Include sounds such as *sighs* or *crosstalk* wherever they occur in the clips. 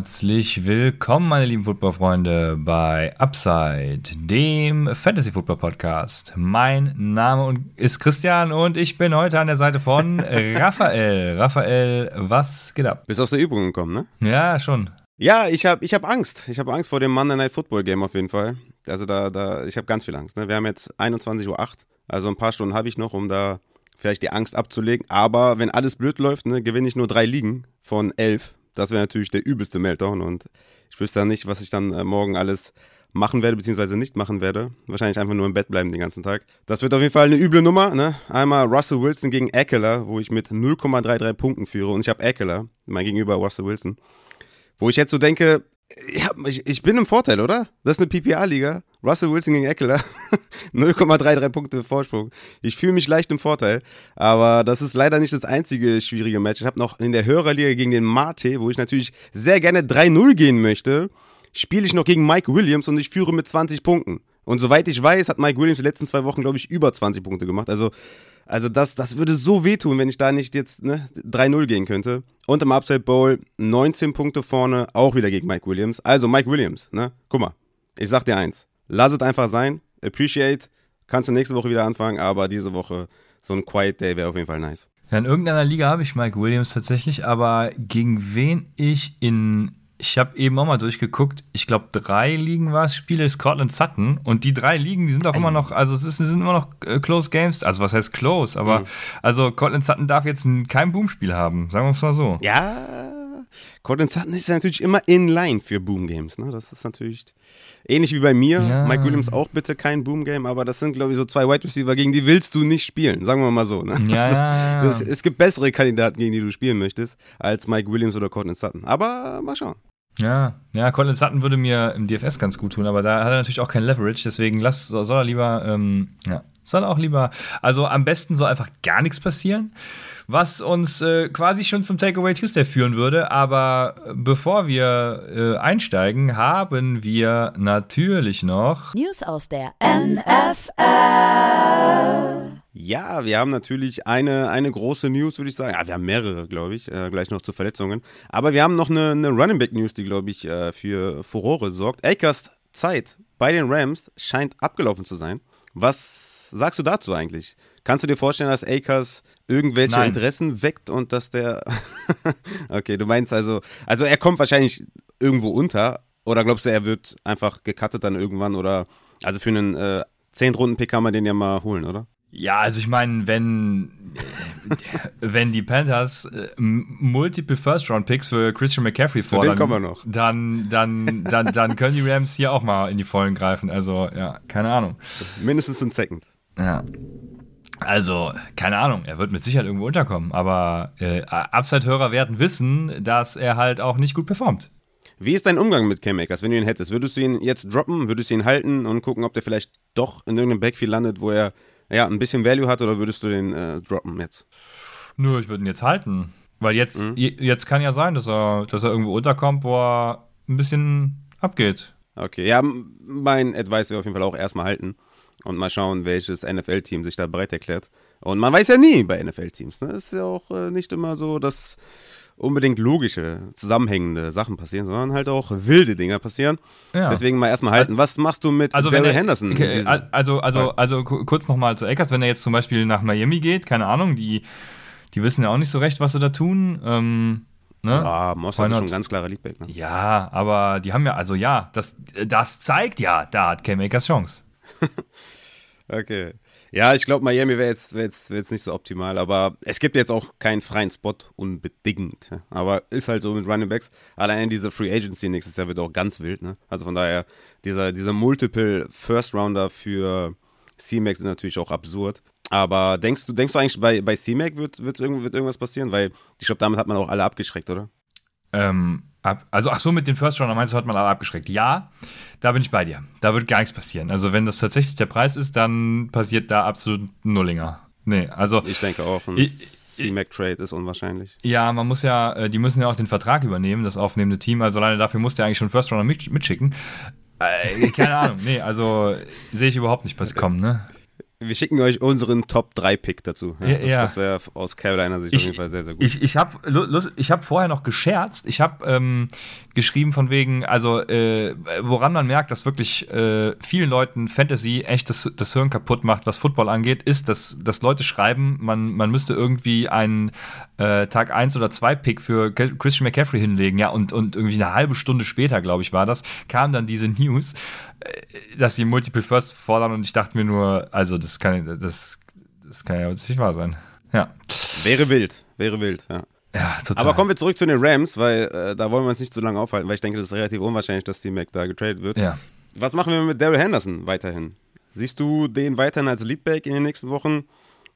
Herzlich willkommen, meine lieben Footballfreunde, bei Upside, dem Fantasy Football Podcast. Mein Name ist Christian und ich bin heute an der Seite von *laughs* Raphael. Raphael, was geht ab? Bist aus der Übung gekommen, ne? Ja, schon. Ja, ich habe ich hab Angst. Ich habe Angst vor dem Monday Night Football Game auf jeden Fall. Also da, da, ich habe ganz viel Angst. Ne? Wir haben jetzt 21.08 Uhr, also ein paar Stunden habe ich noch, um da vielleicht die Angst abzulegen. Aber wenn alles blöd läuft, ne, gewinne ich nur drei Ligen von elf das wäre natürlich der übelste Meltdown und ich wüsste dann nicht, was ich dann äh, morgen alles machen werde, beziehungsweise nicht machen werde. Wahrscheinlich einfach nur im Bett bleiben den ganzen Tag. Das wird auf jeden Fall eine üble Nummer. Ne? Einmal Russell Wilson gegen Eckler, wo ich mit 0,33 Punkten führe und ich habe Eckler, mein Gegenüber Russell Wilson. Wo ich jetzt so denke, ja, ich, ich bin im Vorteil, oder? Das ist eine PPA-Liga. Russell Wilson gegen Eckler. *laughs* 0,33 Punkte Vorsprung. Ich fühle mich leicht im Vorteil. Aber das ist leider nicht das einzige schwierige Match. Ich habe noch in der Hörerliga gegen den Mate, wo ich natürlich sehr gerne 3-0 gehen möchte, spiele ich noch gegen Mike Williams und ich führe mit 20 Punkten. Und soweit ich weiß, hat Mike Williams die letzten zwei Wochen, glaube ich, über 20 Punkte gemacht. Also also das, das würde so wehtun, wenn ich da nicht jetzt ne, 3-0 gehen könnte. Und im Upside Bowl 19 Punkte vorne, auch wieder gegen Mike Williams. Also Mike Williams, ne? Guck mal, ich sag dir eins. Lass es einfach sein. Appreciate. Kannst du nächste Woche wieder anfangen, aber diese Woche so ein Quiet Day wäre auf jeden Fall nice. Ja, in irgendeiner Liga habe ich Mike Williams tatsächlich, aber gegen wen ich in ich habe eben auch mal durchgeguckt. Ich glaube, drei Ligen war es, Spiele Scotland Sutton. Und die drei Ligen, die sind auch immer noch, also es ist, sind immer noch äh, Close Games. Also was heißt Close? Aber mhm. also Scotland Sutton darf jetzt kein Boom-Spiel haben, sagen wir es mal so. Ja, Cortland Sutton ist natürlich immer in line für Boom Games. Ne? Das ist natürlich ähnlich wie bei mir. Ja. Mike Williams auch bitte kein Boom Game, aber das sind, glaube ich, so zwei Wide Receiver, gegen die willst du nicht spielen. Sagen wir mal so. Ne? Ja, also, ja, das, es gibt bessere Kandidaten, gegen die du spielen möchtest, als Mike Williams oder Cortland Sutton. Aber mal schauen. Ja, ja, Colin Sutton würde mir im DFS ganz gut tun, aber da hat er natürlich auch kein Leverage, deswegen lass, soll er lieber, ähm, ja, soll er auch lieber, also am besten soll einfach gar nichts passieren, was uns äh, quasi schon zum Takeaway Tuesday führen würde, aber bevor wir äh, einsteigen, haben wir natürlich noch News aus der NFL. Ja, wir haben natürlich eine, eine große News, würde ich sagen. Ja, wir haben mehrere, glaube ich, äh, gleich noch zu Verletzungen. Aber wir haben noch eine, eine Running Back News, die, glaube ich, äh, für Furore sorgt. Akers Zeit bei den Rams scheint abgelaufen zu sein. Was sagst du dazu eigentlich? Kannst du dir vorstellen, dass Akers irgendwelche Nein. Interessen weckt und dass der. *laughs* okay, du meinst also, also er kommt wahrscheinlich irgendwo unter oder glaubst du, er wird einfach gecuttet dann irgendwann oder. Also für einen äh, 10-Runden-Pick kann man den ja mal holen, oder? Ja, also ich meine, wenn, wenn die Panthers äh, multiple First-Round-Picks für Christian McCaffrey fordern, Dann, dann, dann, dann können die Rams hier auch mal in die Vollen greifen. Also, ja, keine Ahnung. Mindestens ein Second. Ja. Also, keine Ahnung, er wird mit Sicherheit irgendwo unterkommen, aber äh, Upside-Hörer werden wissen, dass er halt auch nicht gut performt. Wie ist dein Umgang mit Cam Akers, wenn du ihn hättest? Würdest du ihn jetzt droppen? Würdest du ihn halten und gucken, ob der vielleicht doch in irgendeinem Backfield landet, wo er ja, ein bisschen Value hat oder würdest du den äh, droppen jetzt? Nö, ich würde ihn jetzt halten. Weil jetzt, mhm. jetzt kann ja sein, dass er, dass er irgendwo unterkommt, wo er ein bisschen abgeht. Okay, ja, mein Advice wäre auf jeden Fall auch erstmal halten und mal schauen, welches NFL-Team sich da bereit erklärt. Und man weiß ja nie bei NFL-Teams. Ne? Es ist ja auch äh, nicht immer so, dass unbedingt logische, zusammenhängende Sachen passieren, sondern halt auch wilde Dinger passieren. Ja. Deswegen mal erstmal halten. Was machst du mit also Daryl Henderson? Okay, also, also, also kurz nochmal zu Eckers, wenn er jetzt zum Beispiel nach Miami geht, keine Ahnung, die, die wissen ja auch nicht so recht, was sie da tun. Ähm, Ne? Ja, Moss hat schon ganz klare Leadback. Ne? Ja, aber die haben ja, also ja, das, das zeigt ja, da hat Cam Akers Chance. *laughs* okay. Ja, ich glaube, Miami wäre jetzt, wär jetzt, wär jetzt nicht so optimal, aber es gibt jetzt auch keinen freien Spot unbedingt. Aber ist halt so mit Running Backs. Allein diese Free Agency nächstes Jahr wird auch ganz wild. Ne? Also von daher, dieser, dieser Multiple First Rounder für C-Max ist natürlich auch absurd. Aber denkst du, denkst du eigentlich, bei, bei C-Mac wird, wird, wird irgendwas passieren? Weil ich glaube, damit hat man auch alle abgeschreckt, oder? Ähm, ab, also, ach so, mit den First Rounder meinst du, hat man alle abgeschreckt. Ja, da bin ich bei dir. Da wird gar nichts passieren. Also, wenn das tatsächlich der Preis ist, dann passiert da absolut Nullinger. Nee, also. Ich denke auch. Ein C-Mac-Trade ist unwahrscheinlich. Ja, man muss ja, äh, die müssen ja auch den Vertrag übernehmen, das aufnehmende Team. Also, alleine dafür musst du ja eigentlich schon First Rounder mitschicken. Äh, keine Ahnung. Nee, also sehe ich überhaupt nicht *laughs* kommen, ne? Wir schicken euch unseren Top 3 Pick dazu. Ja, das ja. das wäre aus Carolina Sicht Ich- auf jeden Fall sehr, sehr gut. Ich, ich habe ich hab vorher noch gescherzt. Ich habe ähm, geschrieben von wegen, also äh, woran man merkt, dass wirklich äh, vielen Leuten Fantasy echt das, das Hirn kaputt macht, was Football angeht, ist, dass, dass Leute schreiben, man, man müsste irgendwie einen äh, Tag 1 oder 2 Pick für Christian McCaffrey hinlegen. Ja, und, und irgendwie eine halbe Stunde später, glaube ich, war das, kam dann diese News, dass sie Multiple First fordern und ich dachte mir nur, also das kann, das, das kann ja jetzt nicht wahr sein. Ja. wäre wild, wäre wild, ja. Ja, total. Aber kommen wir zurück zu den Rams, weil äh, da wollen wir uns nicht zu lange aufhalten, weil ich denke, das ist relativ unwahrscheinlich, dass die Mac da getradet wird. Ja. Was machen wir mit Daryl Henderson weiterhin? Siehst du den weiterhin als Leadback in den nächsten Wochen?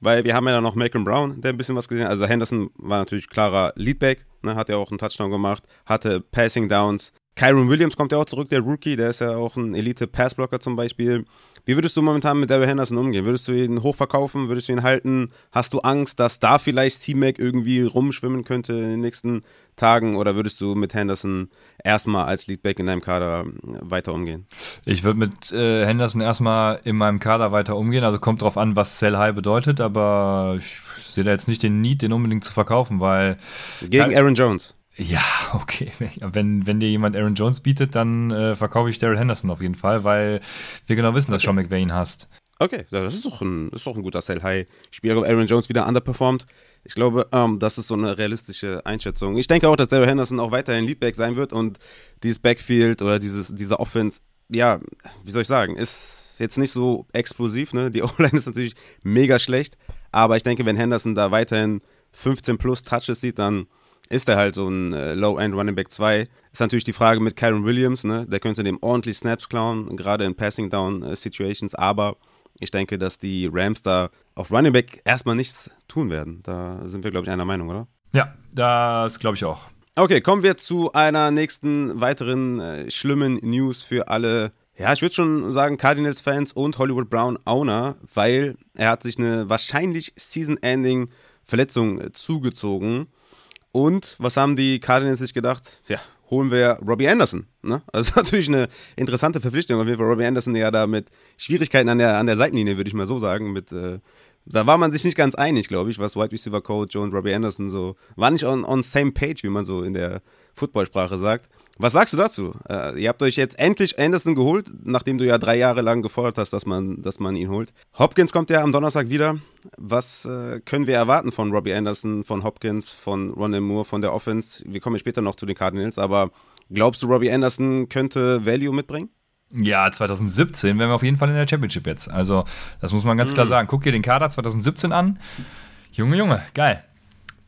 Weil wir haben ja dann noch Malcolm Brown, der ein bisschen was gesehen hat. Also Henderson war natürlich klarer Leadback, ne, hat ja auch einen Touchdown gemacht, hatte Passing Downs. Kyron Williams kommt ja auch zurück, der Rookie, der ist ja auch ein Elite-Passblocker zum Beispiel. Wie würdest du momentan mit Daryl Henderson umgehen? Würdest du ihn hochverkaufen? Würdest du ihn halten? Hast du Angst, dass da vielleicht C-Mac irgendwie rumschwimmen könnte in den nächsten Tagen? Oder würdest du mit Henderson erstmal als Leadback in deinem Kader äh, weiter umgehen? Ich würde mit äh, Henderson erstmal in meinem Kader weiter umgehen. Also kommt drauf an, was Sell High bedeutet, aber ich sehe da jetzt nicht den Need, den unbedingt zu verkaufen, weil Gegen. Aaron Jones. Ja, *laughs* okay, wenn, wenn dir jemand Aaron Jones bietet, dann äh, verkaufe ich Daryl Henderson auf jeden Fall, weil wir genau wissen, dass Sean McVay ihn hasst. Okay, das ist doch ein, ist doch ein guter Sell-High-Spieler. Aaron Jones wieder underperformed. Ich glaube, ähm, das ist so eine realistische Einschätzung. Ich denke auch, dass Daryl Henderson auch weiterhin Leadback sein wird und dieses Backfield oder dieses, diese Offense, ja, wie soll ich sagen, ist jetzt nicht so explosiv. Ne? Die *laughs* O-Line ist natürlich mega schlecht, aber ich denke, wenn Henderson da weiterhin 15 plus Touches sieht, dann ist er halt so ein äh, Low-End Running Back 2. Ist natürlich die Frage mit Kyron Williams, ne? Der könnte dem ordentlich Snaps klauen, gerade in Passing Down äh, Situations, aber ich denke, dass die Rams da auf Running Back erstmal nichts tun werden. Da sind wir, glaube ich, einer Meinung, oder? Ja, das glaube ich auch. Okay, kommen wir zu einer nächsten weiteren äh, schlimmen News für alle, ja, ich würde schon sagen Cardinals-Fans und Hollywood Brown Owner, weil er hat sich eine wahrscheinlich Season-Ending Verletzung äh, zugezogen. Und was haben die Cardinals sich gedacht? Ja, holen wir Robbie Anderson. Ne? *laughs* Also natürlich eine interessante Verpflichtung. Auf jeden Fall Robbie Anderson ja da mit Schwierigkeiten an der, an der Seitenlinie, würde ich mal so sagen. Mit, äh, da war man sich nicht ganz einig, glaube ich, was Wide Receiver Coach und Robbie Anderson so, war nicht on, on same page, wie man so in der Footballsprache sagt. Was sagst du dazu? Äh, ihr habt euch jetzt endlich Anderson geholt, nachdem du ja drei Jahre lang gefordert hast, dass man, dass man ihn holt. Hopkins kommt ja am Donnerstag wieder. Was äh, können wir erwarten von Robbie Anderson, von Hopkins, von Ronald Moore, von der Offense? Wir kommen später noch zu den Cardinals, aber glaubst du, Robbie Anderson könnte Value mitbringen? Ja, 2017 wären wir auf jeden Fall in der Championship jetzt. Also, das muss man ganz klar sagen. Guck dir den Kader 2017 an. Junge, Junge, geil.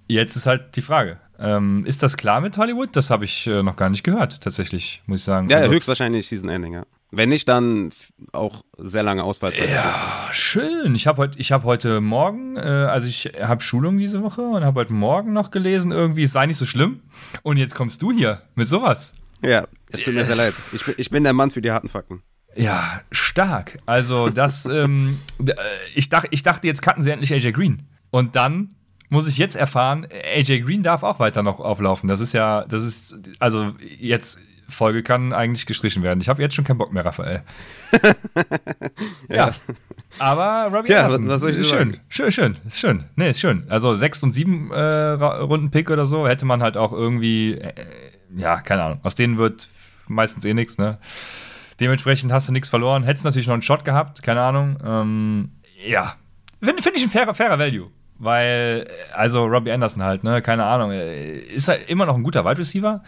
Jetzt ist halt die Frage. Ähm, ist das klar mit Hollywood? Das habe ich äh, noch gar nicht gehört, tatsächlich, muss ich sagen. Ja, Also- höchstwahrscheinlich Season Ending, ja. Wenn nicht, dann auch sehr lange Ausfallzeit. Ah, schön. Ich habe heute, ich habe heute Morgen, äh, also ich habe Schulung diese Woche und habe heute Morgen noch gelesen, irgendwie es sei nicht so schlimm. Und jetzt kommst du hier mit sowas. Ja, es tut mir sehr leid. Ich bin, ich bin der Mann für die harten Fakten. Ja, stark. Also das, ähm, äh, ich, dach, ich dachte, jetzt cutten sie endlich AJ Green. Und dann muss ich jetzt erfahren, AJ Green darf auch weiter noch auflaufen. Das ist ja, das ist, also jetzt, Folge kann eigentlich gestrichen werden. Ich habe jetzt schon keinen Bock mehr, Raphael. *laughs* ja. Aber Robbie Tja, Anderson, was- was soll ich ist schön, sagen? schön, schön, ist schön. Nee, ist schön. Also sechs und sieben äh, Runden Pick oder so hätte man halt auch irgendwie, äh, ja, keine Ahnung. Aus denen wird meistens eh nichts, ne? Dementsprechend hast du nichts verloren. Hättest natürlich noch einen Shot gehabt, keine Ahnung. Ähm, ja, finde find ich ein fairer, fairer Value. Weil, also Robbie Anderson halt, ne, keine Ahnung, äh, ist halt immer noch ein guter Wide Receiver.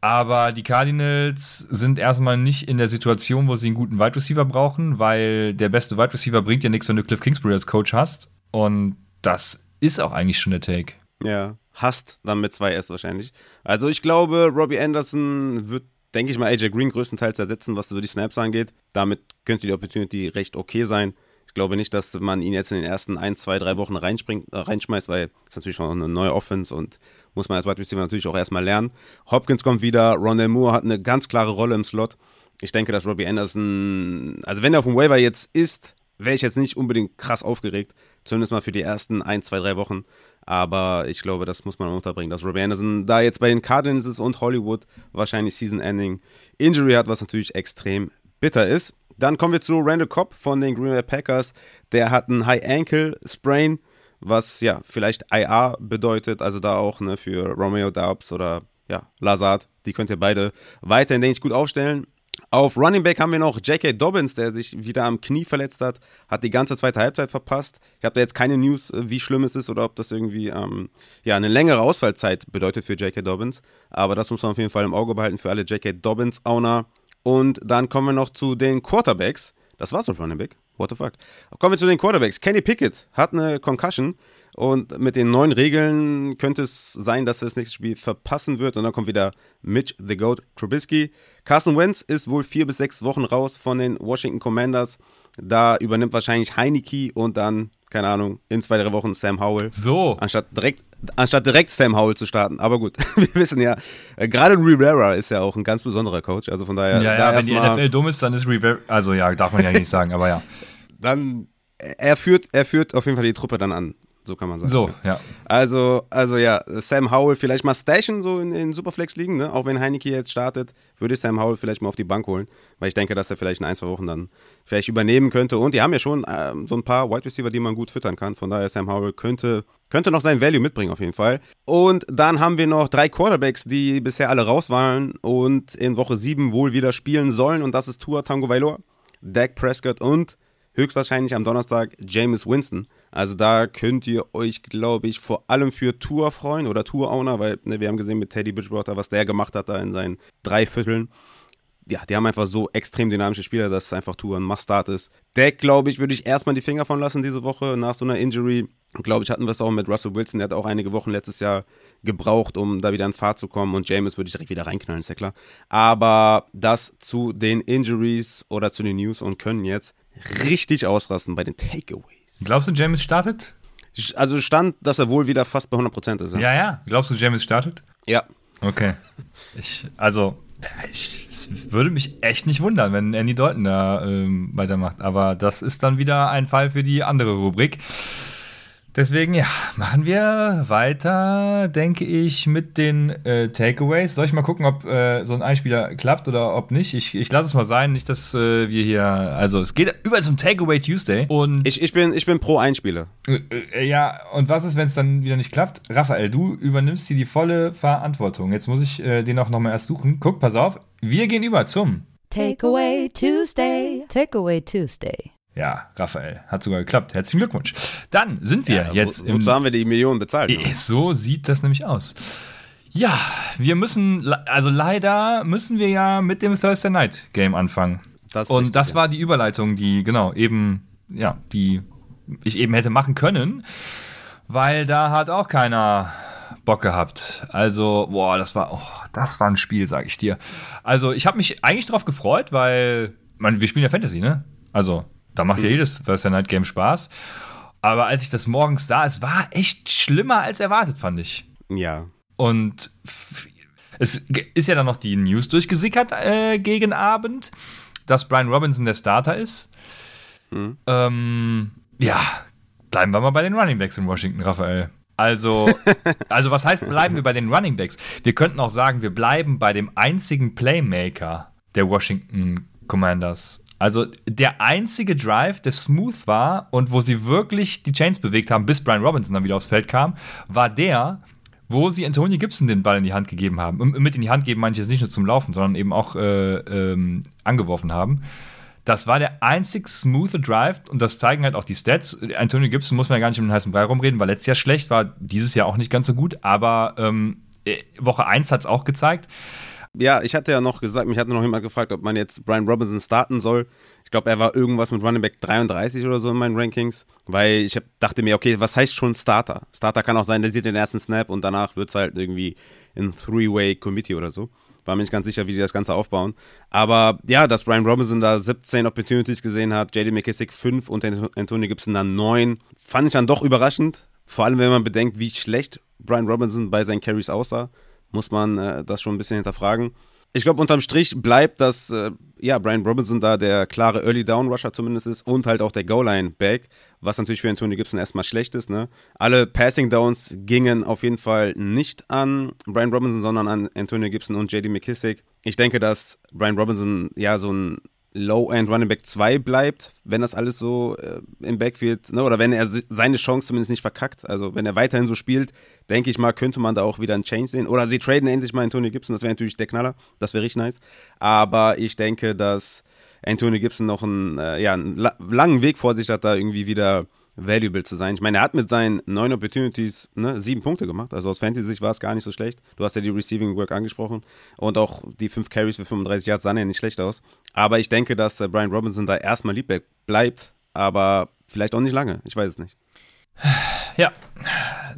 Aber die Cardinals sind erstmal nicht in der Situation, wo sie einen guten Wide Receiver brauchen, weil der beste Wide Receiver bringt dir nichts, wenn du Cliff Kingsbury als Coach hast. Und das ist auch eigentlich schon der Take. Ja, hast dann mit zwei S wahrscheinlich. Also ich glaube, Robbie Anderson wird, denke ich mal, AJ Green größtenteils ersetzen, was so die Snaps angeht. Damit könnte die Opportunity recht okay sein. Ich glaube nicht, dass man ihn jetzt in den ersten ein, zwei, drei Wochen reinspringt, äh, reinschmeißt, weil es natürlich noch eine neue Offense und muss man als Wide Receiver natürlich auch erstmal lernen. Hopkins kommt wieder, Rondell Moore hat eine ganz klare Rolle im Slot. Ich denke, dass Robbie Anderson, also wenn er auf dem Waiver jetzt ist, wäre ich jetzt nicht unbedingt krass aufgeregt, zumindest mal für die ersten ein, zwei, drei Wochen. Aber ich glaube, das muss man unterbringen, dass Robbie Anderson da jetzt bei den Cardinals ist und Hollywood wahrscheinlich Season-Ending Injury hat, was natürlich extrem bitter ist. Dann kommen wir zu Randall Cobb von den Green Bay Packers. Der hat einen High Ankle Sprain, was ja vielleicht IA bedeutet, also da auch ne, für Romeo Daubs oder ja, Lazard. Die könnt ihr beide weiterhin, denke ich, gut aufstellen. Auf Running Back haben wir noch J.K. Dobbins, der sich wieder am Knie verletzt hat, hat die ganze zweite Halbzeit verpasst. Ich habe da jetzt keine News, äh, wie schlimm es ist oder ob das irgendwie ähm, ja, eine längere Ausfallzeit bedeutet für J.K. Dobbins. Aber das muss man auf jeden Fall im Auge behalten für alle J.K. Dobbins-Owner. Und dann kommen wir noch zu den Quarterbacks. Das war's auf Running Back. What the fuck? Kommen wir zu den Quarterbacks. Kenny Pickett hat eine Concussion. Und mit den neuen Regeln könnte es sein, dass er das nächste Spiel verpassen wird. Und dann kommt wieder Mitch the Goat Trubisky. Carson Wentz ist wohl vier bis sechs Wochen raus von den Washington Commanders. Da übernimmt wahrscheinlich Heineke und dann, keine Ahnung, in zwei, drei Wochen Sam Howell. So. Anstatt direkt, anstatt direkt Sam Howell zu starten. Aber gut, *laughs* wir wissen ja, äh, gerade Rivera ist ja auch ein ganz besonderer Coach. Also von daher. Ja, da ja wenn die NFL dumm ist, dann ist Rivera. Also ja, darf man ja nicht *laughs* sagen, aber ja. Dann, er führt, er führt auf jeden Fall die Truppe dann an. So kann man sagen. So, ja. Also, also ja, Sam Howell vielleicht mal stashen, so in, in Superflex liegen, ne? Auch wenn Heineke jetzt startet, würde ich Sam Howell vielleicht mal auf die Bank holen, weil ich denke, dass er vielleicht in ein, zwei Wochen dann vielleicht übernehmen könnte. Und die haben ja schon ähm, so ein paar Wide Receiver, die man gut füttern kann. Von daher, Sam Howell könnte, könnte noch sein Value mitbringen, auf jeden Fall. Und dann haben wir noch drei Quarterbacks, die bisher alle raus waren und in Woche sieben wohl wieder spielen sollen. Und das ist Tua Tango Valor, Dak Prescott und höchstwahrscheinlich am Donnerstag Jameis Winston. Also da könnt ihr euch, glaube ich, vor allem für Tour freuen oder Tour-Owner, weil ne, wir haben gesehen mit Teddy Bridgewater, was der gemacht hat da in seinen drei Vierteln. Ja, die haben einfach so extrem dynamische Spieler, dass es einfach Tour ein Must-Start ist. Dak, glaube ich, würde ich erstmal die Finger von lassen diese Woche nach so einer Injury. Glaube ich, hatten wir es auch mit Russell Wilson. Der hat auch einige Wochen letztes Jahr gebraucht, um da wieder in Fahrt zu kommen. Und James würde ich direkt wieder reinknallen, ist ja klar. Aber das zu den Injuries oder zu den News und können jetzt richtig ausrasten bei den Takeaways. Glaubst du, James startet? Also stand, dass er wohl wieder fast bei 100% ist. Ja, ja. Glaubst du, James startet? ja. Okay. Ich, also, ich, es würde mich echt nicht wundern, wenn Andy Dalton da ähm, weitermacht. Aber das ist dann wieder ein Fall für die andere Rubrik. Deswegen, ja, machen wir weiter, denke ich, mit den äh, Takeaways. Soll ich mal gucken, ob äh, so ein Einspieler klappt oder ob nicht? Ich, ich lasse es mal sein, nicht, dass äh, wir hier. Also, es geht überall zum Takeaway Tuesday. Und Ich, ich, bin, ich bin pro Einspieler. äh, äh, ja, und was ist, wenn es dann wieder nicht klappt? Raphael, du übernimmst hier die volle Verantwortung. Jetzt muss ich äh, den auch nochmal erst suchen. Guck, pass auf. Wir gehen über zum. Takeaway Tuesday. Takeaway Tuesday. Ja, Raphael, hat sogar geklappt. Herzlichen Glückwunsch. Dann sind wir jetzt Wo, wozu haben wir die Millionen bezahlt? Äh, So sieht das nämlich aus. Ja, wir müssen, also leider müssen wir ja mit dem Thursday Night Game anfangen. Das Und richtig, das ja. war die Überleitung, die, genau, eben, ja, die ich eben hätte machen können, weil da hat auch keiner Bock gehabt. Also, boah, das war, oh, das war ein Spiel, sag ich dir. Also, ich habe mich eigentlich drauf gefreut, weil, man, wir spielen ja Fantasy, ne? Also, da macht Mhm. ja jedes Thursday Night Game Spaß. Aber als ich das morgens sah, es war echt schlimmer als erwartet, fand ich. Ja. Und es ist ja dann noch die News durchgesickert äh, gegen Abend, dass Brian Robinson der Starter ist. Mhm. Ähm, ja, bleiben wir mal bei den Running Backs in Washington, Raphael. Also, *laughs* also was heißt, bleiben wir bei den Running Backs? Wir könnten auch sagen, wir bleiben bei dem einzigen Playmaker der Washington Commanders. Also der einzige Drive, der smooth war und wo sie wirklich die Chains bewegt haben, bis Brian Robinson dann wieder aufs Feld kam, war der, wo sie Antonio Gibson den Ball in die Hand gegeben haben. Und Mit in die Hand geben meine ich jetzt nicht nur zum Laufen, sondern eben auch äh, ähm, angeworfen haben. Das war der einzig smooth Drive und das zeigen halt auch die Stats. Antonio Gibson muss man ja gar nicht um den heißen Brei rumreden, war letztes Jahr schlecht, war dieses Jahr auch nicht ganz so gut, aber ähm, äh, Woche 1 hat es auch gezeigt. Ja, ich hatte ja noch gesagt, mich hatte noch jemand gefragt, ob man jetzt Brian Robinson starten soll. Ich glaube, er war irgendwas mit Running Back 33 oder so in meinen Rankings, weil ich hab, dachte mir, okay, was heißt schon Starter? Starter kann auch sein, der sieht den ersten Snap und danach wird es halt irgendwie ein Three-Way-Committee oder so. War mir nicht ganz sicher, wie die das Ganze aufbauen. Aber ja, dass Brian Robinson da 17 Opportunities gesehen hat, JD McKissick 5 und Antonio Gibson dann 9, fand ich dann doch überraschend. Vor allem, wenn man bedenkt, wie schlecht Brian Robinson bei seinen Carries aussah, muss man äh, das schon ein bisschen hinterfragen. Ich glaube, unterm Strich bleibt, dass äh, ja, Brian Robinson da der klare Early Down Rusher zumindest ist und halt auch der Goal-Line-Back, was natürlich für Antonio Gibson erstmal schlecht ist. Ne? Alle Passing Downs gingen auf jeden Fall nicht an Brian Robinson, sondern an Antonio Gibson und JD McKissick. Ich denke, dass Brian Robinson ja so ein Low-End Running Back 2 bleibt, wenn das alles so äh, im Backfield, ne, oder wenn er seine Chance zumindest nicht verkackt, also wenn er weiterhin so spielt, denke ich mal, könnte man da auch wieder einen Change sehen. Oder sie traden endlich mal Antonio Gibson, das wäre natürlich der Knaller, das wäre richtig nice. Aber ich denke, dass Antonio Gibson noch einen, äh, ja, einen la langen Weg vor sich hat, da irgendwie wieder valuable zu sein. Ich meine, er hat mit seinen neun Opportunities ne, sieben Punkte gemacht. Also aus Fantasy-Sicht war es gar nicht so schlecht. Du hast ja die Receiving Work angesprochen. Und auch die fünf Carries für 35 Yards sahen ja nicht schlecht aus. Aber ich denke, dass äh, Brian Robinson da erstmal Liebback bleibt, aber vielleicht auch nicht lange. Ich weiß es nicht. *sighs* Ja,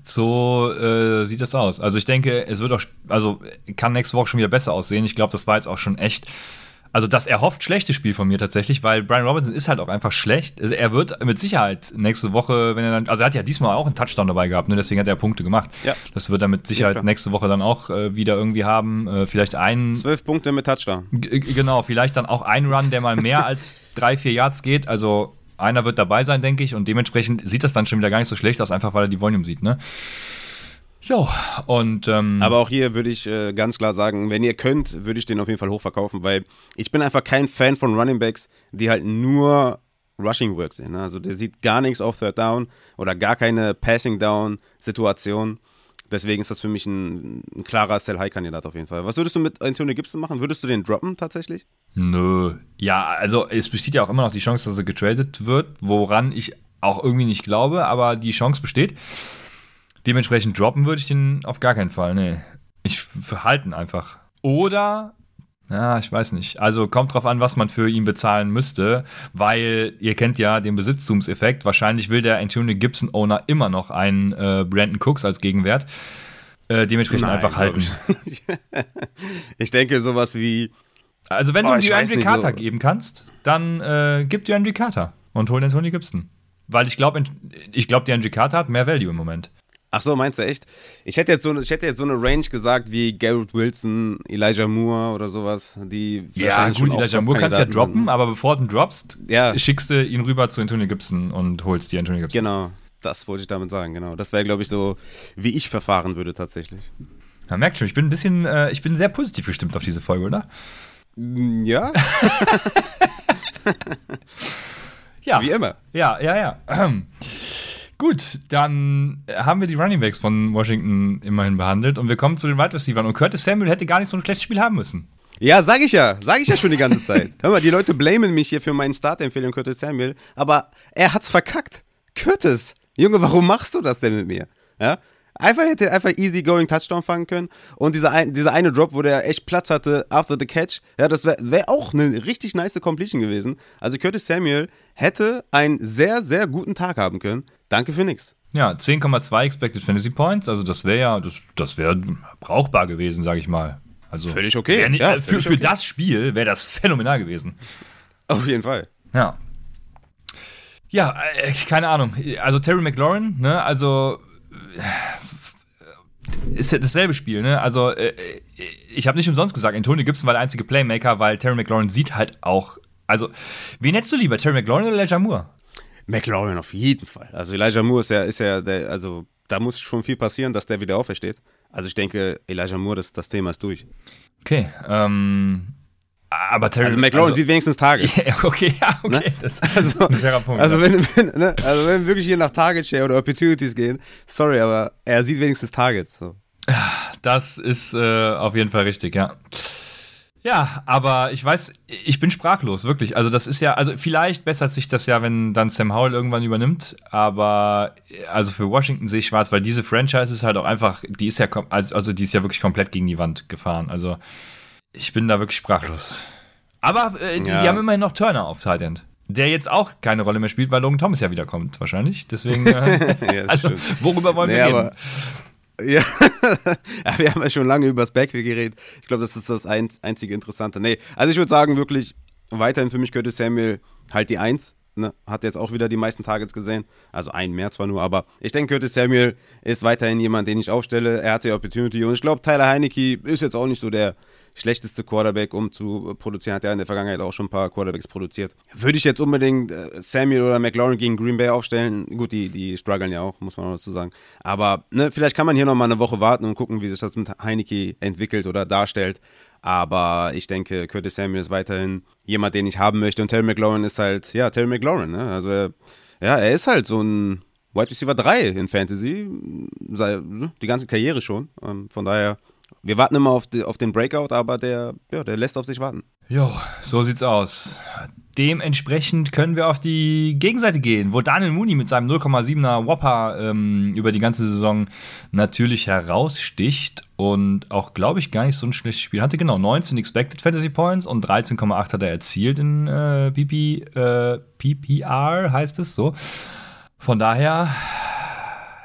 so äh, sieht es aus. Also ich denke, es wird auch, also kann nächste Woche schon wieder besser aussehen. Ich glaube, das war jetzt auch schon echt also das erhofft schlechte Spiel von mir tatsächlich, weil Brian Robinson ist halt auch einfach schlecht. Also er wird mit Sicherheit nächste Woche, wenn er dann, also er hat ja diesmal auch einen Touchdown dabei gehabt, ne? deswegen hat er Punkte gemacht. Ja. Das wird er mit Sicherheit ja, nächste Woche dann auch äh, wieder irgendwie haben. Äh, vielleicht einen. Zwölf Punkte mit Touchdown. Genau, vielleicht dann auch ein Run, der mal mehr als drei, vier Yards geht. Also einer wird dabei sein, denke ich, und dementsprechend sieht das dann schon wieder gar nicht so schlecht aus, einfach weil er die Volume sieht, ne? Jo, und. Ähm, Aber auch hier würde ich äh, ganz klar sagen, wenn ihr könnt, würde ich den auf jeden Fall hochverkaufen, weil ich bin einfach kein Fan von Running Backs, die halt nur Rushing Work sehen. Ne? Also der sieht gar nichts auf Third Down oder gar keine Passing Down Situation. Deswegen ist das für mich ein, ein klarer Sell-High-Kandidat auf jeden Fall. Was würdest du mit Antonio Gibson machen? Würdest du den droppen tatsächlich? Nö. Ja, also es besteht ja auch immer noch die Chance, dass er getradet wird, woran ich auch irgendwie nicht glaube, aber die Chance besteht. Dementsprechend droppen würde ich den auf gar keinen Fall. Nee. Ich verhalten einfach. Oder ja, ich weiß nicht. Also kommt drauf an, was man für ihn bezahlen müsste, weil ihr kennt ja den Besitztumseffekt. Wahrscheinlich will der Antonio Gibson Owner immer noch einen äh, Brandon Cooks als Gegenwert. Äh, dementsprechend Nein, einfach halten. Ich. *laughs* ich denke sowas wie. Also wenn oh, du die Andrew Carter so. geben kannst, dann äh, gib dir Andrew Carter und hol den Tony Gibson. Weil ich glaube, ich glaube, die Andrew Carter hat mehr Value im Moment. Ach so, meinst du echt? Ich hätte jetzt so, ich hätte jetzt so eine Range gesagt wie Garrett Wilson, Elijah Moore oder sowas, die Ja, gut, Elijah Moore kannst du ja droppen, sind. aber bevor du ihn droppst, ja. schickst du ihn rüber zu Antonio Gibson und holst die Antonio Gibson. Genau, das wollte ich damit sagen, genau. Das wäre, glaube ich, so, wie ich verfahren würde tatsächlich. Ja, merkt schon, ich bin ein bisschen, äh, ich bin sehr positiv gestimmt auf diese Folge, oder? Mm, ja. *laughs* ja. Wie immer. Ja, ja, ja. Gut, dann haben wir die Running Backs von Washington immerhin behandelt und wir kommen zu den Wide Receivers. Und Curtis Samuel hätte gar nicht so ein schlechtes Spiel haben müssen. Ja, sag ich ja. Sag ich ja schon die ganze Zeit. Hör mal, die Leute blamen mich hier für meinen Startempfehlung Curtis Samuel, aber er hat's verkackt. Curtis, Junge, warum machst du das denn mit mir? Ja? Einfach hätte einfach easy going Touchdown fangen können. Und dieser, ein, dieser eine Drop, wo der echt Platz hatte after the catch, ja, das wäre wär auch eine richtig nice Completion gewesen. Also Curtis Samuel hätte einen sehr, sehr guten Tag haben können. Danke für nichts. Ja, 10,2 Expected Fantasy Points, also das wäre ja, das, das wäre brauchbar gewesen, sage ich mal. Also völlig okay. Nicht, ja, äh, für, für okay. das Spiel wäre das phänomenal gewesen. Auf jeden Fall. Ja. Ja, äh, keine Ahnung. Also Terry McLaurin, ne, also ist ja dasselbe Spiel, ne? Also äh, ich habe nicht umsonst gesagt, Antonio Gibson war der einzige Playmaker, weil Terry McLaurin sieht halt auch. Also, wen hättest du lieber, Terry McLaurin oder Elijah Moore? McLaurin auf jeden Fall. Also Elijah Moore ist ja, ist ja der, also da muss schon viel passieren, dass der wieder aufersteht. Also ich denke, Elijah Moore, das, das Thema ist durch. Okay, ähm, aber Terry, also McLaurin also, sieht wenigstens Targets. *laughs* Ja, okay, ja, okay. Ne? Das also, ein fairer Punkt. Also wenn, wenn, ne? also wenn wir wirklich hier nach Target Share oder Opportunities gehen, sorry, aber er sieht wenigstens Targets. So. Das ist äh, auf jeden Fall richtig, ja. Ja, aber ich weiß, ich bin sprachlos, wirklich. Also, das ist ja, also vielleicht bessert sich das ja, wenn dann Sam Howell irgendwann übernimmt, aber also für Washington sehe ich schwarz, weil diese Franchise ist halt auch einfach, die ist ja, also die ist ja wirklich komplett gegen die Wand gefahren. Also, ich bin da wirklich sprachlos. Aber äh, ja. sie haben immerhin noch Turner auf Tight End. Der jetzt auch keine Rolle mehr spielt, weil Logan Thomas ja wiederkommt, wahrscheinlich. Deswegen, äh, *laughs* ja, *laughs* also, worüber wollen nee, wir reden? *laughs* Ja. ja, wir haben ja schon lange über das Backfield geredet. Ich glaube, das ist das einzige Interessante. Nee, also ich würde sagen, wirklich weiterhin für mich könnte Samuel halt die Eins. Ne? Hat jetzt auch wieder die meisten Targets gesehen. Also ein mehr zwar nur, aber ich denke, Curtis Samuel ist weiterhin jemand, den ich aufstelle. Er hatte die Opportunity und ich glaube, Tyler Heinecke ist jetzt auch nicht so der schlechteste Quarterback, um zu produzieren. Hat er in der Vergangenheit auch schon ein paar Quarterbacks produziert. Würde ich jetzt unbedingt äh, Samuel oder McLaurin gegen Green Bay aufstellen? Gut, die, die strugglen ja auch, muss man auch dazu sagen. Aber ne, vielleicht kann man hier nochmal eine Woche warten und gucken, wie sich das mit Heineke entwickelt oder darstellt. Aber ich denke, Curtis Samuel ist weiterhin jemand, den ich haben möchte. Und Terry McLaurin ist halt, ja, Terry McLaurin. Ne? Also, ja, er ist halt so ein Wide Receiver 3 in Fantasy. Die ganze Karriere schon. Ähm, von daher, wir warten immer auf, die, auf den Breakout, aber der, ja, der lässt auf sich warten. Jo, so sieht's aus. Dementsprechend können wir auf die Gegenseite gehen, wo Daniel Mooney mit seinem 0,7er Whopper ähm, über die ganze Saison natürlich heraussticht und auch, glaube ich, gar nicht so ein schlechtes Spiel hatte. Genau, 19 Expected Fantasy Points und 13,8 hat er erzielt in äh, PP, äh, PPR, heißt es so. Von daher,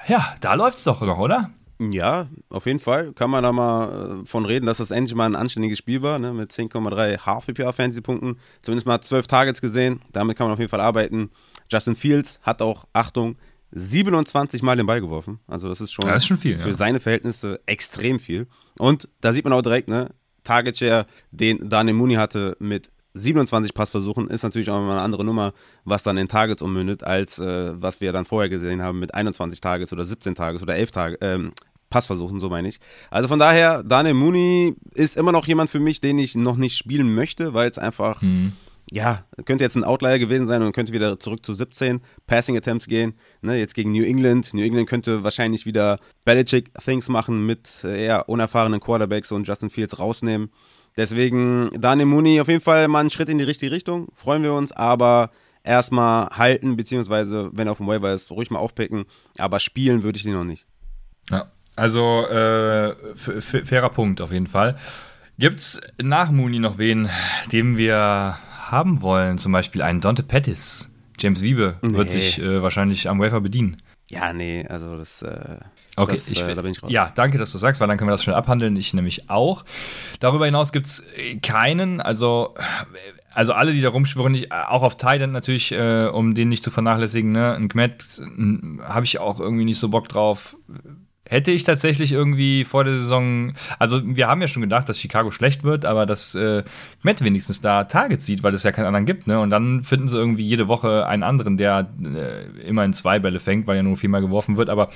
ja, da läuft's doch noch, oder? Ja, auf jeden Fall. Kann man da mal äh, von reden, dass das endlich mal ein anständiges Spiel war, ne? mit 10,3 Half-PPA-Fantasy-Punkten. Zumindest mal 12 Targets gesehen. Damit kann man auf jeden Fall arbeiten. Justin Fields hat auch, Achtung, 27 Mal den Ball geworfen. Also das ist schon, das ist schon viel, für ja. seine Verhältnisse extrem viel. Und da sieht man auch direkt, ne, Target Share, den Daniel Mooney hatte mit 27 Passversuchen, ist natürlich auch mal eine andere Nummer, was dann in Targets ummündet, als äh, was wir dann vorher gesehen haben mit 21 Targets oder 17 Targets oder 11 Tage, ähm, Passversuchen, so meine ich. Also von daher, Daniel Mooney ist immer noch jemand für mich, den ich noch nicht spielen möchte, weil es einfach, Hm. ja, könnte jetzt ein Outlier gewesen sein und könnte wieder zurück zu 17 Passing Attempts gehen. Ne, jetzt gegen New England. New England könnte wahrscheinlich wieder Belichick-Things machen mit äh, eher unerfahrenen Quarterbacks und Justin Fields rausnehmen. Deswegen Daniel Mooney auf jeden Fall mal einen Schritt in die richtige Richtung. Freuen wir uns, aber erstmal halten, beziehungsweise wenn er auf dem Waiver ist, ruhig mal aufpicken. Aber spielen würde ich den noch nicht. Ja, also äh, fairer Punkt auf jeden Fall. Gibt's nach Mooney noch wen, den wir haben wollen? Zum Beispiel einen Dante Pettis. James Wiebe wird Nee. sich äh, wahrscheinlich am Wafer bedienen. Ja, nee, also das. Äh, Okay, das, ich, äh, da bin ich raus. ja, danke, dass du sagst, weil dann können wir das schnell abhandeln. Ich nämlich auch. Darüber hinaus gibt es keinen, also, also alle, die da rumschwirren, ich, auch auf Titan natürlich, äh, um den nicht zu vernachlässigen, ne? Ein Kmet habe ich auch irgendwie nicht so Bock drauf. Hätte ich tatsächlich irgendwie vor der Saison, also wir haben ja schon gedacht, dass Chicago schlecht wird, aber dass äh, Kmet wenigstens da Targets sieht, weil es ja keinen anderen gibt, ne? Und dann finden sie irgendwie jede Woche einen anderen, der äh, immerhin zwei Bälle fängt, weil ja nur viermal geworfen wird, aber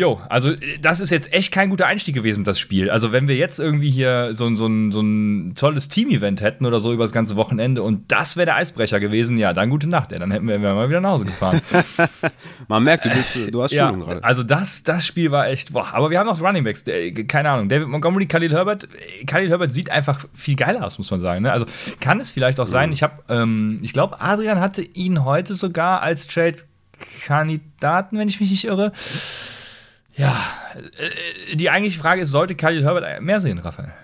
Jo, also äh, das ist jetzt echt kein guter Einstieg gewesen, das Spiel. Also wenn wir jetzt irgendwie hier so, ein- so, so ein tolles Team-Event hätten oder so über das ganze Wochenende und das wäre der Eisbrecher gewesen, ja, dann gute Nacht, ja, dann hätten wir, wären wir mal wieder nach Hause gefahren. *laughs* Man merkt, du, bist, du hast ja, Schulung gerade. also das, das Spiel war echt, boah, aber wir haben noch Running Backs, der, keine Ahnung, David Montgomery, Khalil Herbert, äh, Khalil Herbert sieht einfach viel geiler aus, muss man sagen. Ne? Also kann es vielleicht auch Mhm. sein, ich habe, ähm, ich glaube, Adrian hatte ihn heute sogar als Trade-Kandidaten, wenn ich mich nicht irre. Ja, äh, die eigentliche Frage ist, sollte Khalil Herbert mehr sehen, Raphael?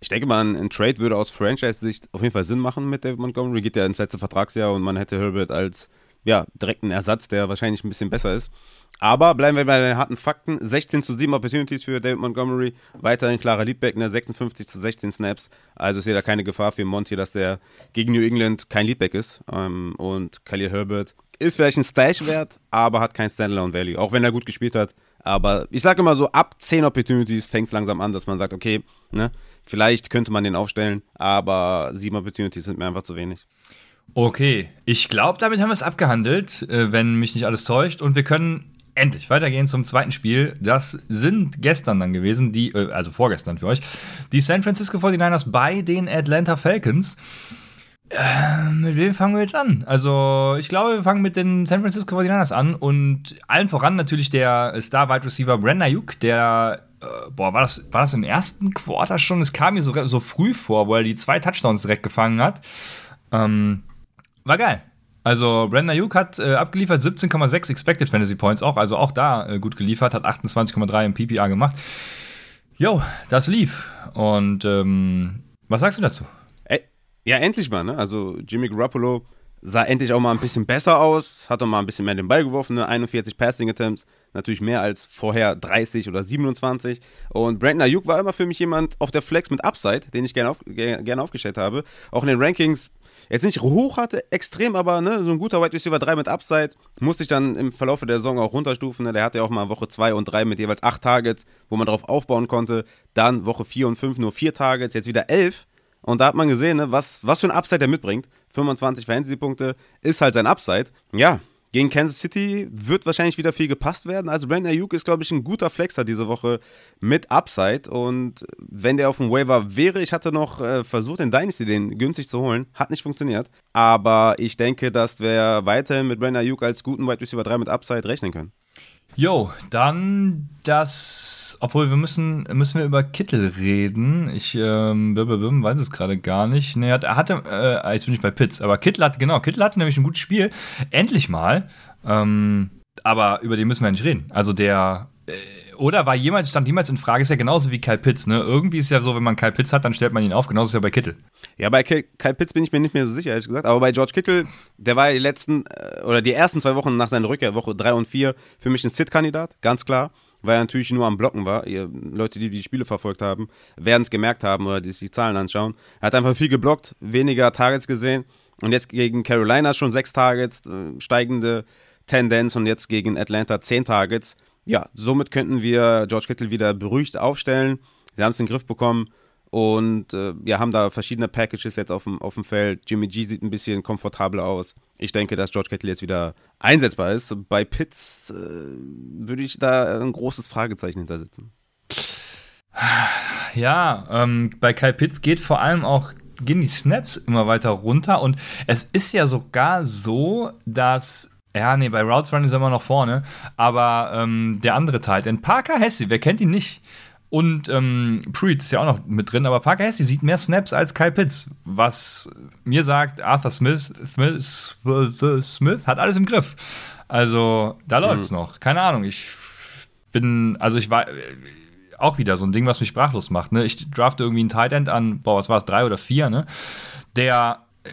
Ich denke mal, ein, Trade würde aus Franchise-Sicht auf jeden Fall Sinn machen mit David Montgomery. Geht ja ins letzte Vertragsjahr und man hätte Herbert als ja, direkten Ersatz, der wahrscheinlich ein bisschen besser ist. Aber bleiben wir bei den harten Fakten. 16 zu 7 Opportunities für David Montgomery. Weiterhin klarer Leadback, ne? 56 zu 16 Snaps. Also ist hier da keine Gefahr für Monty, dass der gegen New England kein Leadback ist. Ähm, und Khalil Herbert ist vielleicht ein Stash wert, aber hat kein Standalone Value. Auch wenn er gut gespielt hat. Aber ich sage immer so, ab 10 Opportunities fängt es langsam an, dass man sagt, okay, ne, vielleicht könnte man den aufstellen, aber 7 Opportunities sind mir einfach zu wenig. Okay, ich glaube, damit haben wir es abgehandelt, äh, wenn mich nicht alles täuscht. Und wir können endlich weitergehen zum zweiten Spiel. Das sind gestern dann gewesen, die, äh, also vorgestern für euch, die San Francisco 49ers bei den Atlanta Falcons. Äh, mit wem fangen wir jetzt an? Also, ich glaube, wir fangen mit den San Francisco 49ers an und allen voran natürlich der Star-Wide Receiver Brandon Ayuk, der, äh, boah, war das, war das im ersten Quarter schon? Es kam mir so, so früh vor, wo er die zwei Touchdowns direkt gefangen hat. Ähm, war geil. Also Brandon Ayuk hat äh, abgeliefert 17,6 Expected Fantasy Points auch, also auch da äh, gut geliefert, hat 28,3 im PPA gemacht. Jo, das lief. Und ähm, was sagst du dazu? Ja, endlich mal, ne? Also Jimmy Garoppolo sah endlich auch mal ein bisschen besser aus, hat auch mal ein bisschen mehr den Ball geworfen, ne? 41 Passing Attempts, natürlich mehr als vorher 30 oder 27. Und Brandon Ayuk war immer für mich jemand auf der Flex mit Upside, den ich gerne auf, ger- gerne aufgestellt habe. Auch in den Rankings jetzt nicht hoch hatte, extrem, aber ne, so ein guter Wide Receiver 3 mit Upside musste ich dann im Verlauf der Saison auch runterstufen. Ne? Der hatte ja auch mal Woche 2 und 3 mit jeweils 8 Targets, wo man drauf aufbauen konnte. Dann Woche 4 und 5 nur 4 Targets, jetzt wieder 11. Und da hat man gesehen, ne, was, was für ein Upside er mitbringt. 25 Fantasy-Punkte ist halt sein Upside. Ja, Gegen Kansas City wird wahrscheinlich wieder viel gepasst werden. Also Brandon Ayuk ist, glaube ich, ein guter Flexer diese Woche mit Upside. Und wenn der auf dem Waiver wäre, ich hatte noch äh, versucht, in Dynasty den günstig zu holen. Hat nicht funktioniert. Aber ich denke, dass wir weiterhin mit Brandon Ayuk als guten Wide Receiver 3 mit Upside rechnen können. Jo, dann das, obwohl wir müssen, müssen wir über Kittel reden. Ich ähm, weiß es gerade gar nicht. Nee, er hatte, äh, jetzt bin ich bei Pitts, aber Kittel hatte, genau, Kittel hatte nämlich ein gutes Spiel. Endlich mal. Ähm, aber über den müssen wir nicht reden. Also der, äh, oder war jemand, stand jemals in Frage, ist ja genauso wie Kyle Pitts, ne? Irgendwie ist ja so, wenn man Kyle Pitts hat, dann stellt man ihn auf, genauso ist ja bei Kittel. Ja, bei Kyle Pitts bin ich mir nicht mehr so sicher, ehrlich gesagt, aber bei George Kittle, der war ja die letzten, äh, oder die ersten zwei Wochen nach seiner Rückkehr, Woche drei und vier, für mich ein Sit-Kandidat, ganz klar weil er natürlich nur am Blocken war. Ihr, Leute, die die Spiele verfolgt haben, werden es gemerkt haben oder die sich die Zahlen anschauen. Er hat einfach viel geblockt, weniger Targets gesehen und jetzt gegen Carolina schon sechs Targets, äh, steigende Tendenz und jetzt gegen Atlanta zehn Targets ja, somit könnten wir George Kittle wieder beruhigt aufstellen. Sie haben es in den Griff bekommen und äh, ja, haben da verschiedene Packages jetzt auf dem, auf dem Feld. Jimmy G sieht ein bisschen komfortabler aus. Ich denke, dass George Kittle jetzt wieder einsetzbar ist. Bei Pitts äh, würde ich da ein großes Fragezeichen hintersetzen. Ja, ähm, bei Kyle Pitts geht vor allem auch gehen die Snaps immer weiter runter und es ist ja sogar so, dass ja, nee, bei Routes Run ist er immer noch vorne. Aber ähm, der andere Teil, denn Parker Hesse, wer kennt ihn nicht? Und ähm, Pruitt ist ja auch noch mit drin, aber Parker Hesse sieht mehr Snaps als Kyle Pitts. Was mir sagt, Arthur Smith, Smith, Smith hat alles im Griff. Also, da mhm. läuft's noch. Keine Ahnung, ich bin, also ich war auch wieder so ein Ding, was mich sprachlos macht. Ne? Ich drafte irgendwie einen Tight End an, boah, was war es, drei oder vier, ne? Der äh,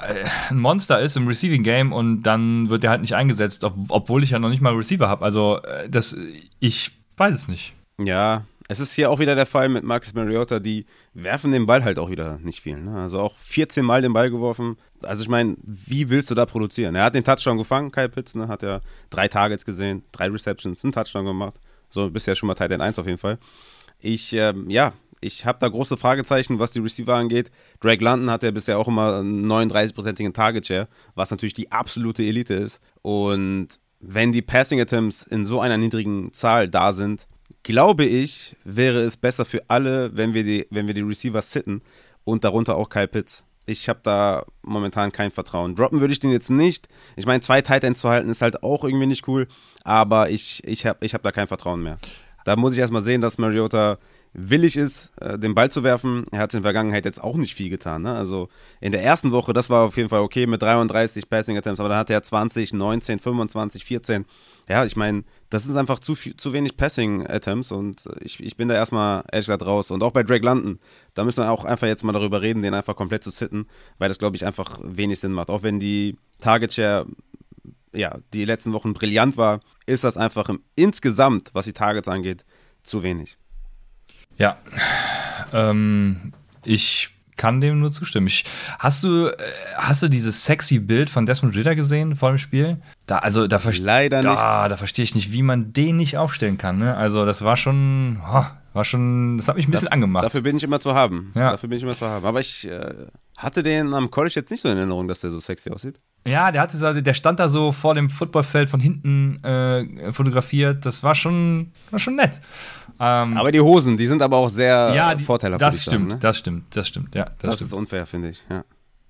ein Monster ist im Receiving Game und dann wird er halt nicht eingesetzt, ob, obwohl ich ja noch nicht mal Receiver habe. Also äh, das, ich weiß es nicht. Ja, es ist hier auch wieder der Fall mit Marcus Mariota, die werfen den Ball halt auch wieder nicht viel. Ne? Also auch 14 Mal den Ball geworfen. Also ich meine, wie willst du da produzieren? Er hat den Touchdown gefangen, Kyle Pitts, ne? hat ja drei Targets gesehen, drei Receptions, einen Touchdown gemacht. So bisher schon mal Tight End 1 auf jeden Fall. Ich, ähm, ja, ich habe da große Fragezeichen, was die Receiver angeht. Drake London hat ja bisher auch immer einen 39-prozentigen Target Share, was natürlich die absolute Elite ist. Und wenn die Passing Attempts in so einer niedrigen Zahl da sind, glaube ich, wäre es besser für alle, wenn wir die, wenn wir die Receivers sitten und darunter auch Kyle Pitts. Ich habe da momentan kein Vertrauen. Droppen würde ich den jetzt nicht. Ich meine, zwei Tight Ends zu halten ist halt auch irgendwie nicht cool, aber ich, ich habe ich hab da kein Vertrauen mehr. Da muss ich erstmal sehen, dass Mariota willig ist, äh, den Ball zu werfen. Er hat in der Vergangenheit jetzt auch nicht viel getan. Ne? Also in der ersten Woche, das war auf jeden Fall okay mit 33 Passing Attempts, aber dann hatte er 20, 19, 25, 14. Ja, ich meine, das ist einfach zu, viel, zu wenig Passing Attempts und ich, ich bin da erstmal ehrlich gesagt raus. Und auch bei Drake London, da müssen wir auch einfach jetzt mal darüber reden, den einfach komplett zu sitten, weil das, glaube ich, einfach wenig Sinn macht. Auch wenn die Target Share ja, die letzten Wochen brillant war, ist das einfach im, insgesamt, was die Targets angeht, zu wenig. Ja, ähm, ich kann dem nur zustimmen. Ich, hast du äh, hast du dieses sexy Bild von Desmond Ritter gesehen vor dem Spiel? Da also da leider nicht. Da, da verstehe ich nicht, wie man den nicht aufstellen kann. Ne? Also das war schon oh, war schon, das hat mich ein bisschen das, angemacht. Dafür bin ich immer zu haben. Ja. Dafür bin ich immer zu haben. Aber ich äh, hatte den am College jetzt nicht so in Erinnerung, dass der so sexy aussieht. Ja, der hatte der stand da so vor dem Footballfeld von hinten äh, fotografiert. Das war schon, war schon nett. Ähm, aber die Hosen, die sind aber auch sehr ja, die, vorteilhaft. Das stimmt, sagen, ne? das stimmt, das stimmt, ja. Das, das stimmt. ist unfair, finde ich, ja.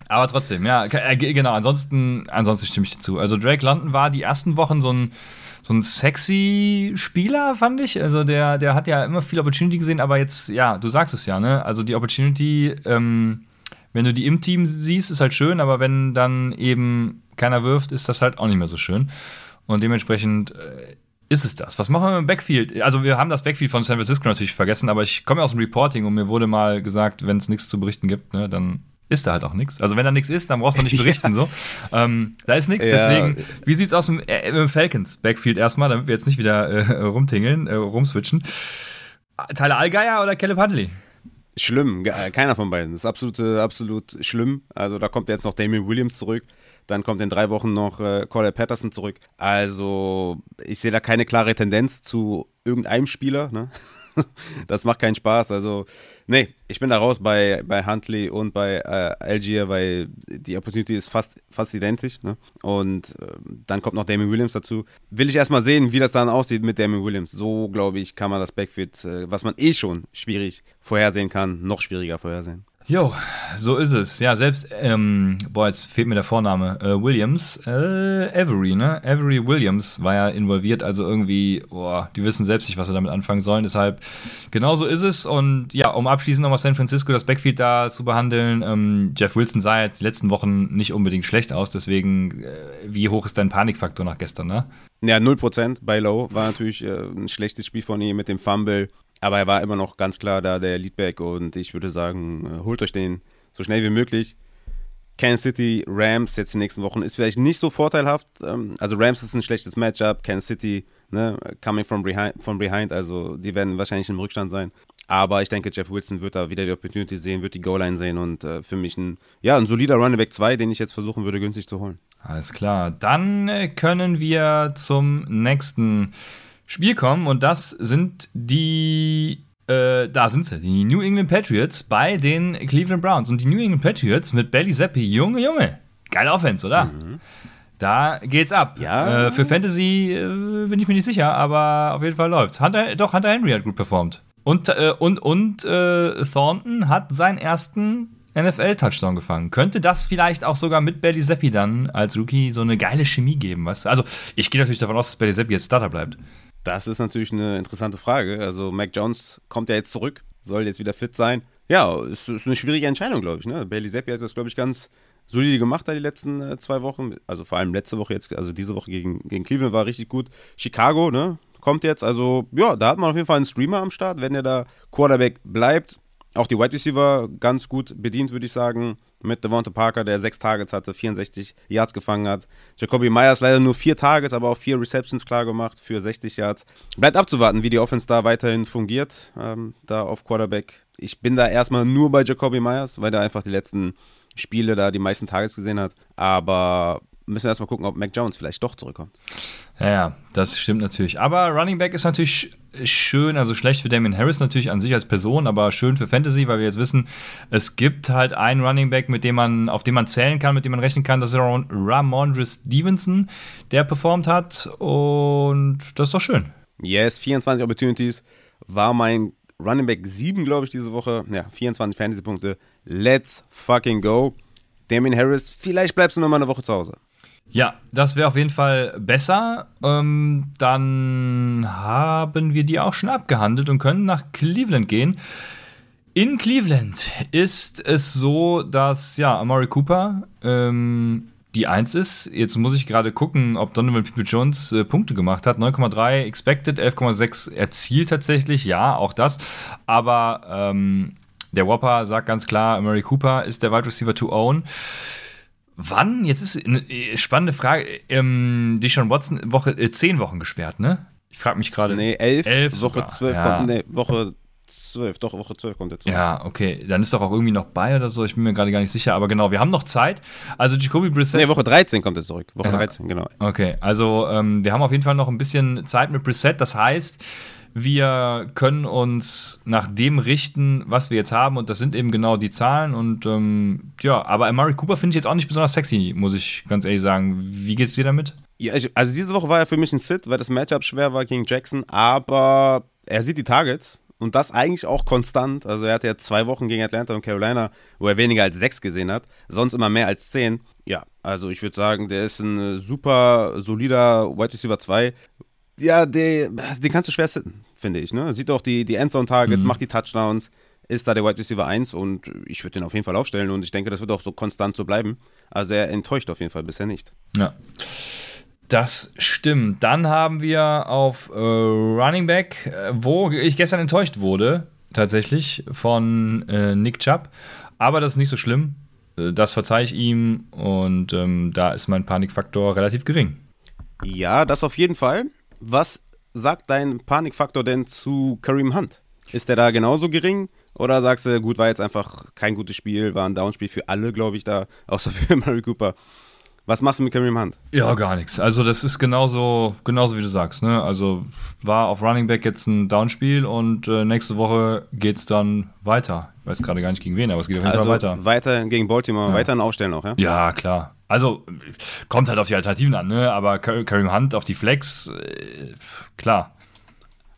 Aber trotzdem, ja, äh, genau, ansonsten, ansonsten stimme ich dir zu. Also Drake London war die ersten Wochen so ein, so ein sexy Spieler, fand ich. Also der, der hat ja immer viel Opportunity gesehen, aber jetzt, ja, du sagst es ja, ne? Also die Opportunity, ähm, wenn du die im Team siehst, ist halt schön, aber wenn dann eben keiner wirft, ist das halt auch nicht mehr so schön. Und dementsprechend äh, ist es das. Was machen wir mit dem Backfield? Also wir haben das Backfield von San Francisco natürlich vergessen, aber ich komme ja aus dem Reporting und mir wurde mal gesagt, wenn es nichts zu berichten gibt, ne, dann ist da halt auch nichts. Also wenn da nichts ist, dann brauchst du nicht *laughs* berichten. so. Ähm, da ist nichts, ja. deswegen, wie sieht es aus mit, äh, mit, dem Falcons Backfield erstmal, damit wir jetzt nicht wieder äh, rumtingeln, äh, rumswitchen. Tyler Allgeier oder Caleb Huntley? Schlimm, äh, keiner von beiden. Das ist absolut, absolut schlimm. Also da kommt jetzt noch Damien Williams zurück. Dann kommt in drei Wochen noch äh, Corey Patterson zurück. Also ich sehe da keine klare Tendenz zu irgendeinem Spieler. Ne? *laughs* das macht keinen Spaß. Also, nee, ich bin da raus bei, bei Huntley und bei äh, Algier, weil die Opportunity ist fast, fast identisch. Ne? Und äh, dann kommt noch Damien Williams dazu. Will ich erstmal sehen, wie das dann aussieht mit Damien Williams. So, glaube ich, kann man das Backfield, äh, was man eh schon schwierig vorhersehen kann, noch schwieriger vorhersehen. Jo, so ist es. Ja, selbst, ähm, boah, jetzt fehlt mir der Vorname. Äh, Williams, äh, Avery, ne? Avery Williams war ja involviert, also irgendwie, boah, die wissen selbst nicht, was sie damit anfangen sollen. Deshalb, genau so ist es. Und ja, um abschließend nochmal San Francisco das Backfield da zu behandeln, ähm, Jeff Wilson sah jetzt die letzten Wochen nicht unbedingt schlecht aus, deswegen, äh, wie hoch ist dein Panikfaktor nach gestern, ne? Ja, 0% bei Low war natürlich äh, ein schlechtes Spiel von ihm mit dem Fumble. Aber er war immer noch ganz klar da der Leadback und ich würde sagen, äh, holt euch den so schnell wie möglich. Kansas City Rams jetzt die nächsten Wochen ist vielleicht nicht so vorteilhaft. Ähm, also Rams ist ein schlechtes Matchup, Kansas City ne, coming from behind, from behind, also die werden wahrscheinlich im Rückstand sein. Aber ich denke, Jeff Wilson wird da wieder die Opportunity sehen, wird die Goal-Line sehen und äh, für mich ein, ja, ein solider Running Back 2, den ich jetzt versuchen würde, günstig zu holen. Alles klar. Dann äh, können wir zum nächsten Spiel kommen und das sind die äh, da sind sie, die New England Patriots bei den Cleveland Browns. Und die New England Patriots mit Belly Zappi, Junge, Junge. Geile Offense, oder? Mhm. Da geht's ab. Ja. Äh, für Fantasy äh, bin ich mir nicht sicher, aber auf jeden Fall läuft's. Hunter, doch, Hunter Henry hat gut performt. Und, äh, und, und äh, Thornton hat seinen ersten NFL-Touchdown gefangen. Könnte das vielleicht auch sogar mit Belly Zappi dann als Rookie so eine geile Chemie geben? Weißt du? Also, ich gehe natürlich davon aus, dass Belly Zappi jetzt Starter bleibt. Das ist natürlich eine interessante Frage. Also Mac Jones kommt ja jetzt zurück, soll jetzt wieder fit sein. Ja, ist, ist eine schwierige Entscheidung, glaube ich. Ne? Bailey Zappi hat das, glaube ich, ganz solide gemacht da die letzten äh, zwei Wochen. Also vor allem letzte Woche jetzt, also diese Woche gegen, gegen Cleveland war richtig gut. Chicago, ne? Kommt jetzt. Also, ja, da hat man auf jeden Fall einen Streamer am Start, wenn er da Quarterback bleibt. Auch die Wide Receiver ganz gut bedient, würde ich sagen mit Devonta Parker, der sechs Targets hatte, 64 Yards gefangen hat. Jacoby Myers leider nur vier Targets, aber auch vier Receptions klar gemacht für 60 Yards. Bleibt abzuwarten, wie die Offense da weiterhin fungiert, ähm, da auf Quarterback. Ich bin da erstmal nur bei Jacoby Myers, weil der einfach die letzten Spiele da die meisten Targets gesehen hat. Aber müssen erstmal gucken, ob Mac Jones vielleicht doch zurückkommt. Ja, ja, das stimmt natürlich. Aber Running Back ist natürlich schön, also schlecht für Damien Harris natürlich an sich als Person, aber schön für Fantasy, weil wir jetzt wissen, es gibt halt einen Running Back, mit dem man, auf den man zählen kann, mit dem man rechnen kann, das ist Ramondre Stevenson, der performt hat und das ist doch schön. Yes, 24 Opportunities war mein Running Back 7, glaube ich, diese Woche. Ja, 24 Fantasy-Punkte. Let's fucking go. Damien Harris, vielleicht bleibst du noch mal eine Woche zu Hause. Ja, das wäre auf jeden Fall besser. Ähm, dann haben wir die auch schon abgehandelt und können nach Cleveland gehen. In Cleveland ist es so, dass ja, Amari Cooper ähm, die 1 ist. Jetzt muss ich gerade gucken, ob Donovan People-Jones äh, Punkte gemacht hat. 9,3 expected, 11,6 erzielt tatsächlich. Ja, auch das. Aber ähm, der Whopper sagt ganz klar, Amari Cooper ist der Wide Receiver to own. Wann? Jetzt ist eine äh, spannende Frage. Ähm, Deshaun Watson Woche äh, zehn Wochen gesperrt, ne? Ich frage mich gerade. Nee, elf. elf Woche zwölf ja. kommt. Nee, Woche zwölf. Doch, Woche zwölf kommt jetzt. Ja, okay. Dann ist doch auch irgendwie noch bei oder so. Ich bin mir gerade gar nicht sicher. Aber genau, wir haben noch Zeit. Also Jacoby Brissett. Nee, Woche 13 kommt er zurück. Woche ja. 13, genau. Okay, also ähm, wir haben auf jeden Fall noch ein bisschen Zeit mit Brissett. Das heißt, wir können uns nach dem richten, was wir jetzt haben, und das sind eben genau die Zahlen. Und ähm, ja, aber Amari Cooper finde ich jetzt auch nicht besonders sexy, muss ich ganz ehrlich sagen. Wie geht's dir damit? Ja, also diese Woche war er für mich ein Sit, weil das Matchup schwer war gegen Jackson, aber er sieht die Targets und das eigentlich auch konstant. Also er hatte ja zwei Wochen gegen Atlanta und Carolina, wo er weniger als sechs gesehen hat, sonst immer mehr als zehn. Ja, also ich würde sagen, der ist ein super solider Wide Receiver 2, ja, den, kannst du schwer sitten, finde ich. Ne? Sieht auch die, die Endzone-Targets, mhm. macht die Touchdowns, ist da der Wide Receiver 1 und ich würde den auf jeden Fall aufstellen und ich denke, das wird auch so konstant so bleiben. Also er enttäuscht auf jeden Fall bisher nicht. Ja. Das stimmt. Dann haben wir auf äh, Running Back, äh, wo ich gestern enttäuscht wurde, tatsächlich, von äh, Nick Chubb. Aber das ist nicht so schlimm. Äh, das verzeihe ich ihm und ähm, da ist mein Panikfaktor relativ gering. Ja, das auf jeden Fall. Was sagt dein Panikfaktor denn zu Kareem Hunt? Ist der da genauso gering? Oder sagst du, gut, war jetzt einfach kein gutes Spiel, war ein Downspiel für alle, glaube ich, da, außer *laughs* für Murray Cooper. Was machst du mit Kareem Hunt? Ja, gar nichts. Also das ist genauso, genauso wie du sagst. Ne? Also war auf Running Back jetzt ein Downspiel und äh, nächste Woche geht es dann weiter. Ich weiß gerade gar nicht gegen wen, aber es geht auf jeden Also Fall weiter. weiter gegen Baltimore, Ja. weiter aufstellen auch, ja? Ja, klar. Also kommt halt auf die Alternativen an, ne? Aber Ka- Kareem Hunt auf die Flex, äh, klar.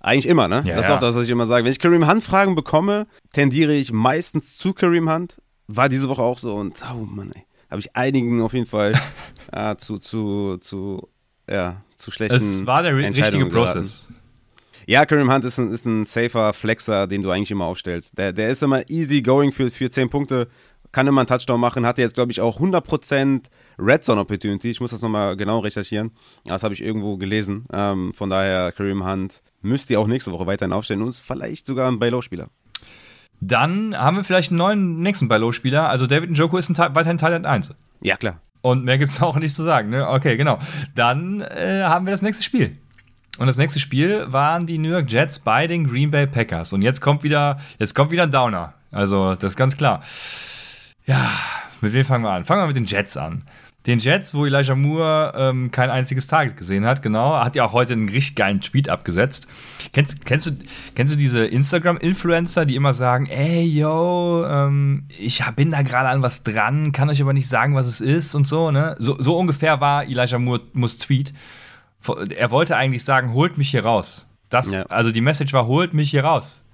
Eigentlich immer, ne? Ja, das ist auch das, was ich immer sage. Wenn ich Kareem Hunt Fragen bekomme, tendiere ich meistens zu Kareem Hunt. War diese Woche auch so und oh Mann, ey. Habe ich einigen auf jeden Fall *laughs* äh, zu, zu, zu, ja, zu schlechten Es war der ri- richtige geraten. Prozess. Ja, Kareem Hunt ist ein, ist ein safer Flexer, den du eigentlich immer aufstellst. Der, der ist immer easy going für, für 10 Punkte, kann immer einen Touchdown machen, hatte jetzt, glaube ich, auch 100% Red Zone Opportunity. Ich muss das nochmal genau recherchieren. Das habe ich irgendwo gelesen. Ähm, von daher, Kareem Hunt müsst ihr auch nächste Woche weiterhin aufstellen und ist vielleicht sogar ein Buy-Low-Spieler. Dann haben wir vielleicht einen neuen nächsten Buy-Low-Spieler. Also David Njoku ist ein, weiterhin Teil 1. Ja, klar. Und mehr gibt es *laughs* auch nicht zu sagen. Ne? Okay, genau. Dann äh, haben wir das nächste Spiel. Und das nächste Spiel waren die New York Jets bei den Green Bay Packers. Und jetzt kommt wieder, jetzt kommt wieder ein Downer. Also, das ist ganz klar. Ja, mit wem fangen wir an? Fangen wir mit den Jets an. Den Jets, wo Elijah Moore ähm, kein einziges Target gesehen hat, genau, hat ja auch heute einen richtig geilen Tweet abgesetzt. Kennst, kennst, du, kennst du diese Instagram-Influencer, die immer sagen, ey, yo, ähm, ich bin da gerade an was dran, kann euch aber nicht sagen, was es ist und so, ne? So, so ungefähr war Elijah Moore, Moores Tweet. Er wollte eigentlich sagen, holt mich hier raus. Das, Ja. Also die Message war, holt mich hier raus.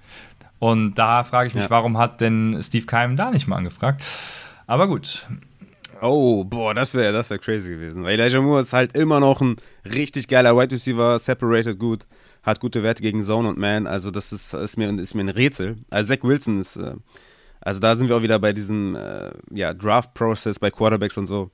Und da frage ich mich, Ja. warum hat denn Steve Keim da nicht mal angefragt? Aber gut, Oh, boah, das wäre das wär crazy gewesen. Weil Elijah Moore ist halt immer noch ein richtig geiler Wide Receiver, separated gut, hat gute Werte gegen Zone und Man. Also, das ist, ist, mir, ist mir ein Rätsel. Also, Zach Wilson ist, äh, also da sind wir auch wieder bei diesem äh, ja, Draft-Prozess bei Quarterbacks und so.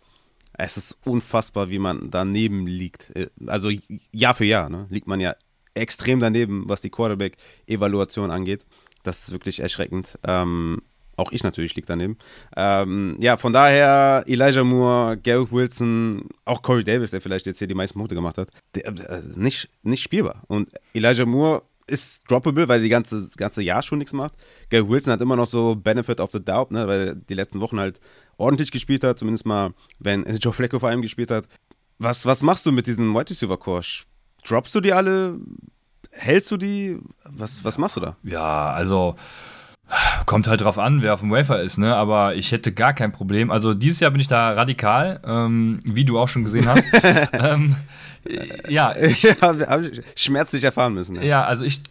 Es ist unfassbar, wie man daneben liegt. Äh, Also, Jahr für Jahr ne, liegt man ja extrem daneben, was die Quarterback-Evaluation angeht. Das ist wirklich erschreckend. Ähm, auch ich natürlich liege daneben. Ähm, ja, von daher Elijah Moore, Garrett Wilson, auch Corey Davis, der vielleicht jetzt hier die meisten Punkte gemacht hat, der, äh, nicht, nicht spielbar. Und Elijah Moore ist droppable, weil er die ganze, ganze Jahr schon nichts macht. Garrett Wilson hat immer noch so Benefit of the Doubt, ne, weil er die letzten Wochen halt ordentlich gespielt hat, zumindest mal, wenn *laughs* Joe Flacco vor allem gespielt hat. Was, was machst du mit diesem Wide Receiver Core? Droppst du die alle? Hältst du die? Was, was machst du da? Ja, also kommt halt drauf an, wer auf dem Wafer ist, ne? Aber ich hätte gar kein Problem. Also dieses Jahr bin ich da radikal, ähm, wie du auch schon gesehen hast. *laughs* ähm, äh, ja, ich, habe hab ich schmerzlich erfahren müssen. Ja. ja, also ich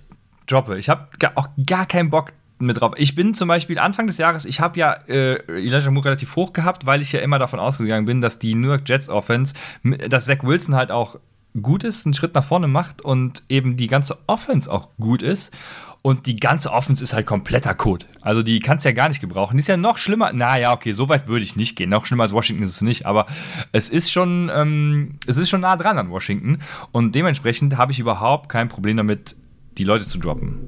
droppe. Ich habe auch gar keinen Bock mit drauf. Ich bin zum Beispiel Anfang des Jahres, ich habe ja äh, Elijah Moore relativ hoch gehabt, weil ich ja immer davon ausgegangen bin, dass die New York Jets Offense, dass Zach Wilson halt auch gut ist, einen Schritt nach vorne macht und eben die ganze Offense auch gut ist. Und die ganze Offense ist halt kompletter Code. Also die kannst du ja gar nicht gebrauchen. Die ist ja noch schlimmer. Naja, okay, so weit würde ich nicht gehen. Noch schlimmer als Washington ist es nicht. Aber es ist schon, ähm, es ist schon nah dran an Washington. Und dementsprechend habe ich überhaupt kein Problem damit, die Leute zu droppen.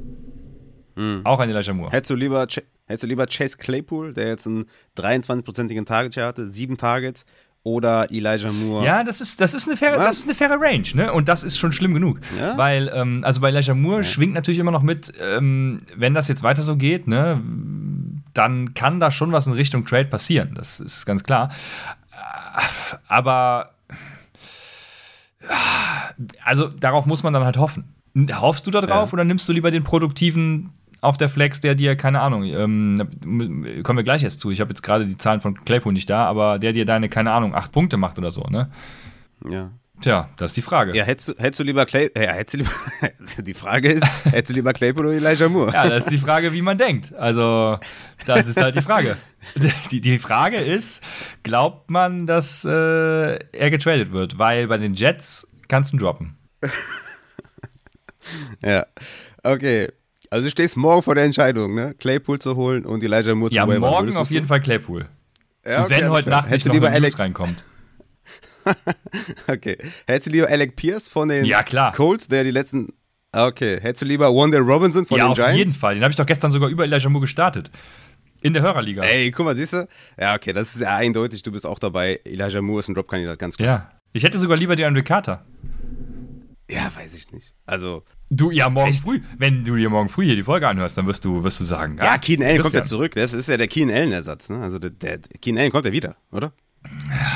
Auch an Elijah Moore. Hättest du lieber, Ch- hättest du lieber Chase Claypool, der jetzt einen 23-prozentigen Target hatte, sieben Targets, oder Elijah Moore? Ja, das ist, das ist eine faire, Was? das ist eine faire Range, ne? Und das ist schon schlimm genug. Ja? Weil, ähm, also bei Elijah Moore schwingt natürlich immer noch mit, ähm, wenn das jetzt weiter so geht, ne, dann kann da schon was in Richtung Trade passieren. Das ist ganz klar. Aber also darauf muss man dann halt hoffen. Hoffst du da drauf Ja. oder nimmst du lieber den produktiven auf der Flex, der dir, keine Ahnung, ähm, kommen wir gleich erst zu. Ich habe jetzt gerade die Zahlen von Claypool nicht da, aber der dir deine, keine Ahnung, acht Punkte macht oder so, ne? Ja. Tja, das ist die Frage. Ja, hättest du, hättest du lieber Clay, ja, hättest du lieber, *laughs* die Frage ist, hättest du lieber Claypool oder Elijah Moore? Ja, das ist die Frage, wie man denkt. Also, das ist halt die Frage. *laughs* Die, die Frage ist, glaubt man, dass äh, er getradet wird? Weil bei den Jets kannst du ihn droppen. *laughs* Ja. Okay. Also du stehst morgen vor der Entscheidung, ne? Claypool zu holen und Elijah Moore Ja, zu waivern. morgen auf jeden? Fall Claypool. Ja, okay, Wenn heute. Nacht nicht hättest du noch lieber Alec, reinkommt. *laughs* okay. Hättest du lieber Alec Pierce von den Ja, klar. Colts, der die letzten Okay, hättest du lieber Wanda Robinson von ja, den auf Giants? jeden Fall. Den habe ich doch gestern sogar über Elijah Moore gestartet. In der Hörerliga. Ey, guck mal, siehst du? Ja, okay, das ist ja eindeutig, du bist auch dabei. Elijah Moore ist ein Drop-Kandidat, ganz klar. Ja. Ich hätte sogar lieber die Andre Carter. Ja, weiß ich nicht. Also, Du, ja, morgen Echt? früh. Wenn du dir morgen früh hier die Folge anhörst, dann wirst du, wirst du sagen. ja, Keenan Allen kommt ja zurück. Das ist ja der Keenan Allen-Ersatz, ne? Also, der, der Keenan Allen kommt ja wieder, oder?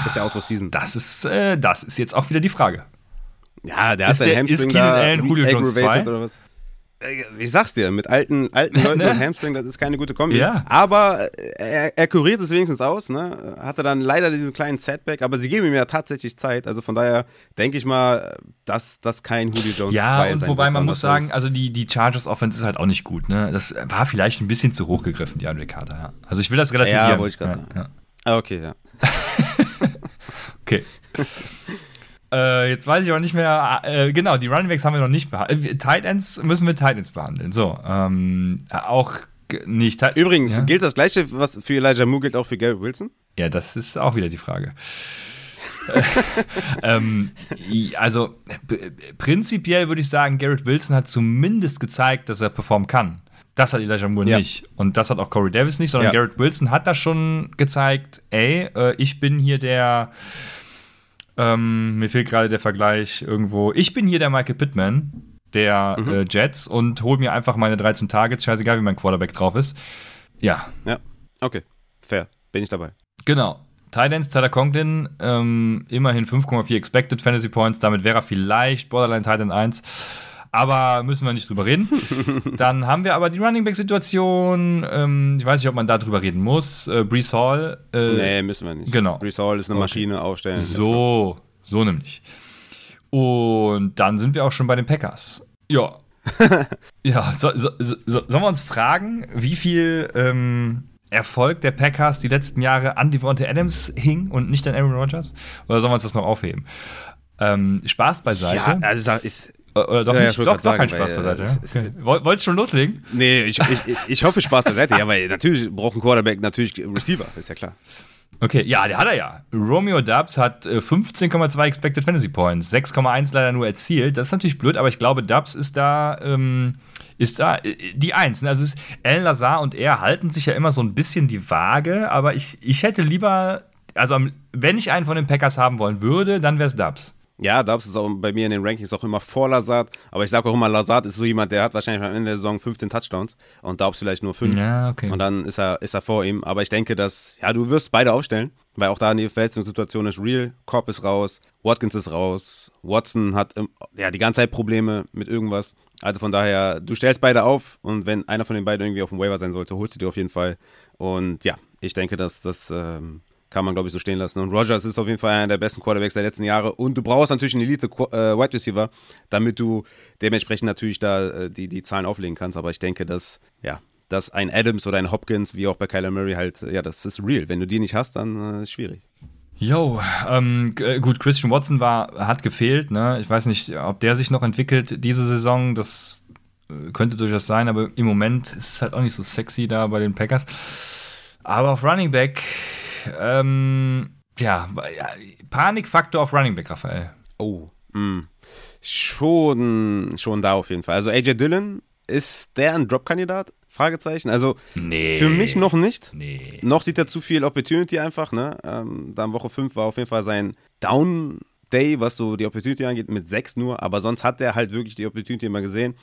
Ist der Out for Season? Das ist, äh, das ist jetzt auch wieder die Frage. Ja, der hat Ist seinen der- Hamstring ist Keenan Allen Julio Jones aggravated 2? oder was? Äh, Ich sag's dir, mit alten, alten *laughs* Leuten Ne? und Hamstring, das ist keine gute Kombi. Ja. Aber äh, er, er kuriert es wenigstens aus, ne? Hatte dann leider diesen kleinen Setback, aber sie geben ihm ja tatsächlich Zeit. Also von daher denke ich mal, dass das kein Julio Jones Ja, 2 und sein wobei man muss sagen, ist- also die, die Chargers Offense ist halt auch nicht gut. Ne? Das war vielleicht ein bisschen zu hoch gegriffen, die Andre Carter. Ja. Also ich will das relativieren. Ja, wollte ich grad ja, sagen. Ja. Ah, okay, ja. *laughs* Okay. *laughs* äh, jetzt weiß ich aber nicht mehr. Äh, genau, die Running Backs haben wir noch nicht behandelt. Tight Ends müssen wir Tight Ends behandeln. So, ähm, auch nicht. Tight- Übrigens, ja? gilt das gleiche, was für Elijah Moore gilt auch für Garrett Wilson? Ja, das ist auch wieder die Frage. *laughs* ähm, also prinzipiell würde ich sagen, Garrett Wilson hat zumindest gezeigt, dass er performen kann. Das hat Elijah Moore Ja. nicht. Und das hat auch Corey Davis nicht, sondern Ja. Garrett Wilson hat da schon gezeigt, ey, äh, ich bin hier der, ähm, mir fehlt gerade der Vergleich irgendwo, ich bin hier der Michael Pittman der Mhm. äh, Jets und hol mir einfach meine 13 Targets, scheißegal, wie mein Quarterback drauf ist. Ja, Ja, okay, fair, bin ich dabei. Genau. Titans, Tyler Conklin, ähm, immerhin 5,4 Expected Fantasy Points. Damit wäre er vielleicht Borderline Titan 1. Aber müssen wir nicht drüber reden. *laughs* Dann haben wir aber die Running Back-Situation. Ähm, ich weiß nicht, ob man da drüber reden muss. Äh, Brees Hall. Äh, nee, müssen wir nicht. genau. Brees Hall ist eine Okay. Maschine, aufstellen. So, so nämlich. Und dann sind wir auch schon bei den Packers. Ja. *laughs* ja, so, so, so, so, sollen wir uns fragen, wie viel ähm, Erfolg der Packers die letzten Jahre an Devontae Adams hing und nicht an Aaron Rodgers? Oder sollen wir uns das noch aufheben? Ähm, Spaß beiseite. Ja, also ist, Oder doch Ja, ja, nicht? ich wollte doch, doch kein sagen, Spaß weil, beiseite. äh, Ja? Okay. Woll- Wolltest du schon loslegen? nee, ich, ich, ich hoffe Spaß beiseite. ja, weil natürlich braucht ein Quarterback natürlich Receiver, ist ja klar. Okay, ja, der hat er ja. Romeo Dubs hat äh, 15,2 Expected Fantasy Points, 6,1 leider nur erzielt. Das ist natürlich blöd, aber ich glaube, Dubs ist da, ähm, ist da äh, die Eins. ne? Also ist, Alan Lazar und er halten sich ja immer so ein bisschen die Waage, aber ich, ich hätte lieber, also wenn ich einen von den Packers haben wollen würde, dann wäre es Dubs. Ja, Dubs ist auch bei mir in den Rankings auch immer vor Lazard. Aber ich sage auch immer, Lazard ist so jemand, der hat wahrscheinlich am Ende der Saison 15 Touchdowns und Dubs vielleicht nur 5. Ja, okay. Und dann ist er, ist er vor ihm. Aber ich denke, dass, ja, du wirst beide aufstellen, weil auch da die Verletzungssituation ist real. Cobb ist raus, Watkins ist raus, Watson hat ja, die ganze Zeit Probleme mit irgendwas. Also von daher, du stellst beide auf und wenn einer von den beiden irgendwie auf dem Waiver sein sollte, holst du dir auf jeden Fall. Und ja, ich denke, dass das ähm, kann man, glaube ich, so stehen lassen. Und Rogers ist auf jeden Fall einer der besten Quarterbacks der letzten Jahre. Und du brauchst natürlich einen Elite äh, Wide Receiver, damit du dementsprechend natürlich da äh, die, die Zahlen auflegen kannst. Aber ich denke, dass, ja, dass ein Adams oder ein Hopkins, wie auch bei Kyler Murray, halt, äh, ja, das ist real. Wenn du die nicht hast, dann äh, schwierig. Jo, ähm, äh, gut, Christian Watson war, hat gefehlt, ne? Ich weiß nicht, ob der sich noch entwickelt diese Saison. Das könnte durchaus sein, aber im Moment ist es halt auch nicht so sexy da bei den Packers. Aber auf Running Back, ähm, ja, Panikfaktor auf Running Back, Raphael. Oh, mh. Schon, schon da auf jeden Fall. Also AJ Dillon, ist der ein Drop-Kandidat? Fragezeichen. Also Nee. für mich noch nicht. Nee. Noch sieht er zu viel Opportunity einfach, ne? Ähm, da in Woche 5 war auf jeden Fall sein Down Day, was so die Opportunity angeht, mit 6 nur, aber sonst hat er halt wirklich die Opportunity immer gesehen.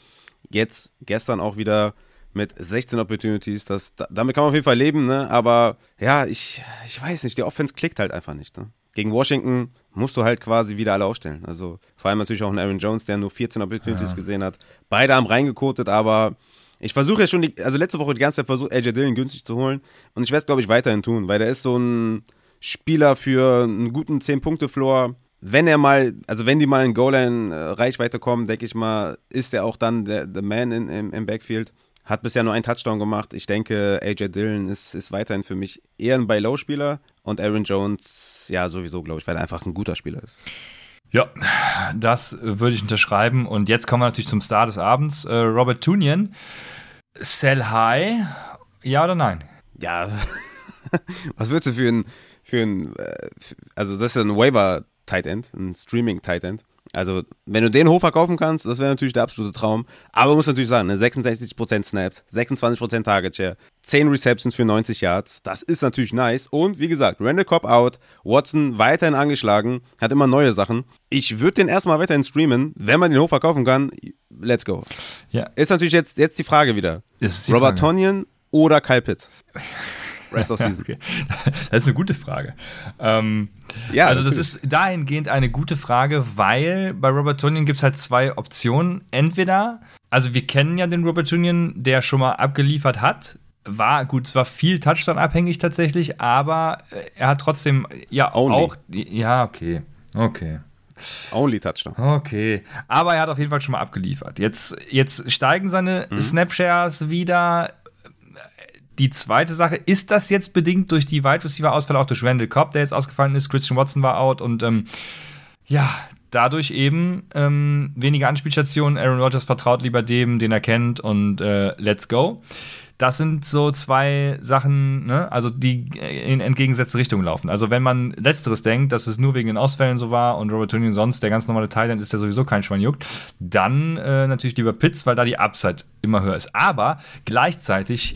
Jetzt, gestern auch wieder mit 16 Opportunities, das, da, damit kann man auf jeden Fall leben, ne? Aber ja, ich, ich weiß nicht, die Offense klickt halt einfach nicht, ne? Gegen Washington musst du halt quasi wieder alle aufstellen. Also vor allem natürlich auch ein Aaron Jones, der nur 14 Opportunities Ja. gesehen hat. Beide haben reingekotet, aber ich versuche ja schon, die, also letzte Woche die ganze Zeit versucht, AJ Dillon günstig zu holen. Und ich werde es, glaube ich, weiterhin tun, weil der ist so ein Spieler für einen guten 10-Punkte-Floor. Wenn er mal, also wenn die mal in Goal-Line-Reichweite kommen, denke ich mal, ist er auch dann der, der Man in, im, im Backfield. Hat bisher nur einen Touchdown gemacht. Ich denke, AJ Dillon ist, ist weiterhin für mich eher ein Buy-Low-Spieler. Und Aaron Jones, ja, sowieso, glaube ich, weil er einfach ein guter Spieler ist. Ja, das würde ich unterschreiben. Und jetzt kommen wir natürlich zum Star des Abends. Äh, Robert Tunian. Sell high, ja oder nein? Ja, *laughs* was würdest du für ein, für ein, äh, also das ist ja ein Waiver-Tight End, ein Streaming-Tight End. Also, wenn du den hochverkaufen kannst, das wäre natürlich der absolute Traum. Aber man muss natürlich sagen, ne, 66% Snaps, 26% Target Share, 10 Receptions für 90 Yards, das ist natürlich nice. Und wie gesagt, Randall Cobb out, Watson weiterhin angeschlagen, hat immer neue Sachen. Ich würde den erstmal weiterhin streamen, wenn man den hochverkaufen kann, let's go. Ja, Ist natürlich jetzt, jetzt die Frage wieder. ist die Robert Frage. Tonyan oder Kyle Pitts? *laughs* Rest of *laughs* Season. Okay. *laughs* Das ist eine gute Frage. Ähm, Ja, also das natürlich. ist dahingehend eine gute Frage, weil bei Robert Tunian gibt es halt zwei Optionen. Entweder, also wir kennen ja den Robert Tunian, der schon mal abgeliefert hat. War gut, es war viel Touchdown abhängig tatsächlich, aber äh, er hat trotzdem ja Only. auch ja okay, okay. Only Touchdown. Okay, aber er hat auf jeden Fall schon mal abgeliefert. Jetzt, jetzt steigen seine Snapshares wieder. Die zweite Sache, ist das jetzt bedingt durch die Wide Receiver Ausfälle, auch durch Randall Cobb, der jetzt ausgefallen ist, Christian Watson war out und ähm, ja, dadurch eben ähm, weniger Anspielstationen. Aaron Rodgers vertraut lieber dem, den er kennt und äh, let's go. Das sind so zwei Sachen, ne? also die in entgegengesetzte Richtung laufen. Also wenn man letzteres denkt, dass es nur wegen den Ausfällen so war und Robert Tunian sonst der ganz normale Thailand ist, der sowieso kein Schwein juckt, dann äh, natürlich lieber Pitts, weil da die Upside immer höher ist. Aber gleichzeitig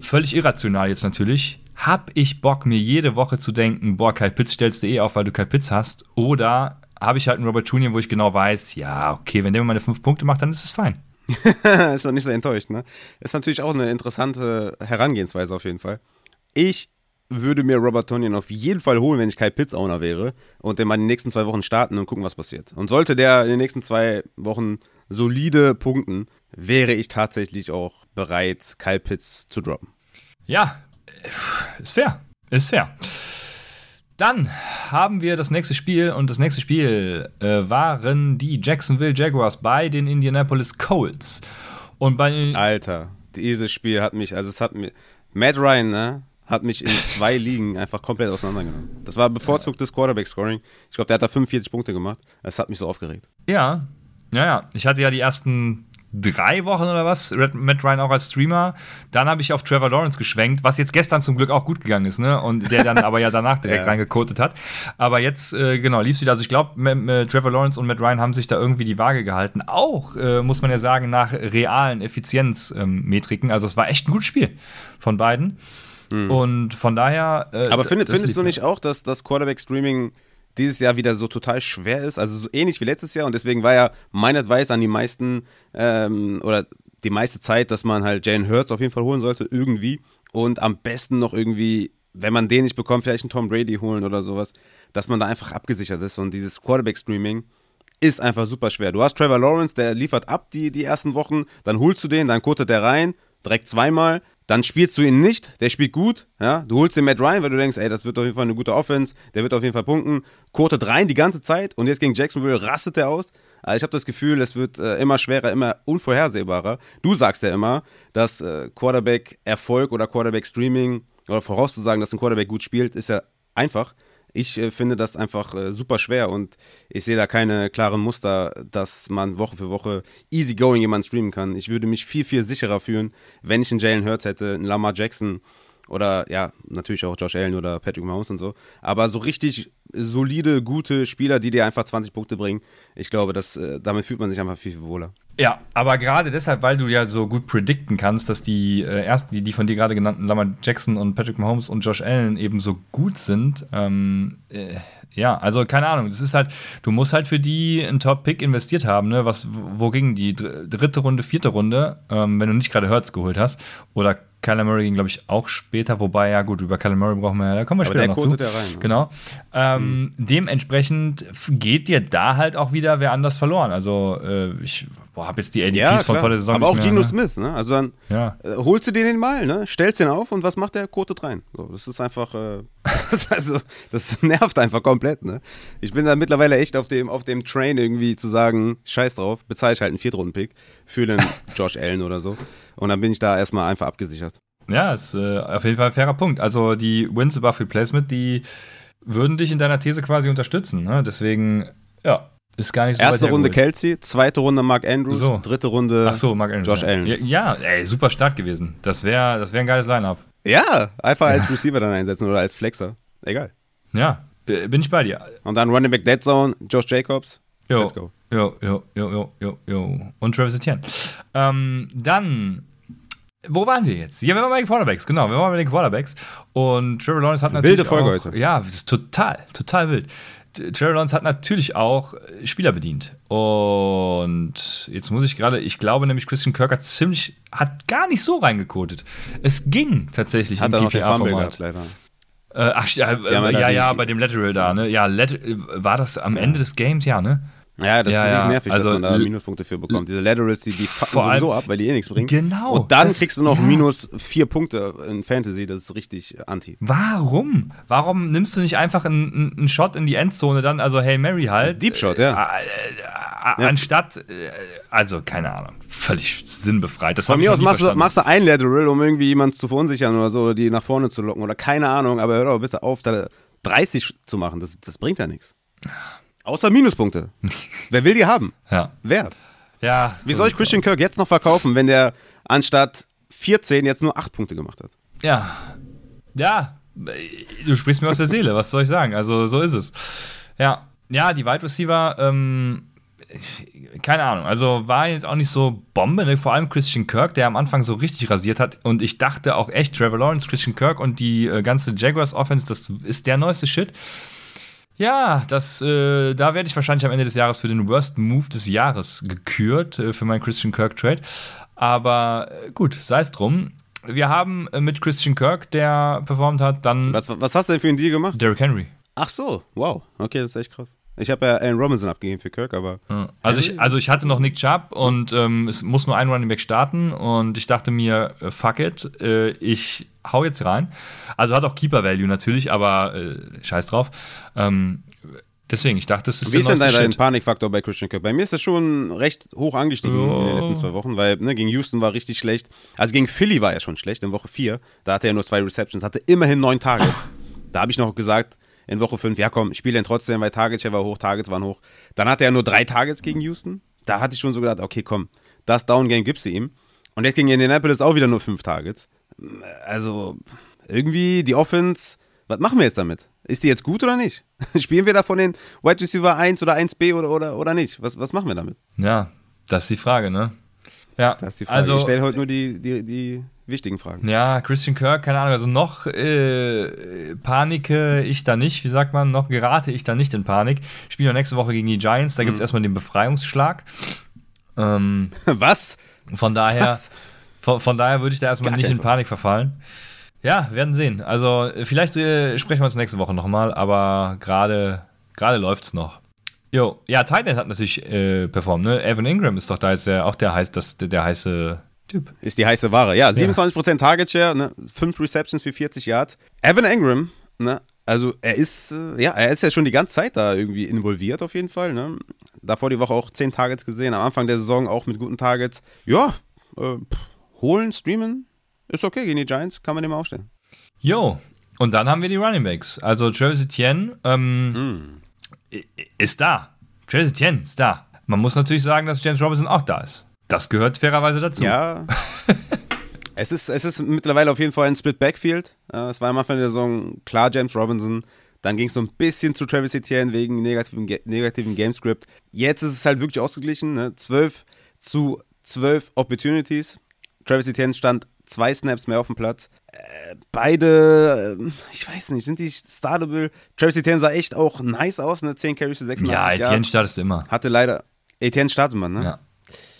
völlig irrational jetzt natürlich, hab ich Bock, mir jede Woche zu denken, boah, Kyle Pitts stellst du eh auf, weil du Kyle Pitts hast, oder habe ich halt einen Robert Junior, wo ich genau weiß, ja, okay, wenn der mir meine fünf Punkte macht, dann ist es fein. *laughs* ist noch nicht so enttäuscht, ne? Ist natürlich auch eine interessante Herangehensweise auf jeden Fall. Ich würde mir Robert Tonyan auf jeden Fall holen, wenn ich Kyle Pitts Owner wäre und den mal in den nächsten zwei Wochen starten und gucken, was passiert. Und sollte der in den nächsten zwei Wochen solide punkten, wäre ich tatsächlich auch bereit, Kyle Pitts zu droppen. Ja, ist fair. Ist fair. Dann haben wir das nächste Spiel und das nächste Spiel äh, waren die Jacksonville Jaguars bei den Indianapolis Colts. Und bei Alter, dieses Spiel hat mich, also es hat mir, Matt Ryan, ne, hat mich in zwei *laughs* Ligen einfach komplett auseinandergenommen. Das war bevorzugtes Quarterback-Scoring. Ich glaube, der hat da 45 Punkte gemacht. Das hat mich so aufgeregt. Ja, ja, ja. Ich hatte ja die ersten drei Wochen oder was, Red, Matt Ryan auch als Streamer. Dann habe ich auf Trevor Lawrence geschwenkt, was jetzt gestern zum Glück auch gut gegangen ist, ne? Und der dann *laughs* aber ja danach direkt Ja. reingekotet hat. Aber jetzt, äh, genau, lief es wieder. Also ich glaube, Trevor Lawrence und Matt Ryan haben sich da irgendwie die Waage gehalten. Auch, äh, muss man ja sagen, nach realen Effizienzmetriken. also es war echt ein gutes Spiel von beiden. Und von daher. Äh, Mhm. Aber findet, das findest du nicht auch, dass das Quarterback-Streaming dieses Jahr wieder so total schwer ist? Also so ähnlich wie letztes Jahr und deswegen war ja mein Advice an die meisten ähm, oder die meiste Zeit, dass man halt Jalen Hurts auf jeden Fall holen sollte, irgendwie. Und am besten noch irgendwie, wenn man den nicht bekommt, vielleicht einen Tom Brady holen oder sowas, dass man da einfach abgesichert ist. Und dieses Quarterback-Streaming ist einfach super schwer. Du hast Trevor Lawrence, der liefert ab die, die ersten Wochen, dann holst du den, dann kotet der rein, direkt zweimal, dann spielst du ihn nicht, der spielt gut, ja, du holst den Matt Ryan, weil du denkst, ey, das wird auf jeden Fall eine gute Offense, der wird auf jeden Fall punkten, kotet rein die ganze Zeit und jetzt gegen Jacksonville rastet er aus. Also ich habe das Gefühl, es wird äh, immer schwerer, immer unvorhersehbarer. Du sagst ja immer, dass äh, Quarterback-Erfolg oder Quarterback-Streaming oder vorauszusagen, dass ein Quarterback gut spielt, ist ja einfach. Ich äh, finde das einfach äh, super schwer und ich sehe da keine klaren Muster, dass man Woche für Woche easy going jemanden streamen kann. Ich würde mich viel, viel sicherer fühlen, wenn ich einen Jalen Hurts hätte, einen Lamar Jackson oder ja, natürlich auch Josh Allen oder Patrick Mahomes und so. Aber so richtig solide, gute Spieler, die dir einfach 20 Punkte bringen, ich glaube, dass, äh, damit fühlt man sich einfach viel, viel wohler. Ja, aber gerade deshalb, weil du ja so gut predikten kannst, dass die äh, ersten, die, die von dir gerade genannten Lamar Jackson und Patrick Mahomes und Josh Allen eben so gut sind, ähm, äh, ja, also keine Ahnung, das ist halt, du musst halt für die einen Top-Pick investiert haben, ne? Was, wo ging die? Dr- Dritte Runde, vierte Runde, ähm, wenn du nicht gerade Hurts geholt hast. Oder Kyler Murray ging, glaube ich, auch später, wobei, ja gut, über Kyler Murray brauchen wir ja, da kommen wir Aber später noch zu. ja rein, ne? Genau. Ähm, Dementsprechend f- geht dir da halt auch wieder wer anders verloren. Also, äh, ich habe jetzt die ADPs von vor der Saison aber auch mehr, ne? Smith, ne? Also dann Ja. äh, holst du dir den mal, ne? Stellst den auf und was macht der? Kotet rein. So, das ist einfach, äh, *laughs* das, also, das nervt einfach komplett, ne? Ich bin da mittlerweile echt auf dem, auf dem Train irgendwie zu sagen, scheiß drauf, bezahle ich halt einen Viertrunden-Pick für den *laughs* Josh Allen oder so. Und dann bin ich da erstmal einfach abgesichert. Ja, ist äh, auf jeden Fall ein fairer Punkt. Also die Wins above Replacement, die würden dich in deiner These quasi unterstützen. Ne? Deswegen, ja, ist gar nicht so Erste Runde. Kelsey, zweite Runde Mark Andrews, So. dritte Runde. Ach so, Mark Andrews. Josh ja. Allen. Ja, ja, ey, super Start gewesen. Das wäre das wär ein geiles Line-Up. Ja, einfach als Receiver dann einsetzen oder als Flexer. Egal. Ja, bin ich bei dir. Und dann Running Back Dead Zone, Josh Jacobs. Jo. Let's go. Jo, jo, jo, jo, jo, jo. Und Travis Etienne. Ähm, dann, wo waren wir jetzt? Ja, wir waren bei den Quarterbacks, genau. Wir waren bei den Quarterbacks. Und Trevor Lawrence hat natürlich Wilde Folge auch, heute. Ja, das ist total, total wild. Trevor Lawrence hat natürlich auch äh, Spieler bedient. Und jetzt muss ich gerade, ich glaube nämlich, Christian Kirk hat ziemlich, hat gar nicht so reingekotet. Es ging tatsächlich Hat im PPA-Format. leider. Äh, ach, ja, äh, da ja, die- ja, bei dem Lateral da, ne? Ja, Lat war das am Ende des Games, ja, ne? Ja, das Ja, ist ja. nervig, Also, dass man da Minuspunkte für bekommt. Diese Laterals, die, die fucken sowieso ab, weil die eh nichts bringen. Genau, Und dann das- kriegst du noch ja. minus vier Punkte in Fantasy. Das ist richtig anti. Warum? Warum nimmst du nicht einfach einen, einen- Shot in die Endzone dann, also Hail Mary halt? Deep Shot, ja. Äh, äh, äh, Anstatt, äh, also keine Ahnung, völlig sinnbefreit. Das Von mir aus machst du, machst du ein Lateral, um irgendwie jemanden zu verunsichern oder so, die nach vorne zu locken oder keine Ahnung, aber hör doch bitte auf, da 30 zu machen. Das, das bringt ja nichts. Außer Minuspunkte. *laughs* Wer will die haben? Ja. Wer? ja Wie so soll ich Christian Kirk jetzt noch verkaufen, wenn der anstatt 14 jetzt nur 8 Punkte gemacht hat? aus. Ja. Ja. Du sprichst mir aus der Seele, was soll ich sagen? Also, so ist es. Ja. Ja, die Wide Receiver, ähm, keine Ahnung, also war jetzt auch nicht so Bombe, vor allem Christian Kirk, der am Anfang so richtig rasiert hat und ich dachte auch echt, Trevor Lawrence, Christian Kirk und die äh, ganze Jaguars Offense, das ist der neueste Shit. Ja, das, äh, da werde ich wahrscheinlich am Ende des Jahres für den Worst Move des Jahres gekürt, äh, für meinen Christian Kirk Trade. Aber äh, gut, sei es drum. Wir haben äh, mit Christian Kirk, der performt hat, dann Was, was hast du denn für einen Deal gemacht? Derrick Henry. Ach so, wow. Okay, das ist echt krass. Ich habe ja Alan Robinson abgegeben für Kirk, aber. Also ich, also ich hatte noch Nick Chubb und ähm, es muss nur ein Running Back starten und ich dachte mir, äh, fuck it, äh, ich hau jetzt rein. Also hat auch Keeper Value natürlich, aber äh, scheiß drauf. Ähm, deswegen, ich dachte, es ist Wie ist denn dein, dein. Panikfaktor bei Christian Kirk? Bei mir ist das schon recht hoch angestiegen Ja. in den letzten zwei Wochen, weil ne, gegen Houston war richtig schlecht. Also gegen Philly war er schon schlecht in Woche 4. Da hatte er nur zwei Receptions, hatte immerhin neun Targets. da habe ich noch gesagt, in Woche 5, ja komm, ich spiele ihn trotzdem, weil Target Share war hoch, Targets waren hoch. Dann hatte er nur drei Targets gegen Houston. Da hatte ich schon so gedacht, okay, komm, das Down-Game gibst du ihm. Und jetzt gegen Indianapolis auch wieder nur fünf Targets. Also, irgendwie die Offense, was machen wir jetzt damit? Ist die jetzt gut oder nicht? *laughs* Spielen wir da von den Wide Receiver 1 oder 1B oder, oder, oder nicht? Was, was machen wir damit? Ja, das ist die Frage, ne? Ja, Das ist die Frage. also ich stelle heute nur die, die, die wichtigen Fragen. Ja, Christian Kirk, keine Ahnung, also noch äh, panike ich da nicht, wie sagt man, noch gerate ich da nicht in Panik. Spielen wir nächste Woche gegen die Giants, da gibt Mhm. es erstmal den Befreiungsschlag. Ähm, *laughs* Was? von daher, Was? von, von daher würde ich da erstmal Gar nicht in Panik verfallen. Ja, werden sehen. Also vielleicht äh, sprechen wir uns nächste Woche nochmal, aber gerade gerade läuft's noch. Jo, ja, Titan hat natürlich äh, performt, ne? Evan Ingram ist doch da jetzt der, auch der, heiß, das, der, der heiße Typ. Ist die heiße Ware. Ja, 27% Target Share, ne? 5 Receptions für 40 Yards. Evan Engram, ne? Also er ist, äh, ja, er ist ja schon die ganze Zeit da irgendwie involviert auf jeden Fall, ne? Davor die Woche auch 10 Targets gesehen, am Anfang der Saison auch mit guten Targets. Ja, äh, pff, holen, streamen, ist okay gegen die Giants, kann man den mal aufstellen. Jo, und dann haben wir die Running Backs. Also Travis Etienne ähm, Mm. Ist da. Travis Etienne ist da. Man muss natürlich sagen, dass James Robinson auch da ist. Das gehört fairerweise dazu. Ja. *laughs* es, ist, es ist mittlerweile auf jeden Fall ein Split Backfield. Äh, Es war am Anfang der Saison klar James Robinson. Dann ging es so ein bisschen zu Travis Etienne wegen negativen, Ga- negativen Gamescript. Jetzt ist es halt wirklich ausgeglichen. Ne? 12 zu 12 Opportunities. Travis Etienne stand zwei Snaps mehr auf dem Platz. Äh, beide, äh, ich weiß nicht, sind die startable? Travis Etienne sah echt auch nice aus, ne? 10 Carries für 86 ja Etienne Yards. startest du immer. Hatte leider, Etienne startet man, ne? Ja.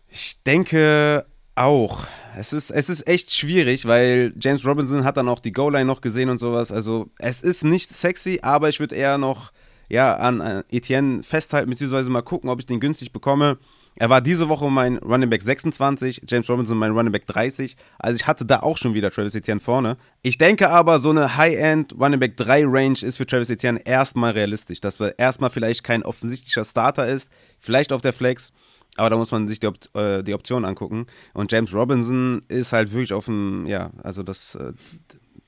Ich denke auch. Es ist, es ist echt schwierig, weil James Robinson hat dann auch die Goal-Line noch gesehen und sowas. Also es ist nicht sexy, aber ich würde eher noch ja, an, an Etienne festhalten, beziehungsweise mal gucken, ob ich den günstig bekomme. Er war diese Woche mein Running Back 26, James Robinson mein Running Back 30. Also ich hatte da auch schon wieder Travis Etienne vorne. Ich denke aber, so eine High-End Running Back 3 Range ist für Travis Etienne erstmal realistisch, dass er erstmal vielleicht kein offensichtlicher Starter ist, vielleicht auf der Flex. Aber da muss man sich die, Op äh, die Option angucken. Und James Robinson ist halt wirklich auf dem, ja, also das, äh,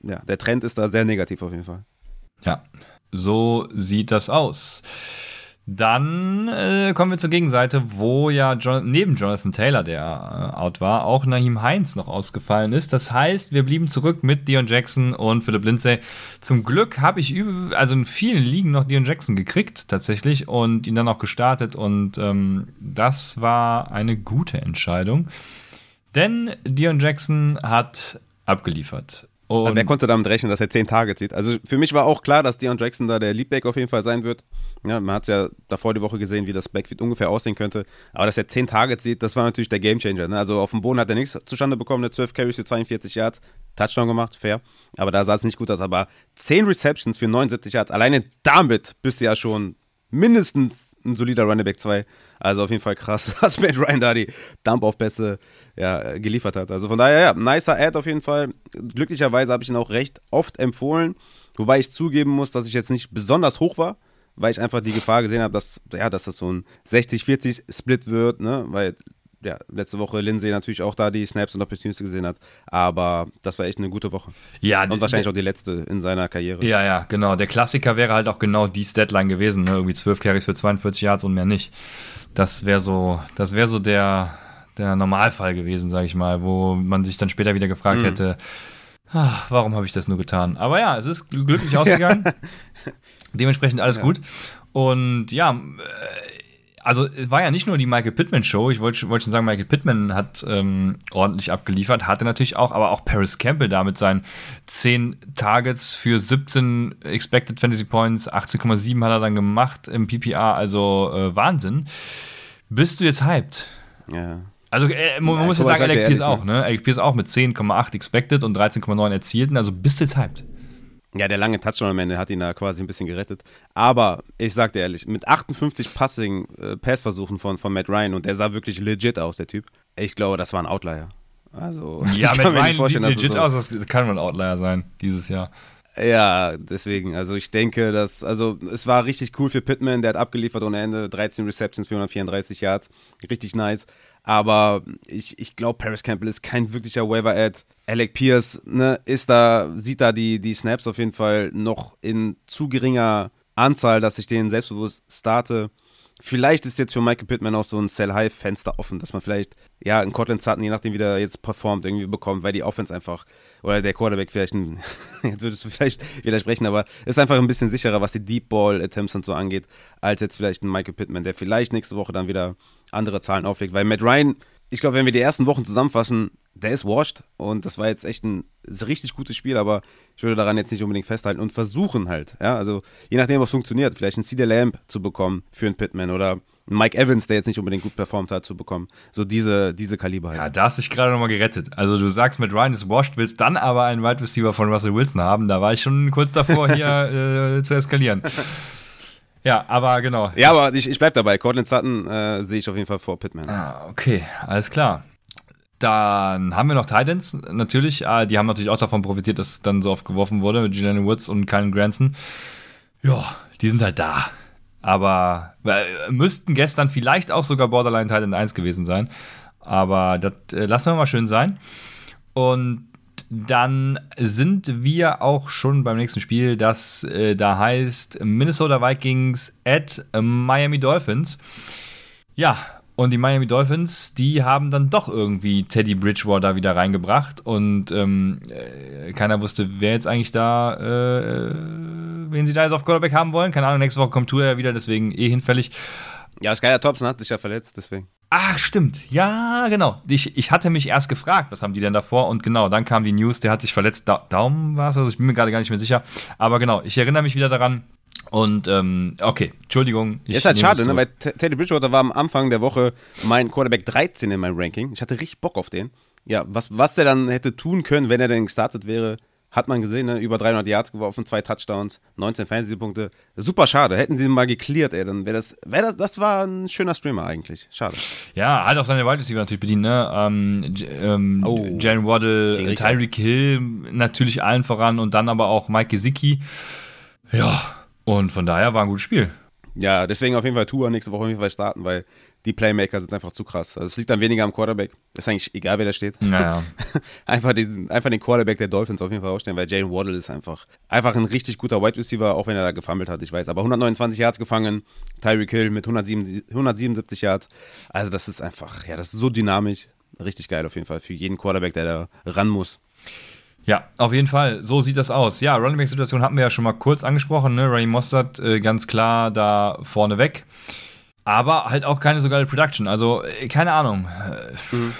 ja, der Trend ist da sehr negativ auf jeden Fall. Ja, so sieht das aus. Dann äh, kommen wir zur Gegenseite, wo ja Jon neben Jonathan Taylor, der äh, out war, auch Naheem Heinz noch ausgefallen ist. Das heißt, wir blieben zurück mit Dion Jackson und Philip Lindsay. Zum Glück habe ich also in vielen Ligen noch Dion Jackson gekriegt tatsächlich und ihn dann auch gestartet und ähm, das war eine gute Entscheidung. Denn Dion Jackson hat abgeliefert. Und wer konnte damit rechnen, dass er zehn Tage zieht? Also für mich war auch klar, dass Dion Jackson da der Leadback auf jeden Fall sein wird. Ja, man hat es ja davor die Woche gesehen, wie das Backfield ungefähr aussehen könnte. Aber dass er zehn Tage zieht, das war natürlich der Gamechanger. Ne? Also auf dem Boden hat er nichts zustande bekommen, 12 Carries für 42 Yards, Touchdown gemacht, fair. Aber da sah es nicht gut aus. Aber 10 Receptions für 79 Yards, alleine damit bist du ja schon mindestens ein solider Running Back 2. Also auf jeden Fall krass, *laughs* dass Matt Ryan da die Dump-Off-Pässe ja, geliefert hat. Also von daher, ja, nicer Ad auf jeden Fall. Glücklicherweise habe ich ihn auch recht oft empfohlen, wobei ich zugeben muss, dass ich jetzt nicht besonders hoch war, weil ich einfach die Gefahr gesehen habe, dass, ja, dass das so ein 60-40-Split wird, ne? weil ja, letzte Woche Lindsay natürlich auch da die Snaps und Opportunities gesehen hat. Aber das war echt eine gute Woche. Ja, und wahrscheinlich auch die letzte in seiner Karriere. Ja, ja, genau. Der Klassiker wäre halt auch genau die Deadline gewesen. Ne? Irgendwie 12 Carries für 42 Yards und mehr nicht. Das wäre so, das wäre so der, der Normalfall gewesen, sage ich mal, wo man sich dann später wieder gefragt mhm. hätte, ach, warum habe ich das nur getan? Aber ja, es ist glücklich ausgegangen. *laughs* Dementsprechend alles ja. gut. Und ja, äh, also es war ja nicht nur die Michael Pittman Show. Ich wollte wollt schon sagen, Michael Pittman hat ähm, ordentlich abgeliefert, hatte natürlich auch, aber auch Paris Campbell da mit seinen 10 Targets für 17 Expected Fantasy Points, 18,7 hat er dann gemacht im PPR, also äh, Wahnsinn. Bist du jetzt hyped? Ja. Also äh, man ja, muss ja sagen, Alec Pierce auch, ne? Alec Pierce auch mit 10,8 Expected und 13,9 erzielten, also bist du jetzt hyped? Ja, der lange Touchdown am Ende hat ihn da quasi ein bisschen gerettet. Aber ich sag dir ehrlich, mit 58 Passing, äh, Passversuchen von, von Matt Ryan und der sah wirklich legit aus, der Typ. Ich glaube, das war ein Outlier. Also, *laughs* ja, Matt Ryan sieht legit so aus, das kann ein Outlier sein dieses Jahr. Ja, deswegen, also ich denke, dass, also es war richtig cool für Pittman, der hat abgeliefert ohne Ende, 13 Receptions, 434 Yards, richtig nice. Aber ich, ich glaube, Paris Campbell ist kein wirklicher Waiver-Ad. Alec Pierce ne, ist da, sieht da die, die Snaps auf jeden Fall noch in zu geringer Anzahl, dass ich den selbstbewusst starte. Vielleicht ist jetzt für Michael Pittman auch so ein Sell-High-Fenster offen, dass man vielleicht, ja, einen Cortland Sutton, je nachdem, wie der jetzt performt, irgendwie bekommt, weil die Offense einfach, oder der Quarterback vielleicht, ein, *laughs* jetzt würdest du vielleicht widersprechen, aber ist einfach ein bisschen sicherer, was die Deep Ball-Attempts und so angeht, als jetzt vielleicht ein Michael Pittman, der vielleicht nächste Woche dann wieder andere Zahlen auflegt, weil Matt Ryan, ich glaube, wenn wir die ersten Wochen zusammenfassen, der ist washed und das war jetzt echt ein richtig gutes Spiel, aber ich würde daran jetzt nicht unbedingt festhalten und versuchen halt, ja, also je nachdem, was funktioniert, vielleicht einen Cedar Lamb zu bekommen für einen Pittman oder einen Mike Evans, der jetzt nicht unbedingt gut performt hat, zu bekommen. So diese, diese Kaliber halt. Ja, da hast du dich gerade nochmal gerettet. Also du sagst, mit Ryan ist washed, willst dann aber einen Wide Receiver von Russell Wilson haben. Da war ich schon kurz davor, hier *laughs* äh, zu eskalieren. Ja, aber genau. Ja, aber ich, ich bleib dabei. Cortland Sutton äh, sehe ich auf jeden Fall vor Pittman. Ah, okay, alles klar. Dann haben wir noch Titans, natürlich. Ah, die haben natürlich auch davon profitiert, dass dann so oft geworfen wurde mit Julian Woods und Kylan Granson. Ja, die sind halt da. Aber äh, müssten gestern vielleicht auch sogar Borderline Titan 1 gewesen sein. Aber das äh, lassen wir mal schön sein. Und dann sind wir auch schon beim nächsten Spiel, das äh, da heißt Minnesota Vikings at Miami Dolphins. Ja, und die Miami Dolphins, die haben dann doch irgendwie Teddy Bridgewater wieder reingebracht und ähm, äh, keiner wusste, wer jetzt eigentlich da, äh, wen sie da jetzt auf Quarterback haben wollen. Keine Ahnung, nächste Woche kommt Tour ja wieder, deswegen eh hinfällig. Ja, Skyler Thompson hat sich ja verletzt, deswegen. Ach, stimmt. Ja, genau. Ich, ich hatte mich erst gefragt, was haben die denn davor? Und genau, dann kam die News, der hat sich verletzt. Da Daumen war es, also ich bin mir gerade gar nicht mehr sicher. Aber genau, ich erinnere mich wieder daran. Und ähm, okay, Entschuldigung. Ich ist halt schade, ne? weil Teddy Bridgewater war am Anfang der Woche mein Quarterback 13 in meinem Ranking. Ich hatte richtig Bock auf den. Ja, was, was der dann hätte tun können, wenn er denn gestartet wäre, hat man gesehen, ne? über 300 Yards geworfen, zwei Touchdowns, 19 Fantasy-Punkte. Super schade. Hätten sie ihn mal geklärt, ey, dann wäre das, wär das, das war ein schöner Streamer eigentlich. Schade. Ja, hat auch seine Wide Receiver natürlich bedient, ne? Ähm, ähm, oh, Jalen Waddle, Tyreek Hill, natürlich allen voran und dann aber auch Mike Gesicki. Ja, und von daher war ein gutes Spiel. Ja, deswegen auf jeden Fall Tour nächste Woche auf jeden Fall starten, weil die Playmaker sind einfach zu krass. Also es liegt dann weniger am Quarterback. Ist eigentlich egal, wer da steht. Naja. *laughs* einfach, diesen, einfach den Quarterback der Dolphins auf jeden Fall ausstellen, weil Jalen Waddle ist einfach, einfach ein richtig guter Wide Receiver, auch wenn er da gefummelt hat, ich weiß. Aber 129 Yards gefangen, Tyreek Hill mit 177, 177 Yards. Also das ist einfach, ja, das ist so dynamisch. Richtig geil auf jeden Fall für jeden Quarterback, der da ran muss. Ja, auf jeden Fall. So sieht das aus. Ja, Running Back Situation hatten wir ja schon mal kurz angesprochen. Ne? Ray Mostert äh, ganz klar da vorne weg. Aber halt auch keine so geile Production. Also, äh, keine Ahnung. Mhm.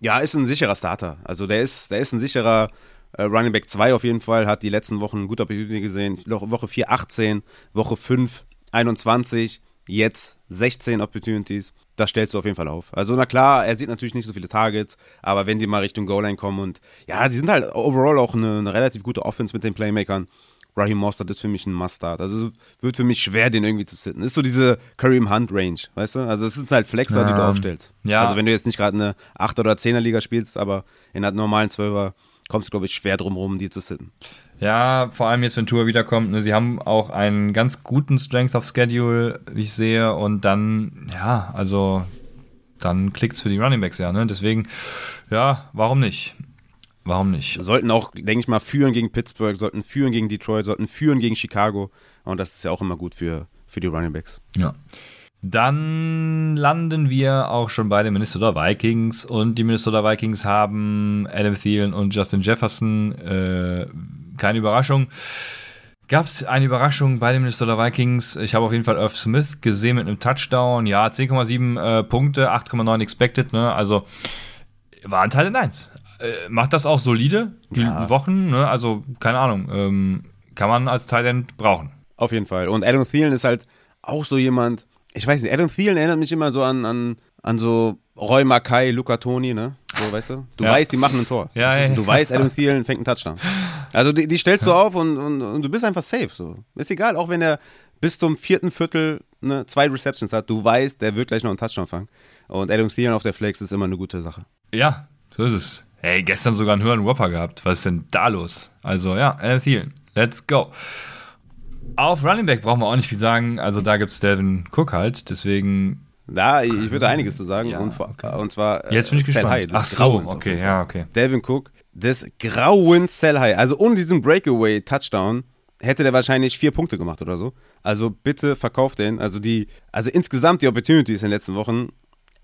Ja, ist ein sicherer Starter. Also, der ist, der ist ein sicherer Äh, Running Back 2 auf jeden Fall hat die letzten Wochen gut Opportunity gesehen. Woche 4 18, Woche 5 21, jetzt 16 Opportunities. Das stellst du auf jeden Fall auf. Also, na klar, er sieht natürlich nicht so viele Targets, aber wenn die mal Richtung Goal-Line kommen und ja, die sind halt overall auch eine, eine relativ gute Offense mit den Playmakern. Raheem Mostert ist für mich ein Must-Start. Also wird für mich schwer, den irgendwie zu sitten. Ist so diese Kareem Hunt-Range, weißt du? Also es sind halt Flexer, ja. die du aufstellst. Ja. Also wenn du jetzt nicht gerade eine 8- oder 10er-Liga spielst, aber in einer normalen 12er kommst du, glaube ich, schwer drum rum, die zu sitten. Ja, vor allem jetzt, wenn Tour wiederkommt. Ne, sie haben auch einen ganz guten Strength of Schedule, wie ich sehe. Und dann, ja, also dann klickt es für die Running Backs ja. Ne? Deswegen, ja, warum nicht? Warum nicht? Sollten auch, denke ich mal, führen gegen Pittsburgh, sollten führen gegen Detroit, sollten führen gegen Chicago. Und das ist ja auch immer gut für, für die Running Backs. Ja. Dann landen wir auch schon bei den Minnesota Vikings und die Minnesota Vikings haben Adam Thielen und Justin Jefferson. Äh, keine Überraschung. Gab es eine Überraschung bei den Minnesota Vikings? Ich habe auf jeden Fall Irv Smith gesehen mit einem Touchdown. Ja, 10,7 äh, Punkte, 8,9 expected. Ne? Also war ein Teil in 1 äh, macht das auch solide, die ja. Wochen, ne? also keine Ahnung, ähm, kann man als Talent brauchen. Auf jeden Fall. Und Adam Thielen ist halt auch so jemand, ich weiß nicht, Adam Thielen erinnert mich immer so an, an, an so Roy Mackay, Luca Toni, ne? So, weißt du? Du ja. weißt, die machen ein Tor. Ja, ja, du weißt, Adam Thielen fängt einen Touchdown. Also die, die stellst du auf und, und, und, du bist einfach safe. So. Ist egal, auch wenn er bis zum vierten Viertel ne, zwei Receptions hat, du weißt, der wird gleich noch einen Touchdown fangen. Und Adam Thielen auf der Flex ist immer eine gute Sache. Ja, so ist es. Hey, gestern sogar einen höheren Whopper gehabt. Was ist denn da los? Also ja, Adam Thielen. Let's go. Auf Running Back brauchen wir auch nicht viel sagen. Also da gibt es Devin Cook halt. Deswegen. Da, ich würde einiges zu sagen. Ja, und, okay. und, zwar Jetzt bin ich Sell gespannt. High, Ach so, okay, ja, okay. Devin Cook, des Grauens Sell High. Also ohne diesen Breakaway-Touchdown hätte der wahrscheinlich vier Punkte gemacht oder so. Also bitte verkauft den. Also die, also insgesamt die Opportunities in den letzten Wochen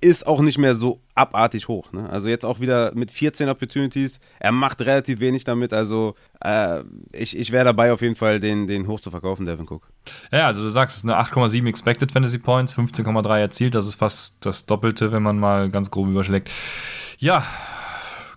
ist auch nicht mehr so abartig hoch. Ne? Also jetzt auch wieder mit 14 Opportunities. Er macht relativ wenig damit. Also äh, ich, ich wäre dabei auf jeden Fall, den, den hoch zu verkaufen, Devin Cook. Ja, also du sagst, es ist eine 8,7 Expected Fantasy Points, 15,3 erzielt. Das ist fast das Doppelte, wenn man mal ganz grob überschlägt. Ja,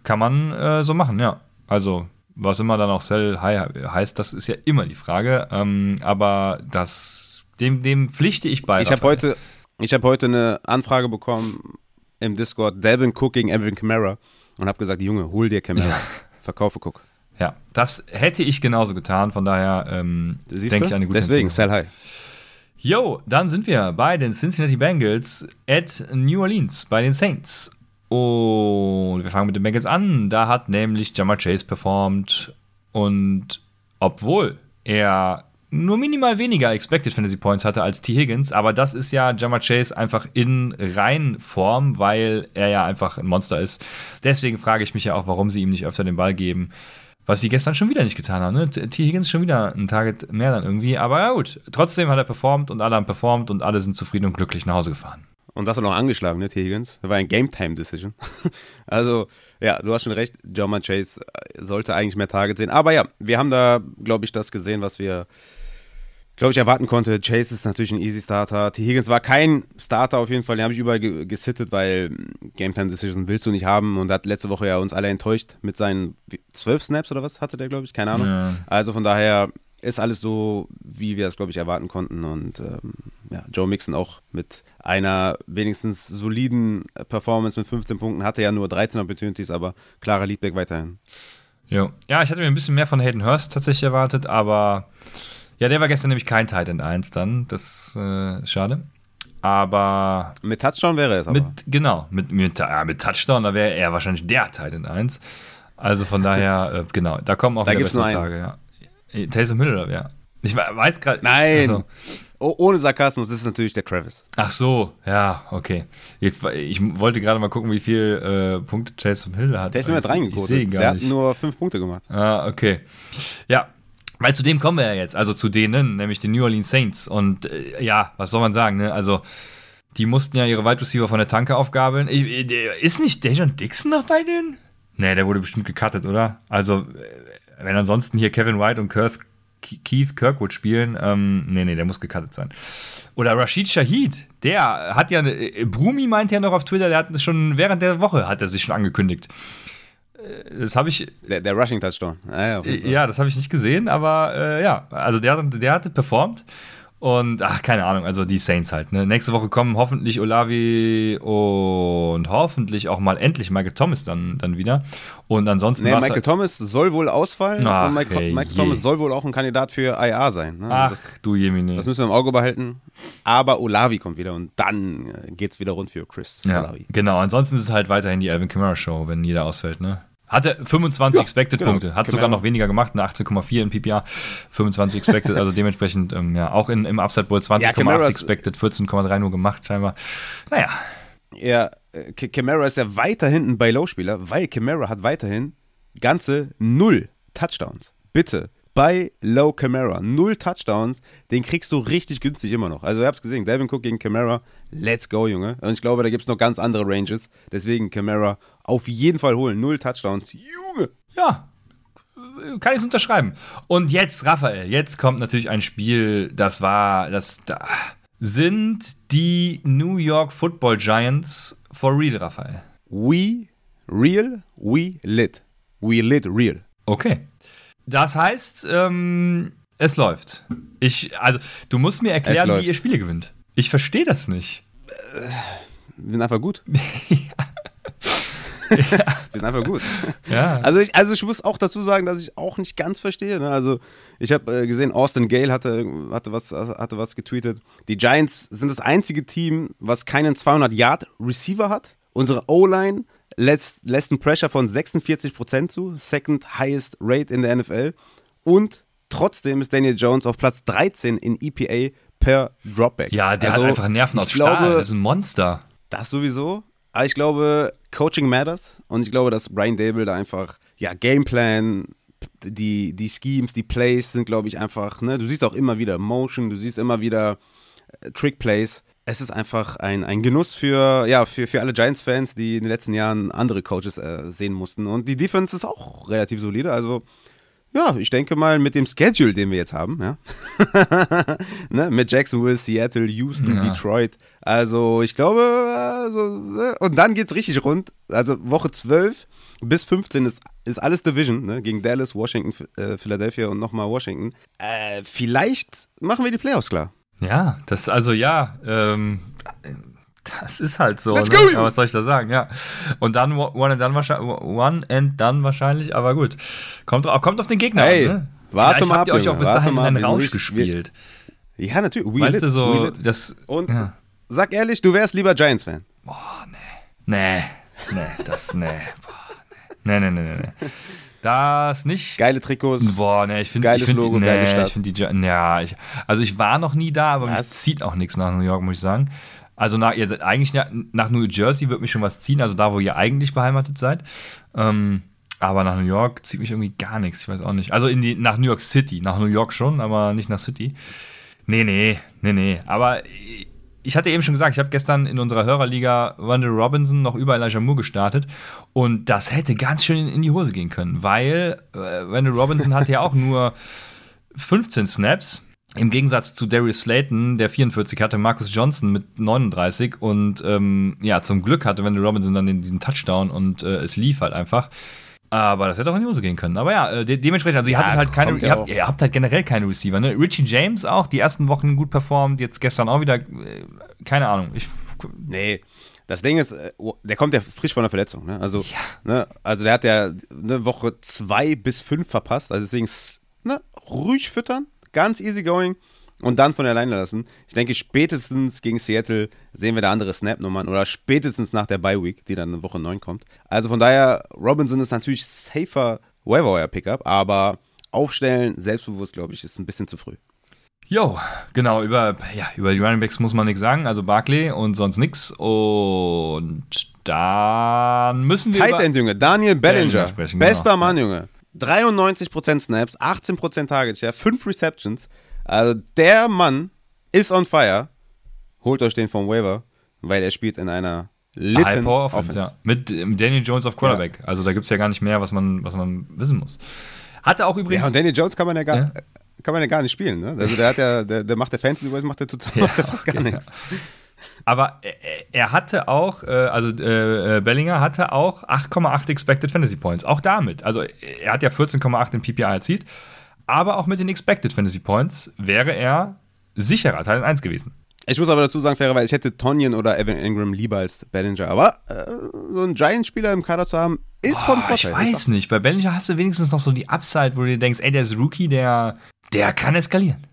kann man äh, so machen, ja. Also was immer dann auch Sell High heißt, das ist ja immer die Frage. Ähm, aber das, dem, dem pflichte ich bei. Ich habe heute ich habe heute eine Anfrage bekommen im Discord, Devin Cook gegen Evan Kamara und habe gesagt, Junge, hol dir Kamara, ja. verkaufe Cook. Ja, das hätte ich genauso getan, von daher ähm, denke ich eine gute Deswegen, sell high. Jo, dann sind wir bei den Cincinnati Bengals at New Orleans, bei den Saints. Und wir fangen mit den Bengals an. Da hat nämlich Jamar Chase performt. Und obwohl er nur minimal weniger Expected Fantasy Points hatte als T. Higgins, aber das ist ja Jammer Chase einfach in Reinform, weil er ja einfach ein Monster ist. Deswegen frage ich mich ja auch, warum sie ihm nicht öfter den Ball geben. Was sie gestern schon wieder nicht getan haben. Ne? T. Higgins schon wieder ein Target mehr dann irgendwie. Aber ja gut, trotzdem hat er performt und alle haben performt und alle sind zufrieden und glücklich nach Hause gefahren. Und das hat noch angeschlagen, ne, T. Higgins? Das war ein Game-Time-Decision. *laughs* also, ja, du hast schon recht, Jammer Chase sollte eigentlich mehr Target sehen. Aber ja, wir haben da, glaube ich, das gesehen, was wir glaube ich, erwarten konnte. Chase ist natürlich ein Easy Starter. T. Higgins war kein Starter auf jeden Fall. Den habe ich überall ge gesittet, weil Game Time Decision willst du nicht haben und hat letzte Woche ja uns alle enttäuscht mit seinen zwölf Snaps oder was hatte der, glaube ich, keine Ahnung. Ja. Also von daher ist alles so, wie wir es, glaube ich, erwarten konnten. Und ähm, ja, Joe Mixon auch mit einer wenigstens soliden Performance mit 15 Punkten hatte ja nur 13 Opportunities, aber klarer Leadback weiterhin. Jo. Ja, ich hatte mir ein bisschen mehr von Hayden Hurst tatsächlich erwartet, aber ja, der war gestern nämlich kein Titan 1 dann. Das äh, ist schade. Aber. Mit Touchdown wäre es aber. Mit, genau, mit, mit, ja, mit Touchdown, da wäre er wahrscheinlich der Titan 1. Also von daher, *laughs* äh, genau, da kommen auch da wieder bessere Tage, ja. Taysom Hill oder wer? Ich weiß gerade. Nein! Also. ohne Sarkasmus ist es natürlich der Travis. Ach so, ja, okay. Jetzt, ich wollte gerade mal gucken, wie viele äh, Punkte Taysom Hill hat. Der ist immer reingekotet. Der hat nur fünf Punkte gemacht. Ah, okay. Ja, weil zu dem kommen wir ja jetzt, also zu denen, nämlich den New Orleans Saints. Und äh, ja, was soll man sagen, ne? Also, die mussten ja ihre Wide Receiver von der Tanke aufgabeln. Äh, ist nicht Dejon Dixon noch bei denen? Nee, der wurde bestimmt gecuttet, oder? Also, äh, wenn ansonsten hier Kevin White und Keith, Keith Kirkwood spielen, ähm, nee, nee, der muss gecuttet sein. Oder Rashid Shahid, der hat ja, äh, Brumi meint ja noch auf Twitter, der hat schon während der Woche hat er sich schon angekündigt das habe ich. Der, der Rushing Touchdown. Ah, ja. Ja, das habe ich nicht gesehen, aber äh, ja, also der, hat- der hatte performt. Und ach, keine Ahnung, also die Saints halt. Ne? Nächste Woche kommen hoffentlich Olavi und hoffentlich auch mal endlich Michael Thomas dann, dann wieder. Und ansonsten Nee, Michael Thomas soll wohl ausfallen Ach, und Michael, ey, Michael. Thomas soll wohl auch ein Kandidat für IA sein. Ne? Ach, das, du Jemini. das müssen wir im Auge behalten. Aber Olavi kommt wieder und dann äh, geht's wieder rund für Chris Ja, Olavi. genau. Ansonsten ist es halt weiterhin die Alvin Kamara Show, wenn jeder ausfällt, ne? Hatte 25 Ja, Expected genau. Punkte, hat Kamara. sogar noch weniger gemacht, eine 18,4 in PPA, 25 Expected, also dementsprechend, ähm, ja, auch in, im Upside Bowl 20,8 Kamara ist- Expected, 14,3 nur gemacht, scheinbar. Naja, Ja, äh, Kamara ist ja weiter hinten bei Low-Spieler, weil Kamara hat weiterhin ganze null Touchdowns. Bitte, bei Low Camara, null Touchdowns, den kriegst du richtig günstig immer noch. Also ihr habt's gesehen, Devin Cook gegen Camara, let's go, Junge. Und ich glaube, da gibt's noch ganz andere Ranges. Deswegen Camara auf jeden Fall holen, null Touchdowns. Junge! ja, kann ich es unterschreiben. Und jetzt, Raphael, jetzt kommt natürlich ein Spiel, das war, das da sind die New York Football Giants for real, Raphael. We real, we lit. We lit real. Okay. Das heißt, ähm, es läuft. Ich, also, du musst mir erklären, wie ihr Spiele gewinnt. Ich verstehe das nicht. Wir sind einfach gut. *laughs* Wir sind einfach gut. Ja. Also ich, also ich muss auch dazu sagen, dass ich auch nicht ganz verstehe. Ne? Also ich habe äh, gesehen, Austin Gale hatte, hatte, was, hatte was getweetet. Die Giants sind das einzige Team, was keinen 200-Yard-Receiver hat. Unsere O-Line lässt, lässt einen Pressure von 46% zu, second highest rate in der NFL. Und trotzdem ist Daniel Jones auf Platz 13 in EPA per Dropback. ja, der Also, hat einfach Nerven aus Stahl. glaube, Das ist ein Monster. das sowieso. Aber ich glaube, Coaching matters. Und ich glaube, dass Brian Dable da einfach, ja, Gameplan, die, die Schemes, die Plays sind, glaube ich, einfach, ne, du siehst auch immer wieder Motion, du siehst immer wieder äh, Trick Plays. Es ist einfach ein, ein Genuss für, ja, für, für alle Giants-Fans, die in den letzten Jahren andere Coaches äh, sehen mussten. Und die Defense ist auch relativ solide. Also, ja, ich denke mal mit dem Schedule, den wir jetzt haben, ja. *laughs* ne, mit Jacksonville, Seattle, Houston, Ja. Detroit. Also, ich glaube, also, ne, und dann geht's richtig rund. Also, Woche 12 bis 15 ist, ist alles Division, ne, gegen Dallas, Washington, äh, Philadelphia und nochmal Washington. Äh, vielleicht machen wir die Playoffs klar. Ja, das, also ja, ähm, das ist halt so. Let's ne? go! Aber was soll ich da sagen? Ja. Und dann one and done wahrscheinlich, one and done wahrscheinlich, aber gut. Kommt, drauf- kommt auf den Gegner Hey, an, ne? warte Vielleicht mal habt ihr euch auch bis dahin in einen Rausch gespielt. Ja, natürlich. We weißt lit, du, so, das. Und ja. sag ehrlich, du wärst lieber Giants-Fan. Nee, nee, das, nee. Boah, nee, nee, nee, nee, nee. Das nicht. Geile Trikots. Boah, ne, ich finde Geiles ich find, Logo, nee, geile Stadt. Ich finde die, ja, ich, also ich war noch nie da, aber mich Was? zieht auch nichts nach New York, muss ich sagen. Also nach, ihr seid eigentlich nach, nach New Jersey wird mich schon was ziehen, also da, wo ihr eigentlich beheimatet seid. Ähm, aber nach New York zieht mich irgendwie gar nichts, ich weiß auch nicht. Also in die, nach New York City, nach New York schon, aber nicht nach City. Nee, nee, nee, nee. Aber ich hatte eben schon gesagt, ich habe gestern in unserer Hörerliga Wendell Robinson noch über Elijah Moore gestartet und das hätte ganz schön in, die Hose gehen können, weil äh, Wendell Robinson hatte ja auch nur *laughs* 15 Snaps. Im Gegensatz zu Darius Slayton, der 44 hatte, Marcus Johnson mit 39 und ähm, ja, zum Glück hatte Wendell Robinson dann den, diesen Touchdown und äh, es lief halt einfach. Aber das hätte auch in die Hose gehen können. Aber ja, äh, de dementsprechend, also ihr Ja, halt keine, ja ihr habt, ihr habt halt generell keine Receiver. Ne? Richie James auch, die ersten Wochen gut performt, jetzt gestern auch wieder, äh, keine Ahnung. Ich, Nee, das Ding ist, äh, der kommt ja frisch von der Verletzung. Ne? Also, ne, also der hat ja eine Woche zwei bis fünf verpasst. Also deswegen ne, ruhig füttern, ganz easy going und dann von alleine lassen. Ich denke, spätestens gegen Seattle sehen wir da andere Snap-Nummern oder spätestens nach der Bye-Week, die dann in Woche 9 kommt. Also von daher, Robinson ist natürlich safer Waiver-Pickup, aber aufstellen, selbstbewusst, glaube ich, ist ein bisschen zu früh. Jo, genau, über, ja, über die Running Backs muss man nichts sagen, also Barkley und sonst nichts. Und dann müssen wir. Tight End, Junge. Daniel Bellinger. Bellinger sprechen, Bester genau. Mann, Junge. 93% Snaps, 18% Target Share, 5 Receptions. Also der Mann ist on fire. Holt euch den vom Waiver, weil er spielt in einer litten High Power Offense, Offense. ja. Mit ähm, Daniel Jones auf Quarterback. Also da gibt es ja gar nicht mehr, was man, was man wissen muss. Hatte auch übrigens. Ja, und Daniel Jones kann man ja gar, Ja. Kann man ja gar nicht spielen, ne? Also der hat ja, der, der macht der Fantasy Boys, macht der total, *laughs* Ja, macht der fast gar okay, nichts. Aber er, er hatte auch, äh, also äh, äh Bellinger hatte auch 8,8 Expected Fantasy Points. Auch damit. Also er hat ja 14,8 in PPI erzielt. Aber auch mit den Expected Fantasy Points wäre er sicherer Teil 1 gewesen. Ich muss aber dazu sagen, fairerweise, ich hätte Tonyan oder Evan Ingram lieber als Bellinger. Aber äh, so einen Giants-Spieler im Kader zu haben, ist Boah, von Vorteil. Ich weiß nicht. Bei Bellinger hast du wenigstens noch so die Upside, wo du dir denkst, ey, der ist Rookie, der, der kann eskalieren.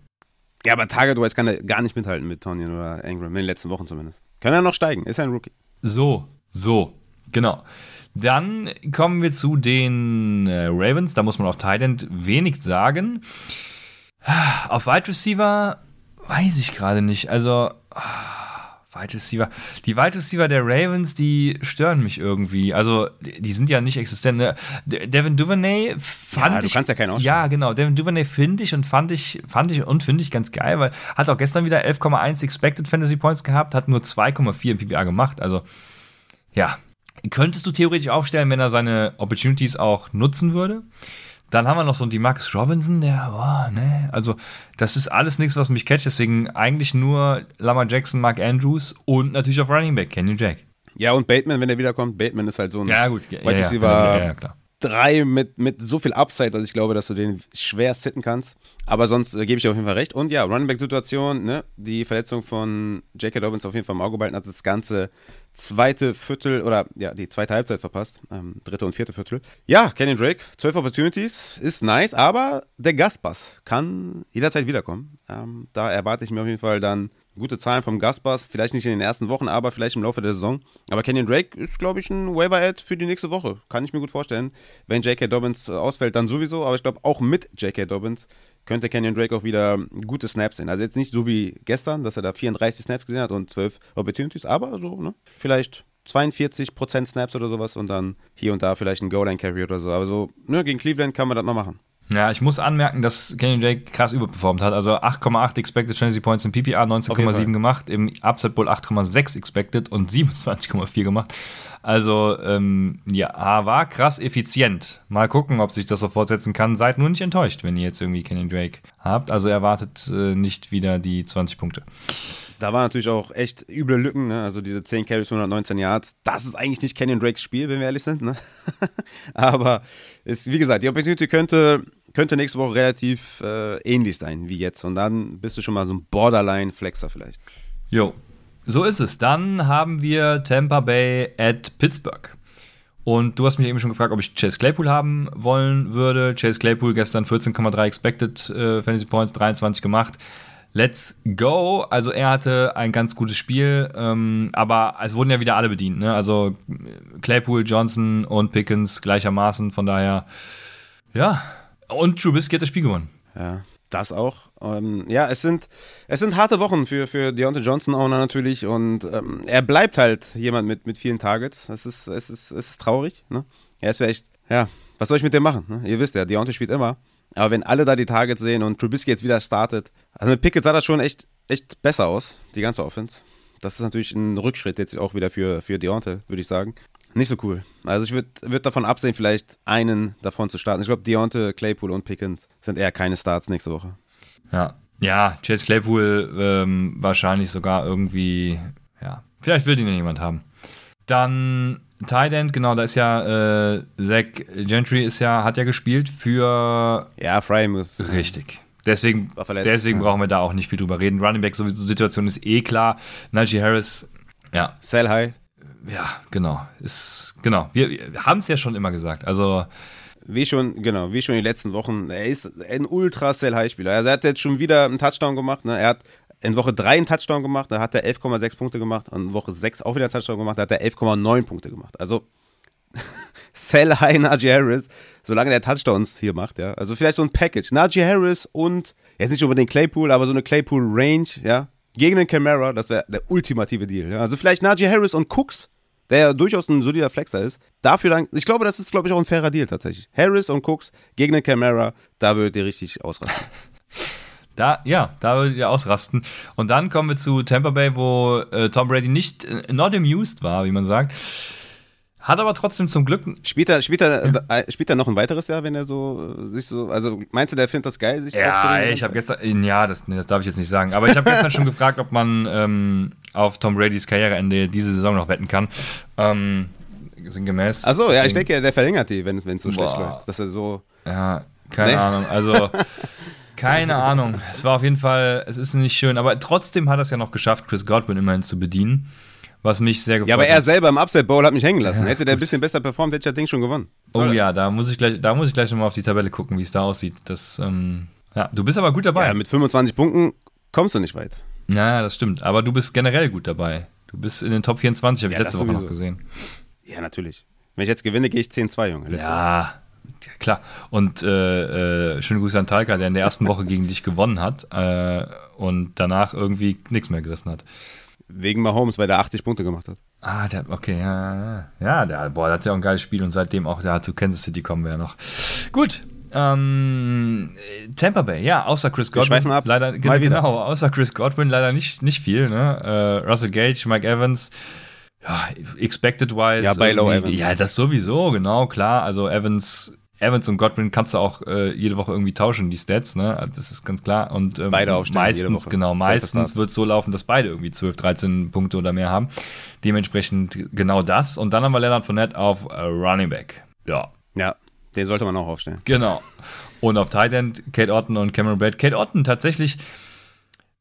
Ja, aber Target-wise kann er gar nicht mithalten mit Tonyan oder Ingram, in den letzten Wochen zumindest. Kann er noch steigen, ist ein Rookie. So, so, genau. Dann kommen wir zu den äh, Ravens. Da muss man auf Thailand wenig sagen. Auf Wide Receiver weiß ich gerade nicht. Also, oh, Wide Receiver. Die Wide Receiver der Ravens, die stören mich irgendwie. Also, die, die sind ja nicht existent. Ne? Devin Duvernay fand ja, du ich. kannst ja keinen ausstellen. Ja, genau. Devin Duvernay finde ich und fand ich, fand ich und finde ich ganz geil, weil hat auch gestern wieder 11,1 Expected Fantasy Points gehabt, hat nur 2,4 im PPA gemacht. Also, ja. Könntest du theoretisch aufstellen, wenn er seine Opportunities auch nutzen würde? Dann haben wir noch so die Max Robinson, der, boah, ne, also das ist alles nichts, was mich catcht, deswegen eigentlich nur Lamar Jackson, Mark Andrews und natürlich auf Running Back, Kenny Jack. Ja, und Bateman, wenn er wiederkommt, Bateman ist halt so ein ja, gut. Ja, Wide Receiver ja, ja, ja, klar. Drei mit, mit so viel Upside, dass ich glaube, dass du den schwer sitten kannst. Aber sonst äh, gebe ich dir auf jeden Fall recht. Und ja, Running Back-Situation, ne, die Verletzung von J.K. Dobbins auf jeden Fall im Auge behalten hat das Ganze zweite Viertel oder ja, die zweite Halbzeit verpasst. Ähm, dritte und vierte Viertel. Ja, Kenny Drake, zwölf Opportunities, ist nice, aber der Gastpass kann jederzeit wiederkommen. Ähm, da erwarte ich mir auf jeden Fall dann gute Zahlen vom Gastpass. Vielleicht nicht in den ersten Wochen, aber vielleicht im Laufe der Saison. Aber Kenyon Drake ist, glaube ich, ein Waiver-Ad für die nächste Woche. Kann ich mir gut vorstellen. Wenn J.K. Dobbins ausfällt, dann sowieso. Aber ich glaube, auch mit J.K. Dobbins könnte Kenyon Drake auch wieder gute Snaps sehen. Also jetzt nicht so wie gestern, dass er da 34 Snaps gesehen hat und 12 Opportunities, aber so, ne? Vielleicht 42% Snaps oder sowas und dann hier und da vielleicht ein Goal-Line-Carry oder so. Aber so, ne, gegen Cleveland kann man das mal machen. Ja, ich muss anmerken, dass Kenny Drake krass überperformt hat. Also 8,8 Expected Fantasy Points im PPR, 19,7 gemacht, im Upset Bowl 8,6 Expected und *laughs* 27,4 gemacht. Also, ähm, ja, war krass effizient. Mal gucken, ob sich das so fortsetzen kann. Seid nur nicht enttäuscht, wenn ihr jetzt irgendwie Kenny Drake habt. Also erwartet äh, nicht wieder die 20 Punkte. Da waren natürlich auch echt üble Lücken, ne? also diese 10 Carries, 119 Yards. Das ist eigentlich nicht Kenyon Drakes Spiel, wenn wir ehrlich sind. Ne? *laughs* Aber ist, wie gesagt, die Opportunity könnte, könnte nächste Woche relativ äh, ähnlich sein wie jetzt. Und dann bist du schon mal so ein Borderline-Flexer vielleicht. Jo, so ist es. Dann haben wir Tampa Bay at Pittsburgh. Und du hast mich eben schon gefragt, ob ich Chase Claypool haben wollen würde. Chase Claypool gestern 14,3 Expected äh, Fantasy Points, 23 gemacht. Let's go. Also er hatte ein ganz gutes Spiel, ähm, aber es wurden ja wieder alle bedient. Ne? Also Claypool, Johnson und Pickens gleichermaßen. Von daher, ja. Und Trubisky hat das Spiel gewonnen. Ja. Das auch. Ähm, ja, es sind, es sind harte Wochen für, für Deontay Johnson auch natürlich und ähm, er bleibt halt jemand mit, mit vielen Targets. Es ist, es ist, es ist traurig. Ne? Er ist vielleicht, ja, was soll ich mit dem machen? Ne? Ihr wisst ja, Deontay spielt immer. Aber wenn alle da die Targets sehen und Trubisky jetzt wieder startet, also mit Pickett sah das schon echt, echt besser aus, die ganze Offense. Das ist natürlich ein Rückschritt jetzt auch wieder für, für Deontay, würde ich sagen. Nicht so cool. Also ich würde würd davon absehen, vielleicht einen davon zu starten. Ich glaube, Deontay, Claypool und Pickens sind eher keine Starts nächste Woche. Ja, ja, Chase Claypool ähm, wahrscheinlich sogar irgendwie, ja, vielleicht will ihn ja jemand haben. Dann Tight End, genau, da ist ja äh, Zach Gentry ist ja, hat ja gespielt für. Ja, Fry muss. Richtig. Deswegen, deswegen brauchen wir da auch nicht viel drüber reden. Running Back sowieso Situation ist eh klar. Najee Harris, ja. Sell high ja, genau. Ist, genau. Wir, wir haben es ja schon immer gesagt. Also. Wie schon, genau, wie schon in den letzten Wochen. Er ist ein ultra sell high Spieler. Also er hat jetzt schon wieder einen Touchdown gemacht. Ne? Er hat in Woche 3 einen Touchdown gemacht, da hat er 11,6 Punkte gemacht. Und in Woche 6 auch wieder einen Touchdown gemacht, da hat er 11,9 Punkte gemacht. Also *laughs* Sell High Najee Harris, solange der Touchdowns hier macht, ja. Also vielleicht so ein Package. Najee Harris und, jetzt nicht unbedingt Claypool, aber so eine Claypool Range, ja gegen den Camara, das wäre der ultimative Deal. Ja? Also vielleicht Najee Harris und Cooks, der ja durchaus ein solider Flexer ist. Dafür dann, ich glaube, das ist, glaube ich, auch ein fairer Deal tatsächlich. Harris und Cooks gegen den Camara, da würdet ihr richtig ausrasten. *laughs* Da, ja, da würdet ihr ausrasten. Und dann kommen wir zu Tampa Bay, wo äh, Tom Brady nicht äh, not amused war, wie man sagt. Hat aber trotzdem zum Glück. Spielt er, spielt, er, äh, spielt er noch ein weiteres Jahr, wenn er so äh, sich so. Also meinst du, der findet das geil, sich Ja, ich habe gestern. Ja, das, nee, das darf ich jetzt nicht sagen. Aber ich habe gestern schon gefragt, ob man ähm, auf Tom Bradys Karriereende diese Saison noch wetten kann. Ähm, sinngemäß. Achso, ja, ich denke, der verlängert die, wenn es so schlecht Boah. läuft. Dass er so. Ja, keine Nee. Ahnung. Also, keine Ahnung. Es war auf jeden Fall, es ist nicht schön, aber trotzdem hat er es ja noch geschafft, Chris Godwin immerhin zu bedienen. Was mich sehr gefreut Ja, aber er hat. selber im Upset Bowl hat mich hängen lassen. Ja, Hätte der ein bisschen besser performt, hätte ich das Ding schon gewonnen. Oh ja, da muss ich gleich, da muss ich gleich nochmal auf die Tabelle gucken, wie es da aussieht. Das, ähm, ja, du bist aber gut dabei. Ja, mit 25 Punkten kommst du nicht weit. Ja, das stimmt. Aber du bist generell gut dabei. Du bist in den Top 24, habe ich Ja, letzte Woche noch gesehen. Ja, natürlich. Wenn ich jetzt gewinne, gehe ich 10-2, Junge. Ja, ja, klar. Und äh, äh, schöne Grüße an Talca, der in der ersten Woche gegen dich gewonnen hat äh, und danach irgendwie nichts mehr gerissen hat. Wegen Mahomes, weil der 80 Punkte gemacht hat. Ah, der, okay, ja, ja. Ja, der, boah, der hat ja auch ein geiles Spiel und seitdem auch, hat zu Kansas City kommen wir ja noch. Gut. Ähm, Tampa Bay, ja, außer Chris Godwin. schweifen ab. Leider, Mal genau, wieder. außer Chris Godwin leider nicht, nicht viel, ne? Äh, Russell Gage, Mike Evans, ja, expected wise. Ja, bei Low Evans. Ja, das sowieso, genau, klar. Also Evans, Evans und Godwin kannst du auch äh, jede Woche irgendwie tauschen, die Stats, ne? Also Das ist ganz klar. Und ähm, Beide aufstellen meistens, genau, meistens wird es so laufen, dass beide irgendwie 12, 13 Punkte oder mehr haben. Dementsprechend genau das. Und dann haben wir Leonard Fournette auf äh, Running Back. Ja, Ja, den sollte man auch aufstellen. genau. Und auf Tight End Kate Otten und Cameron Braid. Kate Otten tatsächlich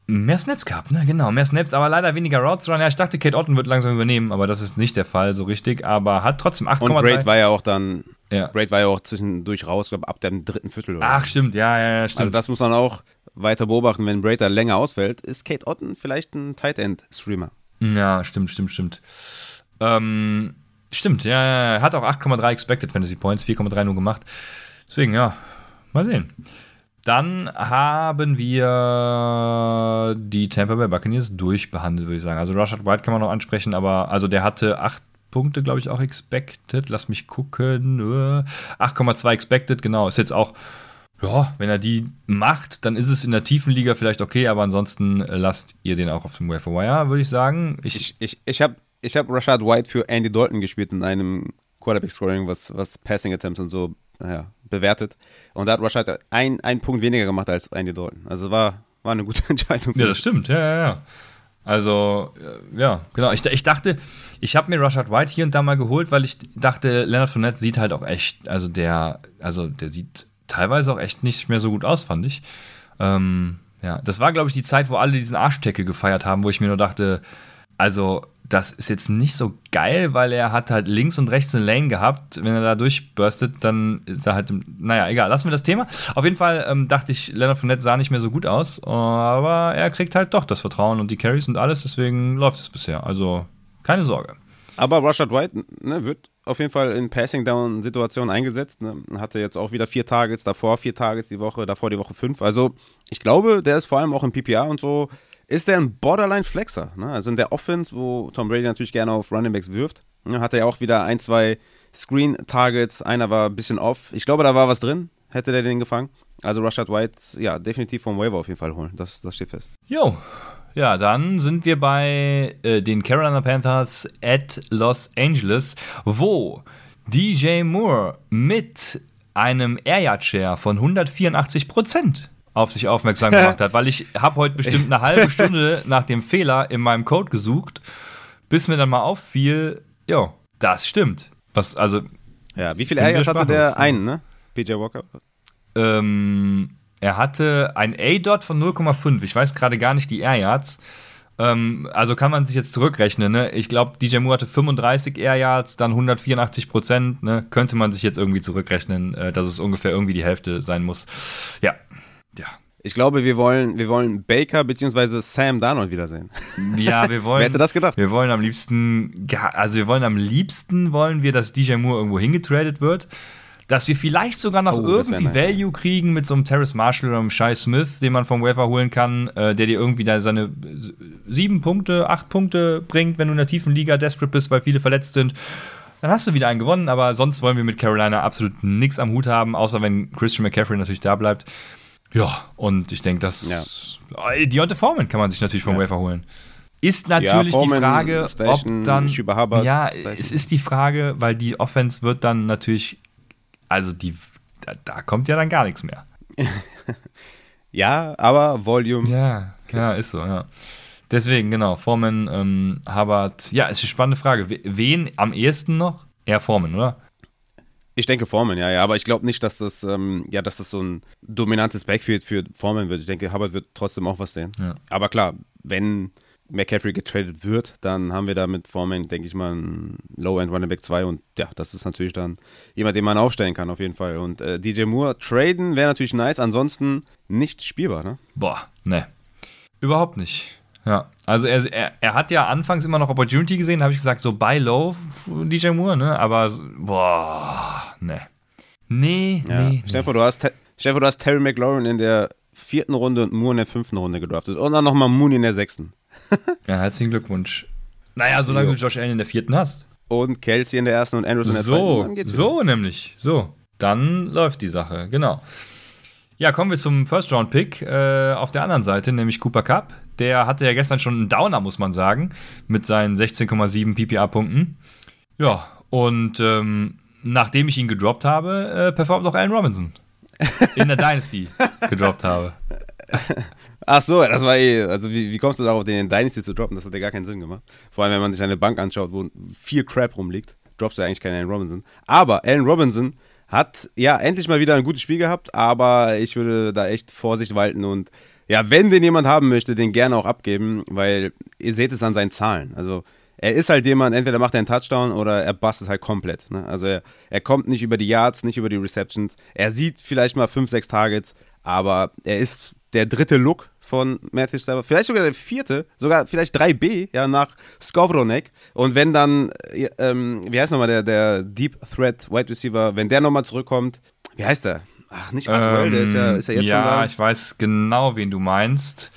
mehr Snaps gehabt, ne? Genau, mehr Snaps, aber leider weniger Routes Run. Ja, ich dachte, Kate Otten wird langsam übernehmen, aber das ist nicht der Fall so richtig. Aber hat trotzdem 8,3. Und Braid war ja auch dann, ja. Braid war ja auch zwischendurch raus, glaube ab dem dritten Viertel. Oder Ach, stimmt, ja, ja, ja, stimmt. Also das muss man auch weiter beobachten, wenn Braid da länger ausfällt, ist Kate Otten vielleicht ein Tight End Streamer. Ja, stimmt, stimmt, stimmt. Ähm, stimmt, ja, ja, ja. Hat auch 8,3 Expected Fantasy Points, 4,3 nur gemacht. Deswegen, ja, mal sehen. Dann haben wir die Tampa Bay Buccaneers durchbehandelt, würde ich sagen. Also Rashad White kann man noch ansprechen, aber also der hatte 8 Punkte, glaube ich, auch expected. Lass mich gucken. Äh, 8,2 expected, genau. Ist jetzt auch ja, wenn er die macht, dann ist es in der tiefen Liga vielleicht okay, aber ansonsten äh, lasst ihr den auch auf dem Waiver Wire, würde ich sagen. Ich, Ich, ich, ich habe ich hab Rashad White für Andy Dalton gespielt in einem Quarterback-Scoring, was, was Passing Attempts und so naja, bewertet. Und da hat Rashad ein, einen Punkt weniger gemacht als Andy Dalton. Also war, war eine gute *laughs* Entscheidung. ja, das stimmt, ja, ja, ja. Also, äh, ja, genau. Ich, ich dachte, ich habe mir Rashad White hier und da mal geholt, weil ich dachte, Leonard Fournette sieht halt auch echt, also der, also der sieht teilweise auch echt nicht mehr so gut aus, fand ich. Ähm, ja, das war, glaube ich, die Zeit, wo alle diesen Arschtackle gefeiert haben, wo ich mir nur dachte, also das ist jetzt nicht so geil, weil er hat halt links und rechts eine Lane gehabt. Wenn er da durchburstet, dann ist er halt, naja, egal, lassen wir das Thema. Auf jeden Fall ähm, dachte ich, Leonard Fournette sah nicht mehr so gut aus, aber er kriegt halt doch das Vertrauen und die Carries und alles, deswegen läuft es bisher. Also keine Sorge. Aber Rashad White ne, wird auf jeden Fall in Passing-Down-Situationen eingesetzt. Ne? Hatte jetzt auch wieder vier Targets, davor vier Targets die Woche, davor die Woche fünf. Also ich glaube, der ist vor allem auch im PPA und so, ist der ein Borderline-Flexer. Ne? Also in der Offense, wo Tom Brady natürlich gerne auf Running Backs wirft, ne, hat er ja auch wieder ein, zwei Screen-Targets. Einer war ein bisschen off. Ich glaube, da war was drin. Hätte der den gefangen. Also Rashad White, ja, definitiv vom Waiver auf jeden Fall holen. Das, das steht fest. Jo. Ja, dann sind wir bei äh, den Carolina Panthers at Los Angeles, wo DJ Moore mit einem Air Yard Share von 184 Prozent auf sich aufmerksam gemacht hat, weil ich habe heute bestimmt eine halbe Stunde nach dem Fehler in meinem Code gesucht, bis mir dann mal auffiel, jo, das stimmt. Was, also, Ja, wie Areas wir hatte der? Einen, ne? PJ Walker. Ähm, er hatte ein A-Dot von 0,5. Ich weiß gerade gar nicht die Air Yards. Ähm, also kann man sich jetzt zurückrechnen. Ne? Ich glaube, DJ Moore hatte 35 Air Yards, dann 184 Prozent. Ne? Könnte man sich jetzt irgendwie zurückrechnen, äh, dass es ungefähr irgendwie die Hälfte sein muss. Ja. Ich glaube, wir wollen, wir wollen Baker bzw. Sam Darnold wiedersehen. Ja, wir *laughs* wollen. Wer hätte das gedacht? Wir wollen am liebsten, also wir wollen am liebsten wollen wir, dass DJ Moore irgendwo hingetradet wird. Dass wir vielleicht sogar noch Oh, irgendwie nice. Value kriegen mit so einem Terrace Marshall oder einem Shai Smith, den man vom Waiver holen kann, äh, der dir irgendwie da seine sieben Punkte, acht Punkte bringt, wenn du in der tiefen Liga desperate bist, weil viele verletzt sind. Dann hast du wieder einen gewonnen, aber sonst wollen wir mit Carolina absolut nichts am Hut haben, außer wenn Christian McCaffrey natürlich da bleibt. Ja, und ich denke, dass. Ja. Deontay Foreman kann man sich natürlich vom Ja. Waiver holen. Ist natürlich Ja, die Foreman, Frage, Station, ob dann. Hubbard, ja, Station. es ist die Frage, weil die Offense wird dann natürlich. Also, die. Da, da kommt ja dann gar nichts mehr. *laughs* Ja, aber Volume. Ja, ja, ist so, ja. Deswegen, genau, Foreman, ähm, Hubbard. Ja, ist eine spannende Frage. We- Wen am ehesten noch? Eher Foreman, oder? Ich denke Foreman, ja, ja, aber ich glaube nicht, dass das, ähm, ja, dass das so ein dominantes Backfield für Foreman wird. Ich denke, Hubbard wird trotzdem auch was sehen. Ja. Aber klar, wenn McCaffrey getradet wird, dann haben wir da mit Foreman, denke ich mal, ein Low-End Running Back 2 und ja, das ist natürlich dann jemand, den man aufstellen kann, auf jeden Fall. Und äh, DJ Moore traden wäre natürlich nice, ansonsten nicht spielbar, ne? Boah, ne. Überhaupt nicht. Ja, also er, er, er hat ja anfangs immer noch Opportunity gesehen, habe ich gesagt, so buy low, DJ Moore, ne? Aber, boah, ne. Nee, Ja. nee, dir nee. du hast, vor, du hast Terry McLaurin in der vierten Runde und Moore in der fünften Runde gedraftet. Und dann nochmal Mooney in der sechsten. *laughs* Ja, herzlichen Glückwunsch. Naja, solange Jo. du Josh Allen in der vierten hast. Und Kelsey in der ersten und Andrews in der zweiten. So, Dann geht's so nämlich. So, dann läuft die Sache, genau. Ja, kommen wir zum First-Round-Pick äh, auf der anderen Seite, nämlich Cooper Cup. Der hatte ja gestern schon einen Downer, muss man sagen, mit seinen 16,7 PPA-Punkten. Ja, und ähm, nachdem ich ihn gedroppt habe, äh, performt auch Allen Robinson. In der *laughs* Dynasty gedroppt habe. Ach so, das war eh, also wie, wie kommst du darauf, den in Dynasty zu droppen? Das hat ja gar keinen Sinn gemacht. Vor allem, wenn man sich eine Bank anschaut, wo viel Crap rumliegt, droppst du eigentlich keinen Allen Robinson. Aber Allen Robinson hat ja endlich mal wieder ein gutes Spiel gehabt, aber ich würde da echt Vorsicht walten und ja, wenn den jemand haben möchte, den gerne auch abgeben, weil ihr seht es an seinen Zahlen. Also er ist halt jemand, entweder macht er einen Touchdown oder er bastet halt komplett. Ne? Also er, er kommt nicht über die Yards, nicht über die Receptions. Er sieht vielleicht mal fünf, sechs Targets, aber er ist der dritte Look von Matthew Stafford, vielleicht sogar der vierte, sogar vielleicht 3B, ja, nach Skowronek. Und wenn dann, äh, ähm, wie heißt nochmal der, der Deep Threat Wide Receiver, wenn der nochmal zurückkommt, wie heißt der? Ach, nicht Atwell, der ist ja, ist ja jetzt Ähm, ja, schon da. ich weiß genau, wen du meinst.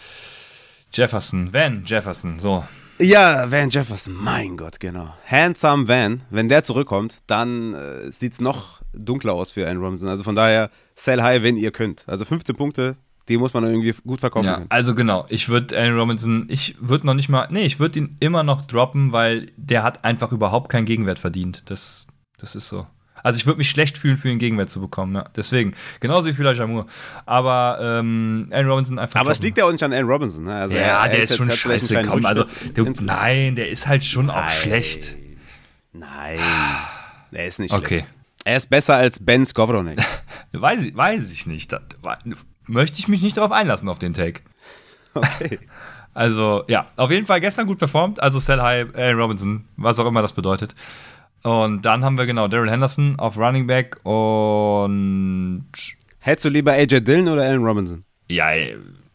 Jefferson, Van Jefferson, so. Ja, Van Jefferson, mein Gott, genau. Handsome Van, wenn der zurückkommt, dann äh, sieht es noch dunkler aus für Aaron Robinson. Also von daher, sell high, wenn ihr könnt. Also 15 Punkte, die muss man irgendwie gut verkaufen Ja, können. also genau, ich würde Allen Robinson, ich würde noch nicht mal, nee, ich würde ihn immer noch droppen, weil der hat einfach überhaupt keinen Gegenwert verdient. Das, das ist so. Also ich würde mich schlecht fühlen, für ihn Gegenwert zu bekommen, ja. Deswegen, genauso wie vielleicht Amur. Aber ähm, Allen Robinson einfach. Aber es liegt ja auch nicht an Aaron Robinson. Ne? Also Ja, er- er der ist jetzt- schon scheiße. Komm, also, ins- nein, der ist halt schon auch Nein. schlecht. Nein, er ist nicht Okay. schlecht. Er ist besser als Ben Skowronek. *laughs* Weiß, ich- weiß ich nicht. Wa- möchte ich mich nicht darauf einlassen, auf den Take. Okay. *laughs* Also, ja, auf jeden Fall gestern gut performt. Also, Sell High, Allen Robinson, was auch immer das bedeutet. Und dann haben wir genau Daryl Henderson auf Running Back und Hättest du lieber AJ Dillon oder Allen Robinson? ja,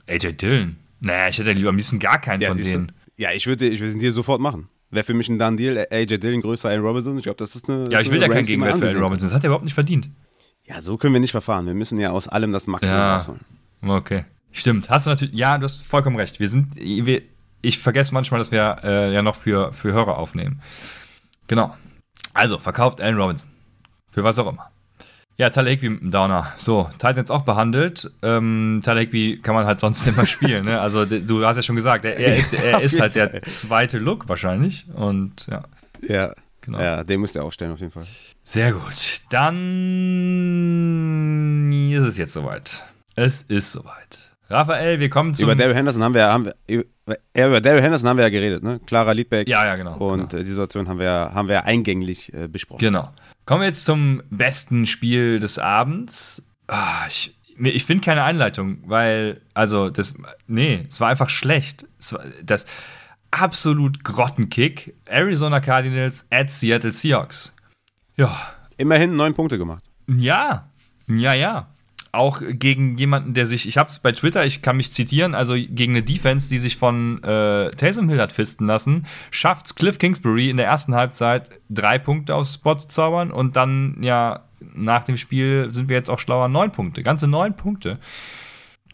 AJ Dillon. Naja, ich hätte lieber am liebsten gar keinen von siehst du? denen. Ja, ich würde ich würde ihn dir sofort machen. Wäre für mich ein Done Deal. AJ Dillon größer Allen Robinson. Ich glaube, das ist eine. Ja, ich will ja keinen Gegenwert für Allen. Robinson. Das hat er überhaupt nicht verdient. Ja, so können wir nicht verfahren. Wir müssen ja aus allem das Maximum Ja. rausholen. Okay. Stimmt, hast du natürlich, ja, du hast vollkommen recht. Wir sind, wir, ich vergesse manchmal, dass wir äh, ja noch für, für Hörer aufnehmen. Genau. Also, verkauft Allen Robinson. Für was auch immer. Ja, Tyler Higby mit dem Downer. So, Titans auch behandelt. Ähm, Tyler Higby kann man halt sonst *laughs* immer spielen. Ne? Also, du hast ja schon gesagt, er, er ist, er ist halt der zweite Look wahrscheinlich. Und ja, Ja, genau. ja, den müsst ihr aufstellen auf jeden Fall. Sehr gut. Dann ist es jetzt soweit. Es ist soweit. Raphael, wir kommen zum. Über Daryl Henderson haben wir, haben wir über, ja, Daryl Henderson haben wir ja geredet, ne? Clara Liedbeck. Ja, ja, genau. Und genau. äh, die Situation haben wir, haben wir eingänglich äh, besprochen. genau. Kommen wir jetzt zum besten Spiel des Abends. Ah, ich ich finde keine Einleitung, weil, also, das, nee, es war einfach schlecht. Es war, das absolut Grottenkick. Arizona Cardinals at Seattle Seahawks. Ja, Immerhin neun Punkte gemacht. Ja, ja, ja. Auch gegen jemanden, der sich, ich habe es bei Twitter, ich kann mich zitieren, also gegen eine Defense, die sich von äh, Taysom Hill hat fisten lassen, schafft Cliff Kingsbury in der ersten Halbzeit drei Punkte aufs Spot zu zaubern und dann, ja, nach dem Spiel sind wir jetzt auch schlauer, neun Punkte, ganze neun Punkte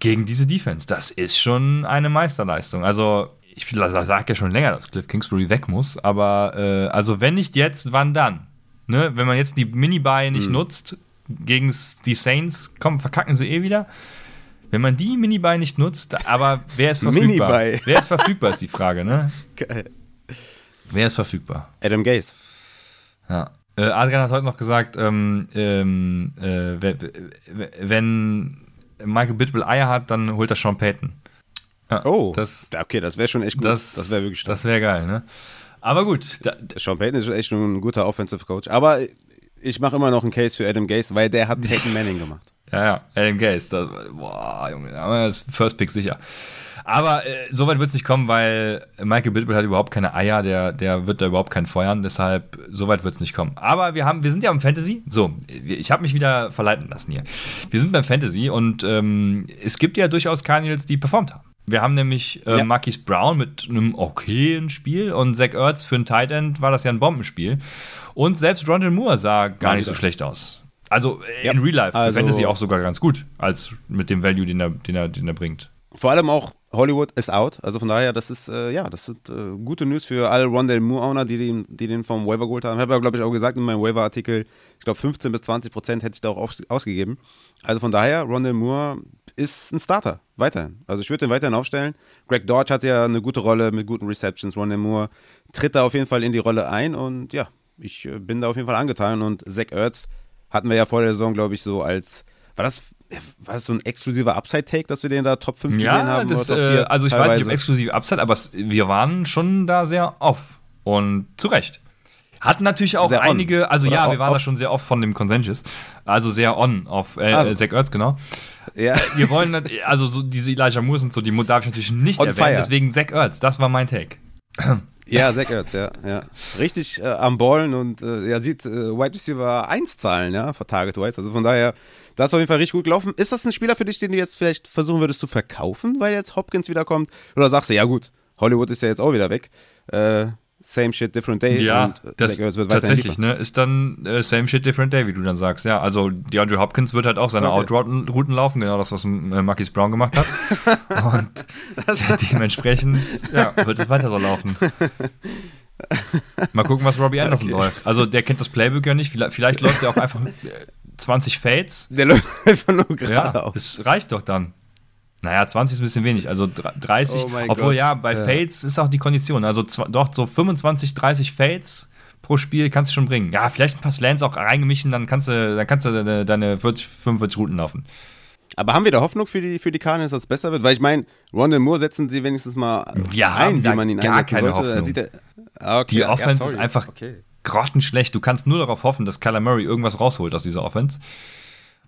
gegen diese Defense. Das ist schon eine Meisterleistung. Also, ich sage ja schon länger, dass Cliff Kingsbury weg muss, aber äh, also wenn nicht jetzt, wann dann? Ne? Wenn man jetzt die Mini-Buy nicht nutzt gegen die Saints, komm, verkacken sie eh wieder. Wenn man die Minibuy nicht nutzt, aber wer ist verfügbar? Minibuy. Wer ist verfügbar, ist die Frage, ne? Geil. Wer ist verfügbar? Adam Gaze. Ja. Äh, Adrian hat heute noch gesagt, ähm, ähm, äh, we- we- wenn Michael Bidwell Eier hat, dann holt er Sean Payton. Ja, Oh, das, okay, das wäre schon echt gut. das, das wäre wirklich stark. Das wäre geil, ne? Aber gut, da, Sean Payton ist echt ein guter Offensive Coach. Aber ich mache immer noch einen Case für Adam Gaze, weil der hat *laughs* Peyton Manning gemacht. Ja, ja, Adam Gaze. Das, boah, Junge, wir das First Pick sicher. Aber äh, so weit wird es nicht kommen, weil Michael Bidwell hat überhaupt keine Eier, der, der wird da überhaupt keinen feuern, deshalb so weit wird es nicht kommen. Aber wir haben, wir sind ja im Fantasy. So, ich habe mich wieder verleiten lassen hier. Wir sind beim Fantasy und ähm, es gibt ja durchaus Cardinals, die performt haben. Wir haben nämlich äh, Ja. Marquise Brown mit einem okayen Spiel und Zach Ertz für einen Tight End war das ja ein Bombenspiel. Und selbst Rondell Moore sah gar Mal nicht so schlecht aus. Also äh, Ja. in Real Life, Also- Fantasy auch sogar ganz gut, als mit dem Value, den er, den er, den er bringt. Vor allem auch Hollywood ist out. Also von daher, das ist, äh, ja, das sind äh, gute News für alle Rondell Moore-Owner, die den, die den vom Waiver geholt haben. Ich habe ja, glaube ich, auch gesagt in meinem Waiver-Artikel, ich glaube 15 bis 20 Prozent hätte ich da auch aus, ausgegeben. Also von daher, Rondell Moore ist ein Starter, weiterhin. Also ich würde den weiterhin aufstellen. Greg Dodge hat ja eine gute Rolle mit guten Receptions. Rondell Moore tritt da auf jeden Fall in die Rolle ein und ja, ich äh, bin da auf jeden Fall angetan. Und Zach Ertz hatten wir ja vor der Saison, glaube ich, so als, war das, war das so ein exklusiver Upside-Take, dass wir den da Top 5 gesehen Ja, haben? das, oder Top äh, 4 also ich weiß nicht, ob teilweise? exklusiv Upside, aber wir waren schon da sehr off. Und zu Recht. Hatten natürlich auch Sehr on. einige, also Oder ja, wir waren da off. schon sehr off von dem Consensus. Also sehr on auf äh, Also. äh, Zach Ertz, genau. Ja, Wir wollen, also so diese Elijah Moores und so, die darf ich natürlich nicht On erwähnen, fire. deswegen Zach Ertz, das war mein Take. Ja, Zach Ertz, ja, ja. Richtig äh, am Ballen und äh, ja, sieht äh, Wide Receiver 1 Zahlen, ja, für Target Wise. Also von daher, das ist auf jeden Fall richtig gut gelaufen. Ist das ein Spieler für dich, den du jetzt vielleicht versuchen würdest zu verkaufen, weil jetzt Hopkins wiederkommt? Oder sagst du, ja gut, Hollywood ist ja jetzt auch wieder weg. Äh, same shit, different day. Ja, äh, das tatsächlich, ne? Ist dann äh, same shit, different day, wie du dann sagst. Ja, also DeAndre Hopkins wird halt auch seine Okay. Outrouten Routen laufen, genau das, was äh, Marquise Brown gemacht hat. *laughs* Und dementsprechend *laughs* ja, wird es weiter so laufen. Mal gucken, was Robbie Anderson Okay. läuft. Also der kennt das Playbook ja nicht. Vielleicht, vielleicht *laughs* läuft er auch einfach äh, 20 Fades. Der läuft einfach nur Ja, geradeaus. das reicht doch dann. Naja, 20 ist ein bisschen wenig, also dr- 30. Oh obwohl Gott. ja, bei Ja. Fades ist auch die Kondition. Also doch so 25, 30 Fades pro Spiel kannst du schon bringen. Ja, vielleicht ein paar Slants auch reingemischen, dann kannst du, dann kannst du deine, deine 40, 45 Routen laufen. Aber haben wir da Hoffnung für die, für die Cardinals, dass es besser wird? Weil ich meine, Rondell Moore setzen sie wenigstens mal Wir haben ein, wie man ihn gar einsetzen keine sollte. Er Hoffnung. Er, Ah, okay. Die Ja, Offense sorry. ist einfach Okay. grottenschlecht. Du kannst nur darauf hoffen, dass Kyler Murray irgendwas rausholt aus dieser Offense.